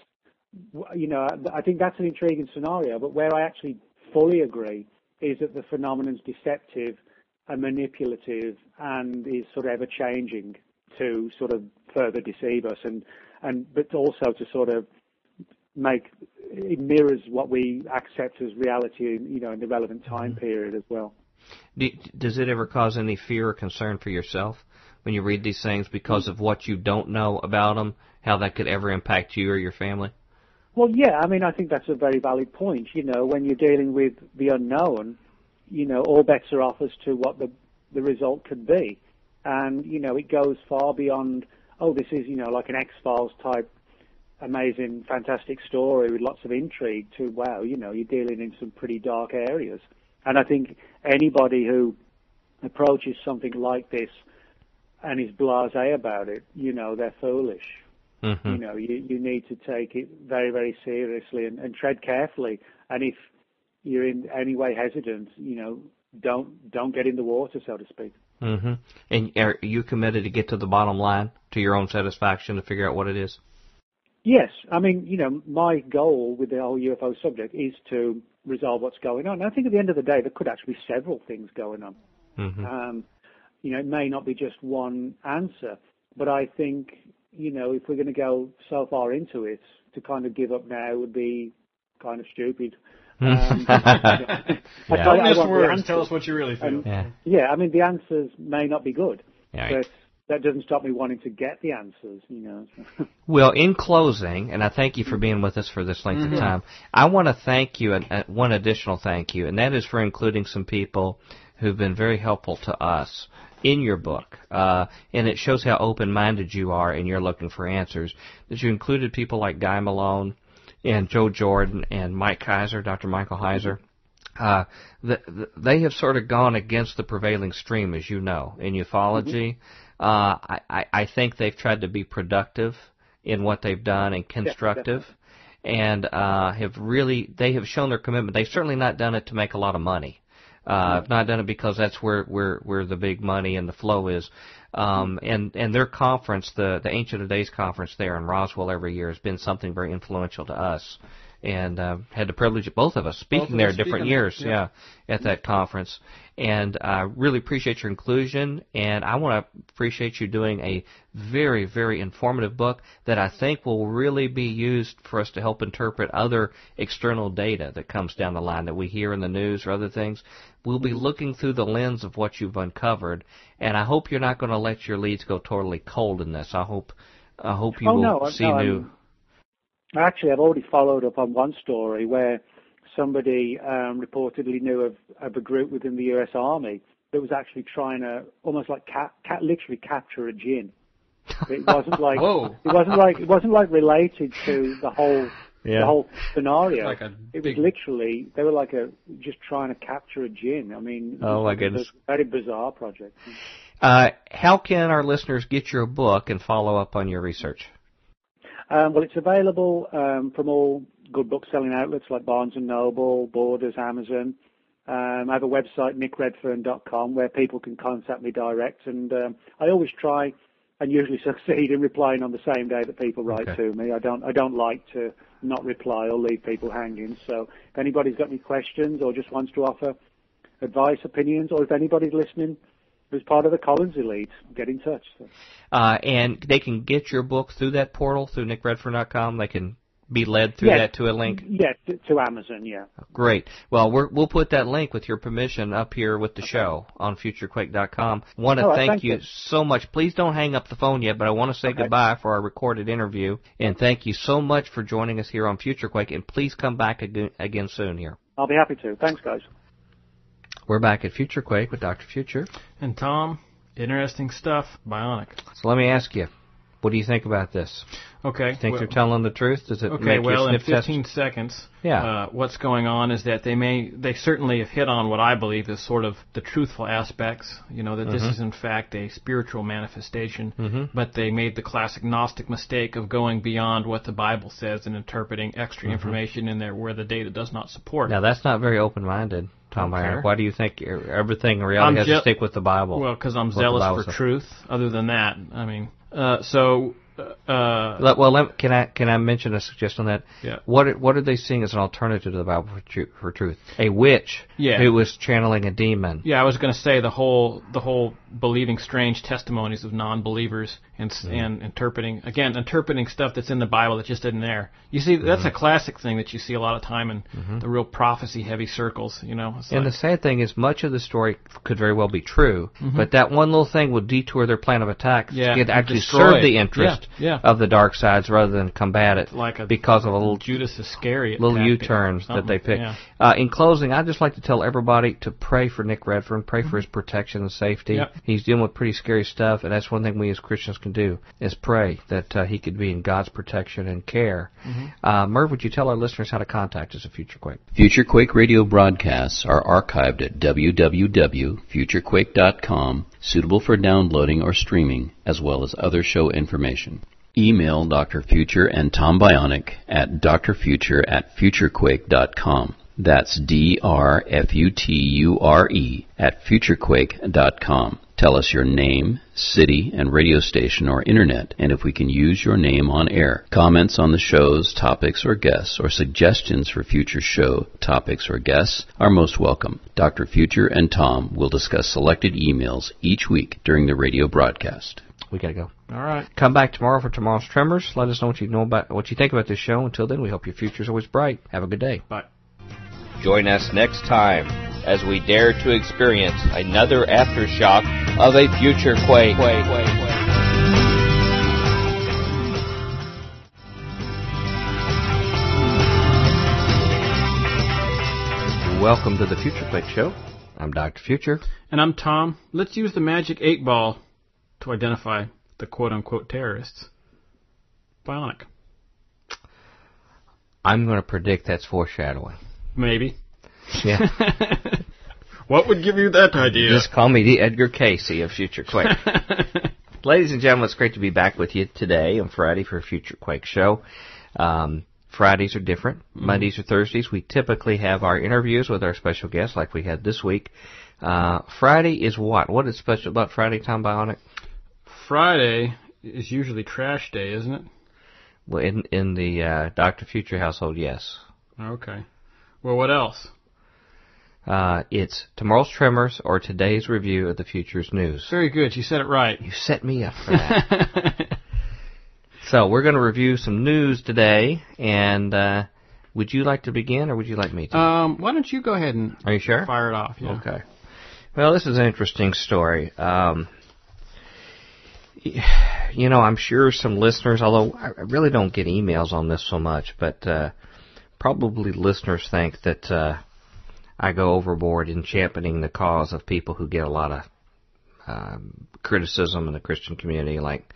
you know, I think that's an intriguing scenario. But where I actually fully agree is that the phenomenon's deceptive and manipulative and is sort of ever changing to sort of further deceive us and and but also to sort of make it mirrors what we accept as reality, you know, in the relevant mm-hmm. time period as well. Does it ever cause any fear or concern for yourself when you read these things because mm. of what you don't know about them, how that could ever impact you or your family? Well, yeah, I mean, I think that's a very valid point. You know, when you're dealing with the unknown, you know, all bets are off as to what the the result could be, and you know, it goes far beyond. Oh, this is you know like an X Files type, amazing, fantastic story with lots of intrigue. To wow, you know, you're dealing in some pretty dark areas, and I think anybody who approaches something like this and is blasé about it, you know, they're foolish hmm you know, you, you need to take it very, very seriously and, and tread carefully. And if you're in any way hesitant, you know, don't don't get in the water, so to speak. hmm And are you committed to get to the bottom line, to your own satisfaction, to figure out what it is? Yes, I mean, you know, my goal with the whole UFO subject is to resolve what's going on. And I think at the end of the day, there could actually be several things going on. hmm Um, you know, it may not be just one answer, but I think, you know, if we're going to go so far into it, to kind of give up now would be kind of stupid. Um, I Yeah. tell Don't you, I miss want the words. Tell us what you really feel. And- Yeah. Yeah, I mean, the answers may not be good, Yeah. but that doesn't stop me wanting to get the answers, you know. Well, in closing, and I thank you for being with us for this length of time, I want to thank you, and uh, one additional thank you, and that is for including some people who've been very helpful to us in your book. Uh, and it shows how open-minded you are and you're looking for answers. That you included people like Guy Malone and Joe Jordan and Mike Kaiser, Dr. Michael Heiser. Uh, the, the, they have sort of gone against the prevailing stream, as you know, in ufology. Uh, I, I, I think they've tried to be productive in what they've done and constructive, and uh, have really they have shown their commitment. They've certainly not done it to make a lot of money. Uh, I've not done it because that's where where where the big money and the flow is. Um, and and their conference, the the Ancient of Days conference there in Roswell every year has been something very influential to us. And uh, had the privilege of both of us speaking of there us different speaking, years, yeah. yeah, at that conference. And I uh, really appreciate your inclusion, and I want to appreciate you doing a very, very informative book that I think will really be used for us to help interpret other external data that comes down the line that we hear in the news or other things. We'll be looking through the lens of what you've uncovered, and I hope you're not going to let your leads go totally cold in this. I hope, I hope you oh will no, see no, new. I'm- Actually, I've already followed up on one story where somebody um, reportedly knew of, of a group within the U.S. Army that was actually trying to almost like literally capture a gin. It wasn't like it wasn't like it wasn't like related to the whole Yeah. the whole scenario. Like it was literally they were like a just trying to capture a gin. I mean, Oh, was my goodness. very bizarre project. Uh, how can our listeners get your book and follow up on your research? Um, well, it's available um, from all good book selling outlets like Barnes and Noble, Borders, Amazon. Um, I have a website, nickredfern.com, where people can contact me direct, and um, I always try and usually succeed in replying on the same day that people write Okay. to me. I don't I don't like to not reply or leave people hanging. So if anybody's got any questions or just wants to offer advice, opinions, or if anybody's listening who's part of the Collins Elite, get in touch. So, Uh, and they can get your book through that portal through nickredfern.com. They can be led through Yes. that to a link. yeah, to, Amazon. Yeah. Great. Well, we're, we'll put that link with your permission up here with the show on futurequake.com. Want to right, thank thank you you. so much. Please don't hang up the phone yet, but I want to say Okay. goodbye for our recorded interview. And thank you so much for joining us here on FutureQuake. And please come back again, again soon here. I'll be happy to. Thanks, guys. We're back at FutureQuake with Dr. Future. And Tom, interesting stuff. Bionic. So let me ask you, what do you think about this? Okay. Think well- they're telling the truth? Does it Okay, make well, you in sniff test? 15 seconds, Yeah. uh, what's going on is that they may, they certainly have hit on what I believe is sort of the truthful aspects. You know that this Mm-hmm. is in fact a spiritual manifestation, but they made the classic Gnostic mistake of going beyond what the Bible says and interpreting extra Mm-hmm. information in there where the data does not support. Now that's not very open-minded, Tom. Byron. Why do you think everything in reality I'm has to stick with the Bible? Well, because I'm zealous for says. truth. Other than that, I mean, uh, so. Uh, Let- well, let, can I can I mention a suggestion on that? Yeah. What are- what are they seeing as an alternative to the Bible for, tru- for truth? A witch Yeah. who was channeling a demon. Yeah, I was going to say the whole the whole believing strange testimonies of non-believers and s and interpreting again interpreting stuff that's in the Bible that just isn't there. You see, that's a classic thing that you see a lot of time in the real prophecy heavy circles. You know, it's And like, the sad thing is, much of the story could very well be true, but that one little thing will detour their plan of attack Mm-hmm. Yeah, to actually serve the interest Yeah, yeah. of the dark sides rather than combat it like a because of a little Judas Iscariot little U-turns that they pick. Uh, in closing, I'd just like to tell everybody to pray for Nick Redfern, pray for his protection and safety. Yep. He's dealing with pretty scary stuff, and that's one thing we as Christians can do is pray that uh, he could be in God's protection and care. Uh, Merv, would you tell our listeners how to contact us at Future Quake? Future Quake radio broadcasts are archived at www.futurequake.com, suitable for downloading or streaming, as well as other show information. Email Dr. Future and Tom Bionic at drfuture at futurequake.com. That's D-R-F-U-T-U-R-E at futurequake.com. Tell us your name, city, and radio station or internet, and if we can use your name on air. Comments on the show's topics or guests, or suggestions for future show topics or guests are most welcome. Dr. Future and Tom will discuss selected emails each week during the radio broadcast. We gotta go. All right. Come back tomorrow for tomorrow's Tremors. Let us know what you know about what you think about this show. Until then, we hope your future's always bright. Have a good day. Bye. Join us next time as we dare to experience another aftershock of a future quake. Welcome to the Future Quake Show. I'm Dr. Future. And I'm Tom. Let's use the magic eight ball to identify the quote unquote terrorists. Bionic. I'm going to predict that's foreshadowing. Maybe. Yeah. What would give you that idea? Just call me the Edgar Cayce of Future Quake. Ladies and gentlemen, it's great to be back with you today on Friday for a Future Quake show. Um, Fridays are different. Mondays or Thursdays, we typically have our interviews with our special guests, like we had this week. Uh, Friday is what? What is special about Friday, Tom Bionic? Friday is usually trash day, isn't it? Well, in in the uh, Doctor Future household, yes. Okay. Well, what else? Uh, it's tomorrow's Tremors or today's review of the Future's news. Very good. You said it right. You set me up for that. so we're going to review some news today, and uh, would you like to begin, or would you like me to? um, why don't you go ahead and Are you sure? fire it off? Yeah. Okay. Well, this is an interesting story. Um, you know, I'm sure some listeners, although I I really don't get emails on this so much, but uh, probably listeners think that uh, I go overboard in championing the cause of people who get a lot of um, criticism in the Christian community, like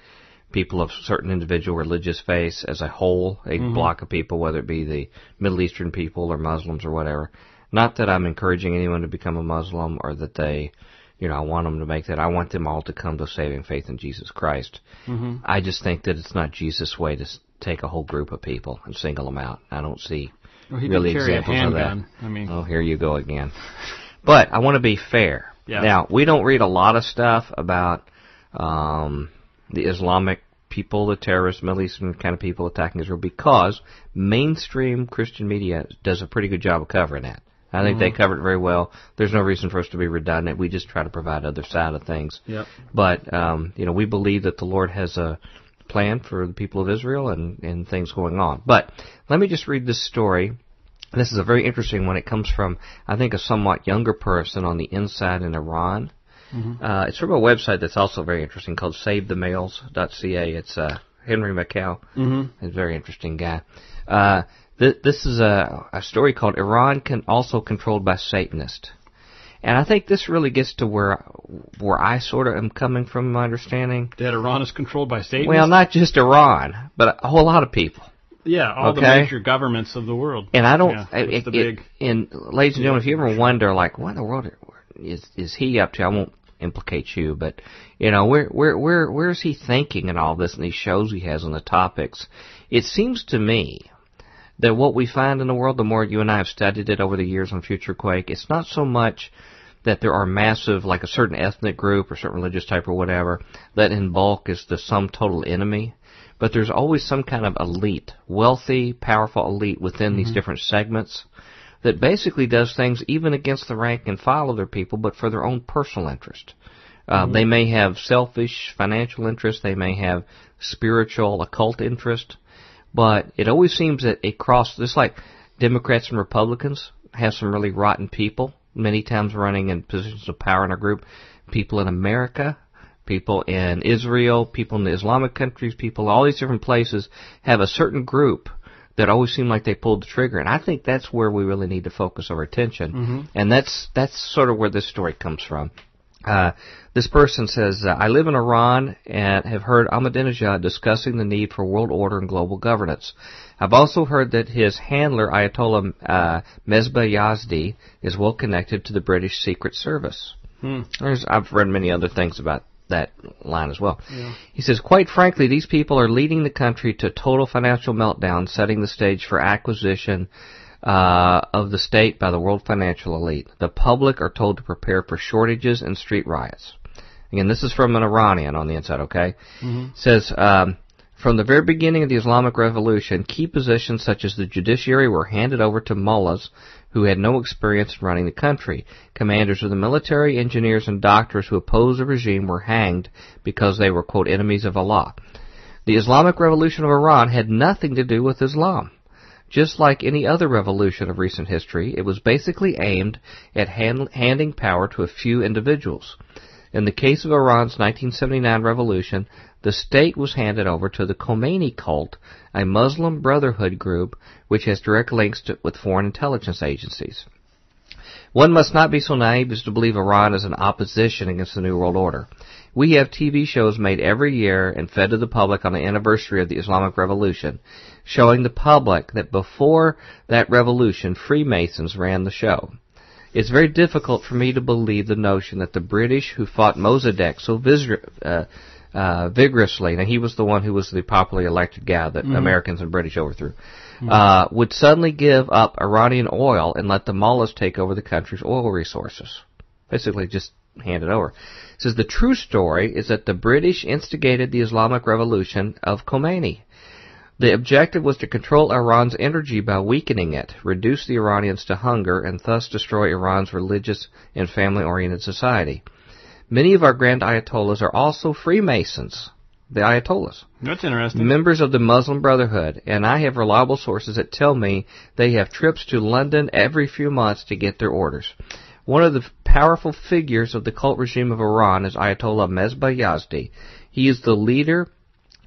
people of certain individual religious faiths as a whole, a block of people, whether it be the Middle Eastern people or Muslims or whatever. Not that I'm encouraging anyone to become a Muslim or that they, you know, I want them to make that. I want them all to come to saving faith in Jesus Christ. Mm-hmm. I just think that it's not Jesus' way to take a whole group of people and single them out. I don't see well, really examples of that. I mean, Oh, here you go again. But I want to be fair. Yeah. Now, we don't read a lot of stuff about um, the Islamic people, the terrorist Middle Eastern kind of people attacking Israel because mainstream Christian media does a pretty good job of covering that. I think they cover it very well. There's no reason for us to be redundant. We just try to provide other side of things. Yep. But um, you know, we believe that the Lord has a plan for the people of Israel and, and things going on. But let me just read this story. This is a very interesting one. It comes from, I think, a somewhat younger person on the inside in Iran. Uh, it's from a website that's also very interesting called SaveTheMales.ca. It's uh, Henry Makow. hmm He's a very interesting guy. Uh, th- this is a, a story called Iran can also controlled by Satanists. And I think this really gets to where where I sort of am coming from, my understanding. that Iran is controlled by Satan. Well, not just Iran, but a whole lot of people. yeah, all the major governments of the world. And I don't. Yeah, it, it's the it- big- and ladies and gentlemen, if you ever wonder, like, what in the world is is he up to? I won't implicate you, but you know, where where where where is he thinking in all this and these shows he has on the topics? It seems to me that what we find in the world, the more you and I have studied it over the years on Future Quake, it's not so much that there are massive, like a certain ethnic group or certain religious type or whatever, that in bulk is the sum total enemy. But there's always some kind of elite, wealthy, powerful elite within these different segments that basically does things even against the rank and file of their people, but for their own personal interest. Uh, They may have selfish financial interest, they may have spiritual, occult interest, but it always seems that it crosses, just like Democrats and Republicans have some really rotten people, many times running in positions of power in our group, people in America, people in Israel, people in the Islamic countries, people in all these different places have a certain group that always seem like they pulled the trigger, and I think that's where we really need to focus our attention, mm-hmm. and that's that's sort of where this story comes from. Uh, this person says, uh, I live in Iran and have heard Ahmadinejad discussing the need for world order and global governance. I've also heard that his handler, Ayatollah uh, Mesbah Yazdi, is well connected to the British Secret Service. Hmm. There's, I've read many other things about that line as well. He says, quite frankly, these people are leading the country to total financial meltdown, setting the stage for acquisition uh, of the state by the world financial elite. The public are told to prepare for shortages and street riots. Again, this is from an Iranian on the inside, okay? Says, um, from the very beginning of the Islamic Revolution, key positions such as the judiciary were handed over to mullahs who had no experience in running the country. Commanders of the military, engineers, and doctors who opposed the regime were hanged because they were, quote, enemies of Allah. The Islamic Revolution of Iran had nothing to do with Islam. Just like any other revolution of recent history, it was basically aimed at hand, handing power to a few individuals. In the case of Iran's 1979 revolution, the state was handed over to the Khomeini cult, a Muslim Brotherhood group which has direct links to, with foreign intelligence agencies. One must not be so naive as to believe Iran is an opposition against the New World Order. We have TV shows made every year and fed to the public on the anniversary of the Islamic Revolution, showing the public that before that revolution, Freemasons ran the show. It's very difficult for me to believe the notion that the British who fought Mossadegh so uh, uh, vigorously, and he was the one who was the popularly elected guy that Americans and British overthrew, uh, would suddenly give up Iranian oil and let the mullahs take over the country's oil resources. Basically, just hand it over. It says the true story is that the British instigated the Islamic Revolution of Khomeini. The objective was to control Iran's energy by weakening it, reduce the Iranians to hunger, and thus destroy Iran's religious and family oriented society. Many of our grand ayatollahs are also Freemasons, the ayatollahs, That's interesting. members of the Muslim Brotherhood, and I have reliable sources that tell me they have trips to London every few months to get their orders. One of the powerful figures of the cult regime of Iran is Ayatollah Mesbah Yazdi. He is the leader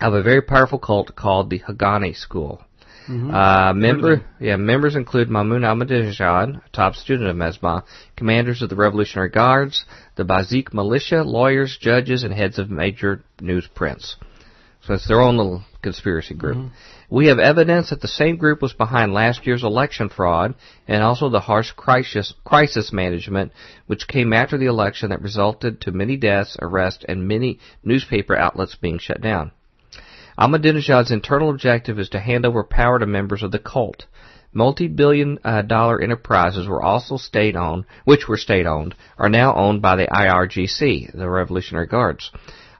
of a very powerful cult called the Haqqani School. Uh, member, yeah, members include Mahmoud Ahmadinejad, a top student of Mesbah, commanders of the Revolutionary Guards, the Basij militia, lawyers, judges, and heads of major newsprints. So it's their own little conspiracy group. We have evidence that the same group was behind last year's election fraud and also the harsh crisis, crisis management which came after the election that resulted to many deaths, arrests, and many newspaper outlets being shut down. Ahmadinejad's internal objective is to hand over power to members of the cult. Multi-billion uh, dollar enterprises were also state owned, which were state owned, are now owned by the IRGC, the Revolutionary Guards.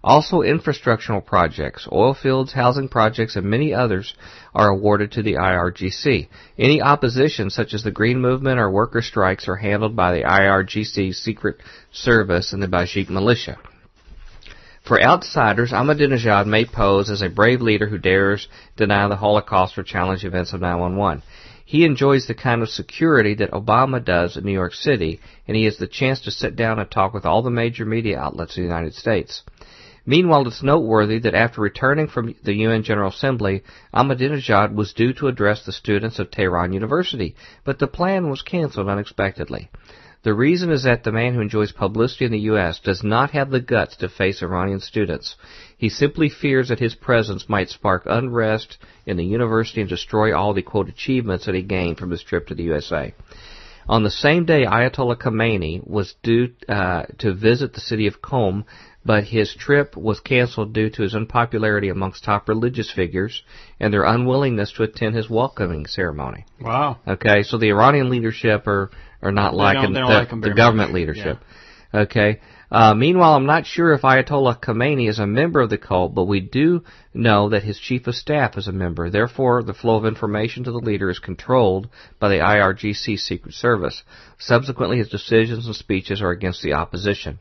Also, infrastructural projects, oil fields, housing projects, and many others are awarded to the IRGC. Any opposition, such as the Green Movement or worker strikes, are handled by the IRGC's Secret Service and the Basij militia. For outsiders, Ahmadinejad may pose as a brave leader who dares deny the Holocaust or challenge events of 911. He enjoys the kind of security that Obama does in New York City, and he has the chance to sit down and talk with all the major media outlets in the United States. Meanwhile, it's noteworthy that after returning from the UN General Assembly, Ahmadinejad was due to address the students of Tehran University, but the plan was canceled unexpectedly. The reason is that the man who enjoys publicity in the U.S. does not have the guts to face Iranian students. He simply fears that his presence might spark unrest in the university and destroy all the quote achievements that he gained from his trip to the USA. On the same day, Ayatollah Khomeini was due uh, to visit the city of Qom but his trip was canceled due to his unpopularity amongst top religious figures and their unwillingness to attend his welcoming ceremony. Wow. Okay, so the Iranian leadership are are not liking don't- they don't the, like the government much. leadership. Okay. Uh, meanwhile, I'm not sure if Ayatollah Khamenei is a member of the cult, but we do know that his chief of staff is a member. Therefore, the flow of information to the leader is controlled by the IRGC Secret Service. Subsequently, his decisions and speeches are against the opposition.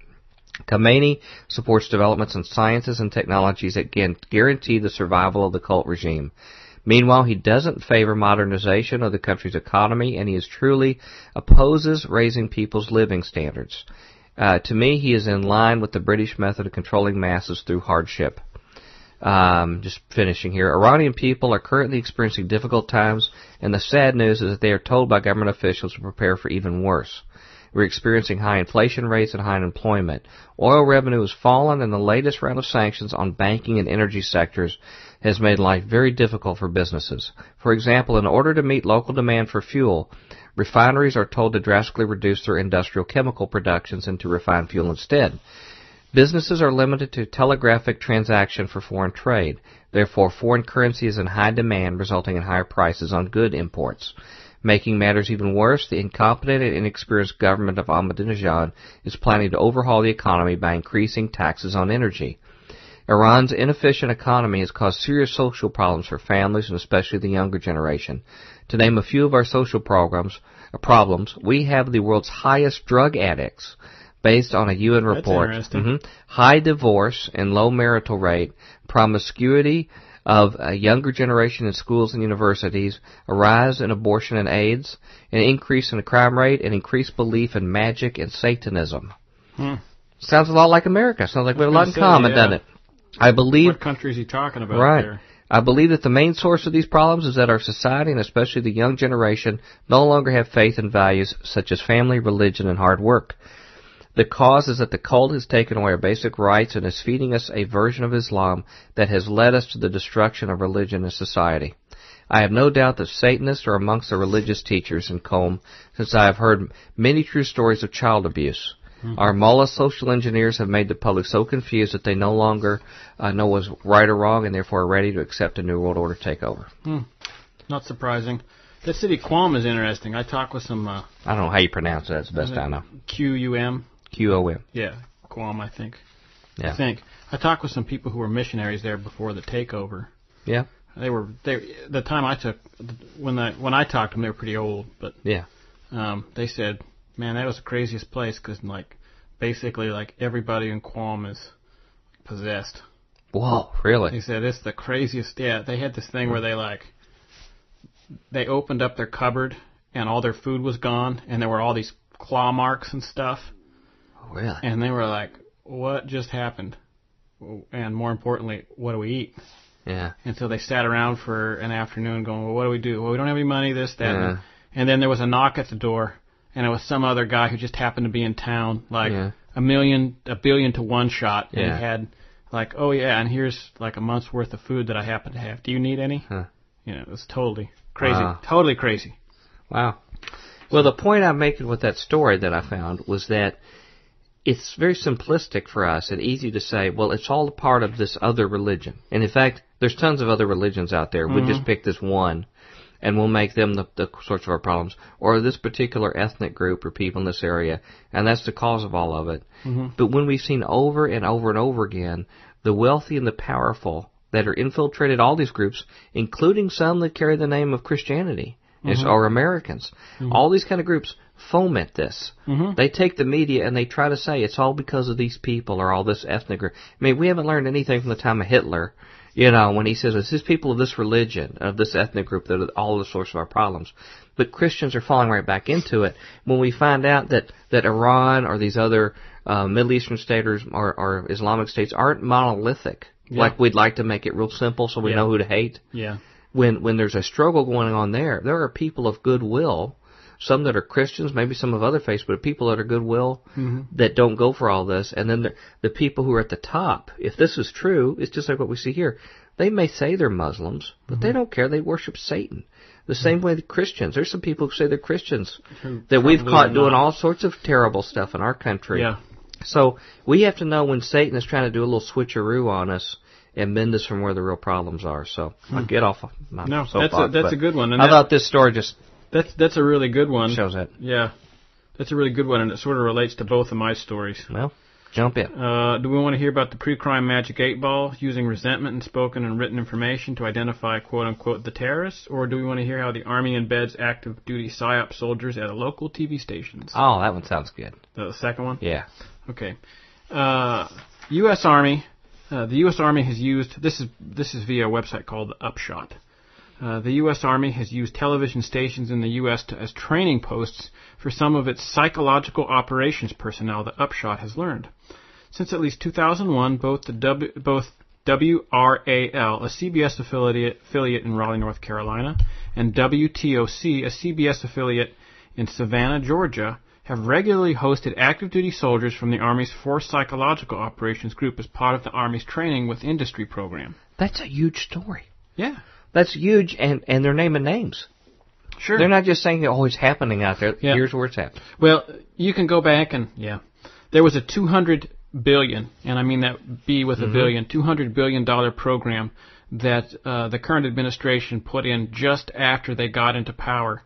Khamenei supports developments in sciences and technologies that can guarantee the survival of the cult regime. Meanwhile, he doesn't favor modernization of the country's economy, and he is truly opposes raising people's living standards. Uh, to me, he is in line with the British method of controlling masses through hardship. Um, just finishing here. Iranian people are currently experiencing difficult times, and the sad news is that they are told by government officials to prepare for even worse. We're experiencing high inflation rates and high unemployment. Oil revenue has fallen, and the latest round of sanctions on banking and energy sectors has made life very difficult for businesses. For example, in order to meet local demand for fuel, refineries are told to drastically reduce their industrial chemical productions and to refine fuel instead. Businesses are limited to telegraphic transaction for foreign trade. Therefore, foreign currency is in high demand, resulting in higher prices on good imports. Making matters even worse, the incompetent and inexperienced government of Ahmadinejad is planning to overhaul the economy by increasing taxes on energy. Iran's inefficient economy has caused serious social problems for families and especially the younger generation. To name a few of our social programs, uh, problems, we have the world's highest drug addicts, based on a UN That's report. interesting. Mhm. High divorce and low marital rate, promiscuity of a younger generation in schools and universities, a rise in abortion and AIDS, an increase in the crime rate, and increased belief in magic and Satanism. Hmm. Sounds a lot like America. Sounds like we have a lot in common, yeah. doesn't it? I believe What country is he talking about Right. there? I believe that the main source of these problems is that our society, and especially the young generation, no longer have faith in values such as family, religion, and hard work. The cause is that the cult has taken away our basic rights and is feeding us a version of Islam that has led us to the destruction of religion and society. I have no doubt that Satanists are amongst the religious teachers in Qom, since I have heard many true stories of child abuse. Our mullah social engineers have made the public so confused that they no longer uh, know what's right or wrong and therefore are ready to accept a New World Order takeover. Not surprising. The city Quam is interesting. I talked with some uh, I don't know how you pronounce it, that's the best I know. Q U M. Q O M. Yeah, Quam, I think. Yeah. I think I talked with some people who were missionaries there before the takeover. Yeah. They were they the time I took when I when I talked to them they were pretty old, but Yeah. um, they said, man, that was the craziest place because like basically like everybody in Quam is possessed. Whoa, really? He said it's the craziest. Yeah, they had this thing where they like they opened up their cupboard and all their food was gone and there were all these claw marks and stuff Oh, Really? and they were like, what just happened? And more importantly, what do we eat? Yeah. And so they sat around for an afternoon going, well, what do we do? Well, we don't have any money, this, that. Yeah. And, and then there was a knock at the door, and it was some other guy who just happened to be in town, like Yeah. a million, a billion to one shot. And Yeah. he had, like, oh yeah, and here's like a month's worth of food that I happen to have. Do you need any? Huh. You know, it was totally crazy. Wow. Totally crazy. Wow. Well, the point I'm making with that story that I found was that it's very simplistic for us and easy to say, well, it's all a part of this other religion. And in fact, there's tons of other religions out there. We mm-hmm. just picked this one. And we'll make them the, the source of our problems, or this particular ethnic group or people in this area, and that's the cause of all of it. Mm-hmm. But when we've seen over and over and over again the wealthy and the powerful that are infiltrated all these groups, including some that carry the name of Christianity mm-hmm. or Americans, mm-hmm. all these kind of groups foment this. Mm-hmm. They take the media and they try to say it's all because of these people or all this ethnic group. I mean, we haven't learned anything from the time of Hitler you know, when he says it's these people of this religion, of this ethnic group that are all the source of our problems. But Christians are falling right back into it when we find out that, that Iran or these other uh, Middle Eastern states or, or Islamic states aren't monolithic. Yeah. Like we'd like to make it real simple so we yeah. know who to hate. Yeah. When when there's a struggle going on there, there are people of goodwill some that are Christians, maybe some of other faiths, but people that are goodwill mm-hmm. that don't go for all this. And then the, the people who are at the top, if this is true, it's just like what we see here. They may say they're Muslims, but mm-hmm. they don't care. They worship Satan. The same mm-hmm. way the Christians. There's some people who say they're Christians that we've caught doing all sorts of terrible stuff in our country. Yeah. So we have to know when Satan is trying to do a little switcheroo on us and bend us from where the real problems are. So hmm. get off of my no, soapbox. That's a, that's a good one. And I thought this story just that's that's a really good one. Shows that. Yeah, that's a really good one, and it sort of relates to both of my stories. Well, jump in. Uh, do we want to hear about the pre-crime magic eight ball using resentment and spoken and written information to identify "quote unquote" the terrorists, or do we want to hear how the army embeds active duty psyop soldiers at local TV stations? Oh, that one sounds good. The second one. Yeah. Okay. Uh, U.S. Army. Uh, the U.S. Army has used this is this is via a website called Upshot. Uh, the U.S. Army has used television stations in the U.S. To, as training posts for some of its psychological operations personnel, the Upshot has learned. Since at least 2001, both the w, both WRAL, a CBS affiliate, affiliate in Raleigh, North Carolina, and WTOC, a CBS affiliate in Savannah, Georgia, have regularly hosted active duty soldiers from the Army's 4th Psychological Operations Group as part of the Army's Training with Industry program. That's a huge story. Yeah. That's huge, and and they're naming names. Sure. They're not just saying, oh, it's happening out there. Yeah. Here's where it's happening. Well, you can go back and, yeah. There was a 200 billion, and I mean that B with mm-hmm. a billion, 200 billion dollar program that uh, the current administration put in just after they got into power,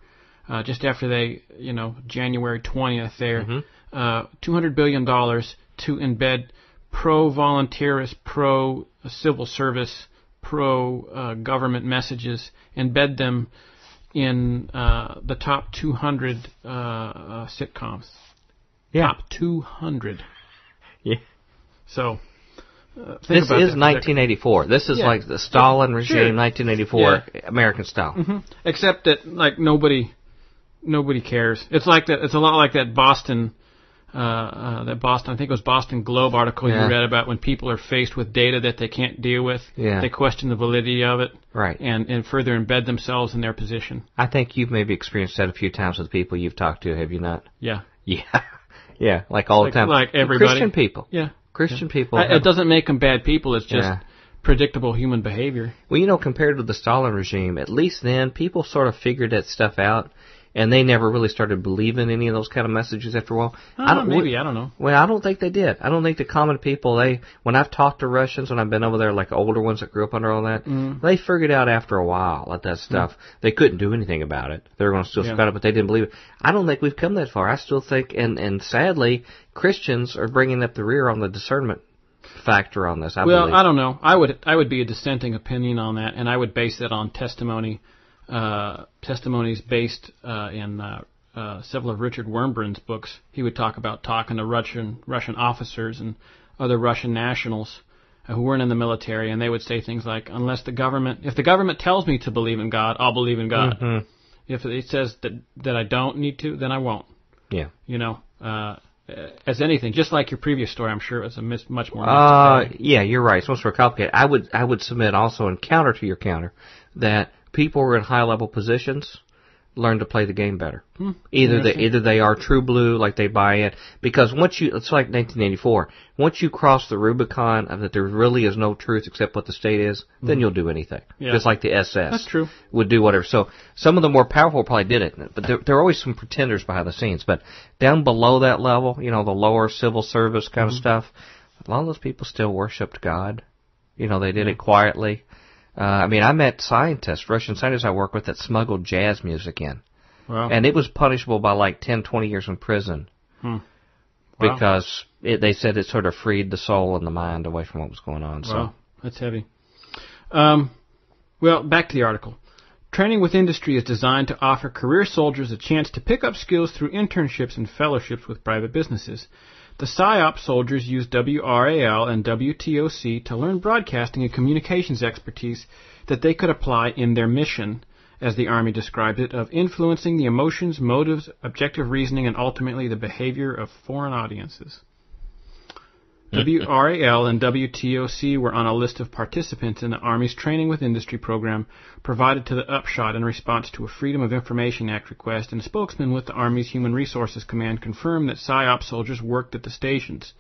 uh, just after they, you know, January 20th there, mm-hmm. uh, 200 billion dollars to embed pro-volunteerist, pro-civil service pro uh, government messages, embed them in uh, the top 200 uh, uh, sitcoms. Yeah. Top 200. Yeah. So. Uh, this is 1984. This is yeah. like the Stalin regime, sure. 1984 yeah. American style. Mm-hmm. Except that like nobody, nobody cares. It's like that. It's a lot like that Boston uh, uh, that Boston, I think it was Boston Globe article yeah. you read about when people are faced with data that they can't deal with. Yeah. They question the validity of it. Right. And, and further embed themselves in their position. I think you've maybe experienced that a few times with people you've talked to, have you not? Yeah. Yeah. yeah, like all like, the time. Like everybody. Christian people. Yeah. Christian yeah. people. it doesn't make them bad people, it's just. Yeah predictable human behavior. Well, you know, compared to the Stalin regime, at least then people sort of figured that stuff out and they never really started believing any of those kind of messages after a while. Uh, I don't maybe I don't know. Well, I don't think they did. I don't think the common people they when I've talked to Russians when I've been over there, like older ones that grew up under all that, mm. they figured out after a while that that stuff mm. they couldn't do anything about it. They were going to still yeah. it, but they didn't believe it. I don't think we've come that far. I still think, and and sadly, Christians are bringing up the rear on the discernment factor on this. I well, believe. I don't know. I would I would be a dissenting opinion on that, and I would base that on testimony, uh, testimonies based uh, in uh, uh, several of Richard Wurmbrand's books, he would talk about talking to Russian Russian officers and other Russian nationals who weren't in the military, and they would say things like, "Unless the government, if the government tells me to believe in God, I'll believe in God. Mm-hmm. If it says that that I don't need to, then I won't." Yeah. You know. Uh, as anything, just like your previous story, I'm sure it's a mis- much more. Uh, yeah, you're right. It's much more complicated. I would I would submit also in counter to your counter that people who are in high level positions learn to play the game better. Hmm. Either they either they are true blue, like they buy it, because once you it's like 1984. Once you cross the Rubicon of that there really is no truth except what the state is, hmm. then you'll do anything. Yeah. Just like the SS. That's true. Would do whatever. So some of the more powerful probably did it, but there, there are always some pretenders behind the scenes. But down below that level, you know, the lower civil service kind mm-hmm. of stuff, a lot of those people still worshipped God. You know, they did it quietly. Uh, I mean, I met scientists, Russian scientists I work with that smuggled jazz music in. Wow. And it was punishable by like 10, 20 years in prison. Hmm. Wow. Because it, they said it sort of freed the soul and the mind away from what was going on. So. Wow, that's heavy. Um, well, back to the article. Training with Industry is designed to offer career soldiers a chance to pick up skills through internships and fellowships with private businesses. The PSYOP soldiers used WRAL and WTOC to learn broadcasting and communications expertise that they could apply in their mission, as the Army described it, of influencing the emotions, motives, objective reasoning, and ultimately the behavior of foreign audiences. WRAL and WTOC were on a list of participants in the Army's Training with Industry program provided to the Upshot in response to a Freedom of Information Act request, and a spokesman with the Army's Human Resources Command confirmed that PSYOP soldiers worked at the stations.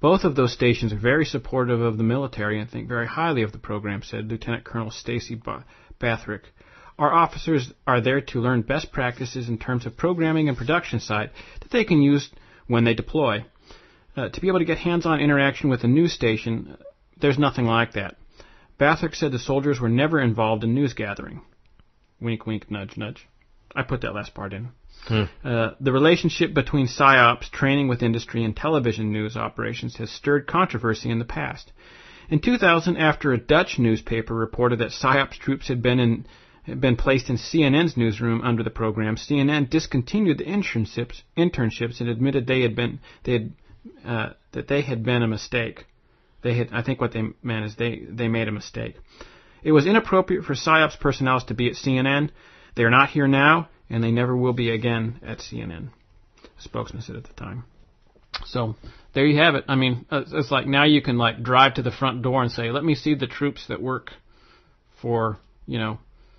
Both of those stations are very supportive of the military and think very highly of the program, said Lieutenant Colonel Stacy Bathrick. Our officers are there to learn best practices in terms of programming and production side that they can use when they deploy. Uh, to be able to get hands-on interaction with a news station, there's nothing like that. Bathrick said the soldiers were never involved in news gathering. Wink, wink, nudge, nudge. I put that last part in. Hmm. Uh, the relationship between PSYOPs, training with industry, and television news operations has stirred controversy in the past. In 2000, after a Dutch newspaper reported that PSYOPs troops had been in had been placed in CNN's newsroom under the program, CNN discontinued the internships, internships and admitted they had been they had uh, that they had been a mistake. They had, I think, what they meant is they they made a mistake. It was inappropriate for PSYOPs personnel to be at CNN. They are not here now, and they never will be again at CNN. The spokesman said at the time. So there you have it. I mean, it's like now you can like drive to the front door and say, "Let me see the troops that work for you know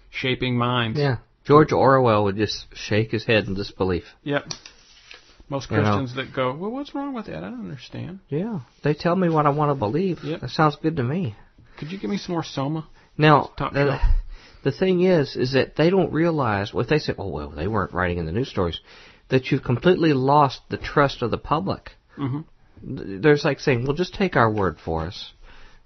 shaping minds." Yeah. George Orwell would just shake his head in disbelief. Yep. Most Christians you know, that go, well, what's wrong with that? I don't understand. Yeah, they tell me what I want to believe. Yep. That sounds good to me. Could you give me some more Soma? Now, the, the thing is, is that they don't realize what they say. Oh well, they weren't writing in the news stories. That you've completely lost the trust of the public. Mm-hmm. There's like saying, well, just take our word for us.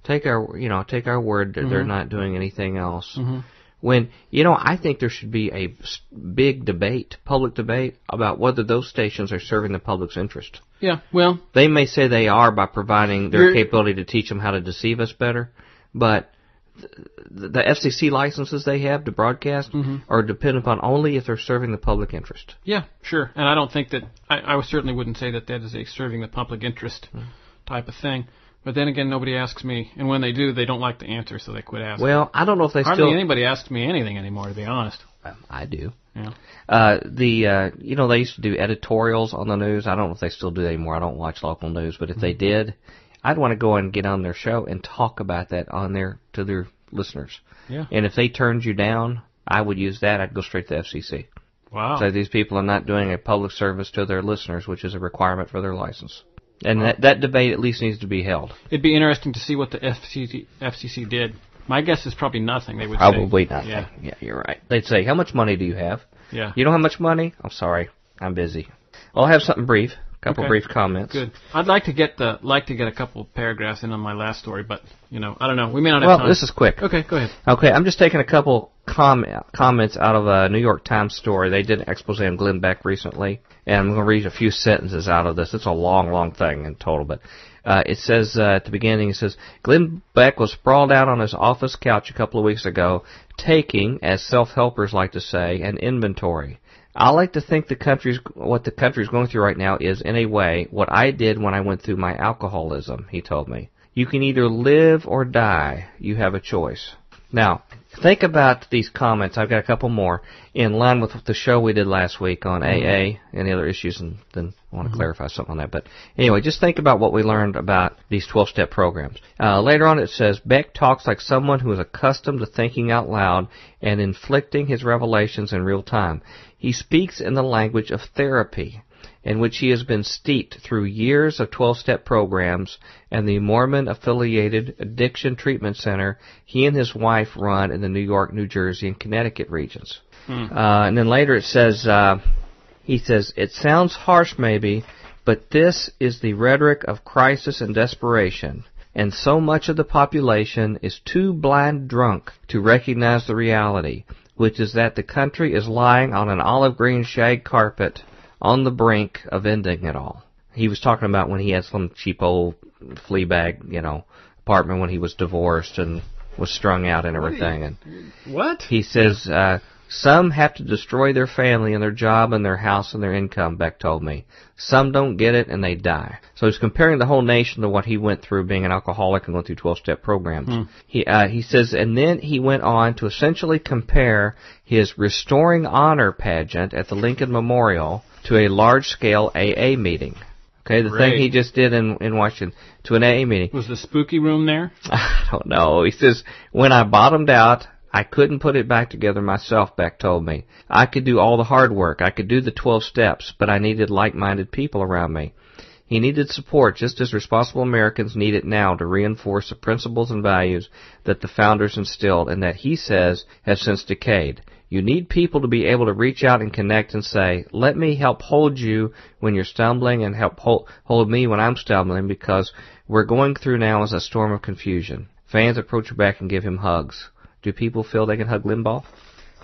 Take our, you know, take our word that mm-hmm. they're not doing anything else. Mm-hmm when you know I think there should be a big debate, public debate about whether those stations are serving the public's interest. Yeah, well, they may say they are by providing their capability to teach them how to deceive us better, but the, the FCC licenses they have to broadcast mm-hmm. are dependent upon only if they're serving the public interest. Yeah, sure, and I don't think that I, I certainly wouldn't say that that is a serving the public interest mm-hmm. type of thing. But then again, nobody asks me, and when they do, they don't like the answer, so they quit asking. Well, I don't know if they hardly still. anybody asks me anything anymore, to be honest. I do. Yeah. Uh, the uh, you know they used to do editorials on the news. I don't know if they still do anymore. I don't watch local news, but if they Mm-hmm. did, I'd want to go and get on their show and talk about that on their to their listeners. Yeah. And if they turned you down, I would use that. I'd go straight to the FCC. Wow. So these people are not doing a public service to their listeners, which is a requirement for their license. And that, that debate at least needs to be held. It'd be interesting to see what the FCC, FCC did. My guess is probably nothing. They would probably say. nothing. Yeah. yeah, you're right. They'd say, "How much money do you have?" Yeah. You don't have much money? I'm sorry, I'm busy. I'll have something brief. A couple Okay. brief comments. Good. I'd like to get the like to get a couple paragraphs in on my last story, but you know, I don't know. We may not have Well, time. this is quick. okay. Go ahead. Okay, I'm just taking a couple com- comments out of a New York Times story. They did an expose on Glenn Beck recently, and I'm going to read a few sentences out of this. It's a long, long thing in total, but uh, it says uh, at the beginning, it says Glenn Beck was sprawled out on his office couch a couple of weeks ago, taking, as self-helpers like to say, an inventory. I like to think the country's what the country's going through right now is, in a way, what I did when I went through my alcoholism. He told me, "You can either live or die. You have a choice." Now, think about these comments. I've got a couple more in line with the show we did last week on AA and the other issues, and then I want to clarify something on that. But anyway, just think about what we learned about these 12-step programs. Uh, later on, it says Beck talks like someone who is accustomed to thinking out loud and inflicting his revelations in real time. He speaks in the language of therapy in which he has been steeped through years of 12 step programs and the Mormon affiliated addiction treatment center he and his wife run in the New York, New Jersey, and Connecticut regions. Hmm. Uh, and then later it says, uh, he says, it sounds harsh maybe, but this is the rhetoric of crisis and desperation. and so much of the population is too blind drunk to recognize the reality, which is that the country is lying on an olive green shag carpet on the brink of ending it all. He was talking about when he had some cheap old flea bag, you know, apartment when he was divorced and was strung out and everything. And What? he says, uh, some have to destroy their family and their job and their house and their income, Beck told me. Some don't get it and they die. So he's comparing the whole nation to what he went through being an alcoholic and going through 12 step programs. He, uh, he says, and then he went on to essentially compare his Restoring Honor pageant at the Lincoln Memorial to a large scale AA meeting. Okay, the Great. thing he just did in, in Washington to an AA meeting. Was the spooky room there? I don't know. He says, when I bottomed out, I couldn't put it back together myself, Beck told me. I could do all the hard work. I could do the 12 steps, but I needed like-minded people around me. He needed support just as responsible Americans need it now to reinforce the principles and values that the founders instilled and that he says have since decayed. You need people to be able to reach out and connect and say, let me help hold you when you're stumbling and help hold, hold me when I'm stumbling because we're going through now is a storm of confusion. Fans approach back and give him hugs. Do people feel they can hug Limbaugh?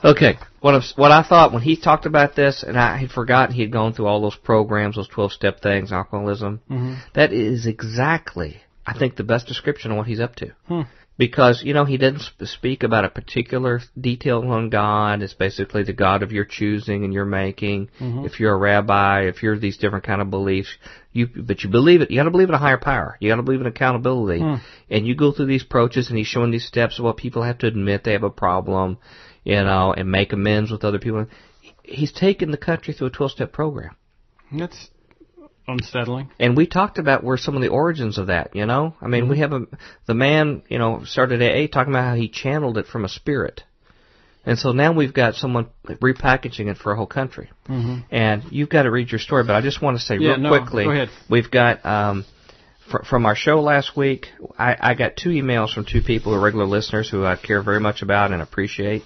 Okay, what I, what I thought when he talked about this, and I had forgotten he had gone through all those programs, those 12 step things, alcoholism, that is exactly, I think, the best description of what he's up to. Hmm. Because, you know, he didn't sp- speak about a particular detail on God. It's basically the God of your choosing and your making. If you're a rabbi, if you're these different kind of beliefs, you, but you believe it, you gotta believe in a higher power. You gotta believe in accountability. Hmm. And you go through these approaches and he's showing these steps of what people have to admit they have a problem, you know, and make amends with other people. He's taken the country through a 12 step program. That's unsettling. And we talked about where some of the origins of that, you know? I mean, we hmm. have a, the man, you know, started AA talking about how he channeled it from a spirit. And so now we've got someone repackaging it for a whole country. Mm-hmm. And you've got to read your story, but I just want to say Yeah, real no, quickly, go ahead. we've got, um, fr- from our show last week, I, I got two emails from two people who are regular listeners who I care very much about and appreciate.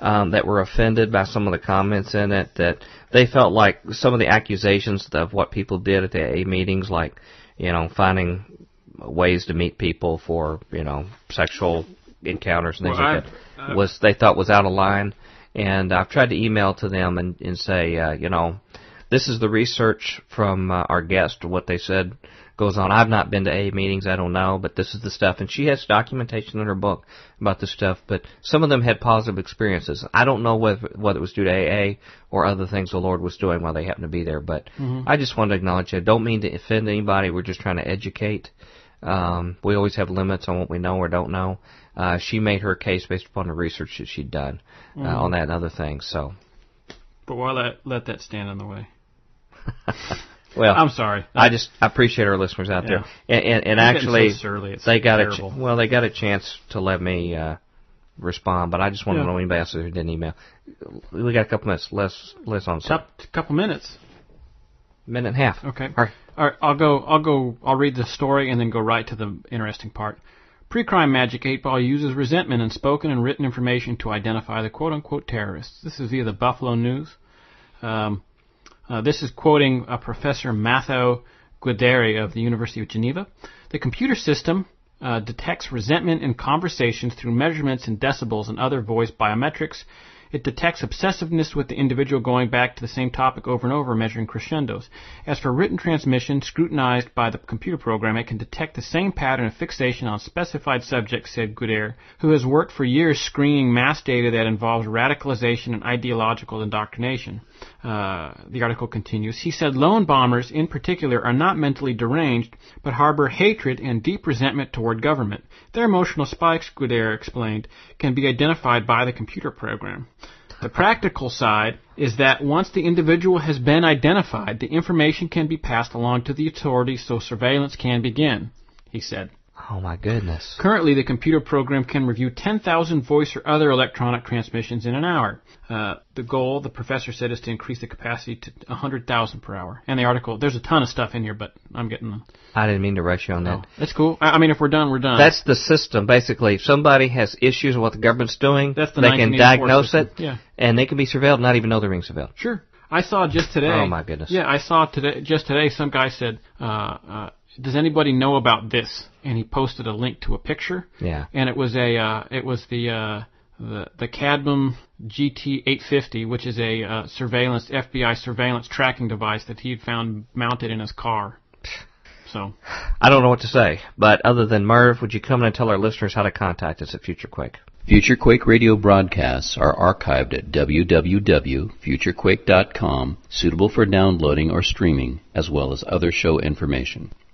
Um, that were offended by some of the comments in it. That they felt like some of the accusations of what people did at the AA meetings, like you know finding ways to meet people for you know sexual encounters and things Well, like that, was they thought was out of line. And I've tried to email to them and, and say, uh, you know, this is the research from uh, our guest, what they said goes on. I've not been to AA meetings, I don't know, but this is the stuff. And she has documentation in her book about this stuff, but some of them had positive experiences. I don't know whether, whether it was due to AA or other things the Lord was doing while they happened to be there, but I just wanted to acknowledge it. Don't mean to offend anybody, we're just trying to educate. Um, we always have limits on what we know or don't know. Uh, she made her case based upon the research that she'd done uh, on that and other things. So, But why let, let that stand in the way? well, I'm sorry. I just I appreciate our listeners out there, and and, and actually so. They got terrible. a ch- well they got a chance to let me uh, respond, but I just want Yeah. to know anybody else who didn't email. We got a couple minutes less less on Top, couple minutes. minute and a half. Okay. All right. All right, I'll go. I'll go. I'll read the story and then go right to the interesting part. Pre-crime magic 8 Ball uses resentment in spoken and written information to identify the quote-unquote terrorists. This is via the Buffalo News. Um, uh, this is quoting uh, Professor Mathieu Guidère of the University of Geneva. The computer system uh, detects resentment in conversations through measurements in decibels and other voice biometrics. It detects obsessiveness with the individual going back to the same topic over and over, measuring crescendos. As for written transmission, scrutinized by the computer program, it can detect the same pattern of fixation on specified subjects, said Guidère, who has worked for years screening mass data that involves radicalization and ideological indoctrination. Uh, the article continues. He said lone bombers, in particular, are not mentally deranged, but harbor hatred and deep resentment toward government. Their emotional spikes, Guidère explained, can be identified by the computer program. The practical side is that once the individual has been identified, the information can be passed along to the authorities so surveillance can begin, he said. Oh my goodness. Currently, the computer program can review 10,000 voice or other electronic transmissions in an hour. Uh, the goal, the professor said, is to increase the capacity to 100,000 per hour. And the article, there's a ton of stuff in here, but I'm getting them. I didn't mean to rush you on that. No, That's cool. I, I mean, if we're done, we're done. That's the system, basically. If somebody has issues with what the government's doing, That's the they can 1984 diagnose system. it, Yeah. and they can be surveilled, not even know they're being surveilled. Sure. I saw just today. Oh, my goodness. Yeah, I saw today. Just today, some guy said uh, uh, does anybody know about this? And he posted a link to a picture. Yeah. And it was a uh, it was the uh, the the Cadman GT850, which is a uh, surveillance FBI surveillance tracking device that he had found mounted in his car. So I don't know what to say, but other than Merv, would you come in and tell our listeners how to contact us at FutureQuake? FutureQuake radio broadcasts are archived at www.futurequake.com, suitable for downloading or streaming, as well as other show information.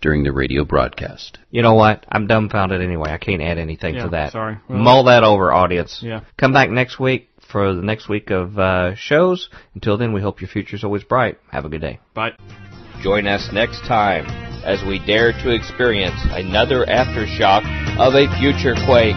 during the radio broadcast. You know what? I'm dumbfounded anyway. I can't add anything Yeah, to that. sorry. Well- Mull that over, audience. Yeah. Come back next week for the next week of uh, shows. Until then, we hope your future's always bright. Have a good day. bye. Join us next time as we dare to experience another aftershock of a future quake.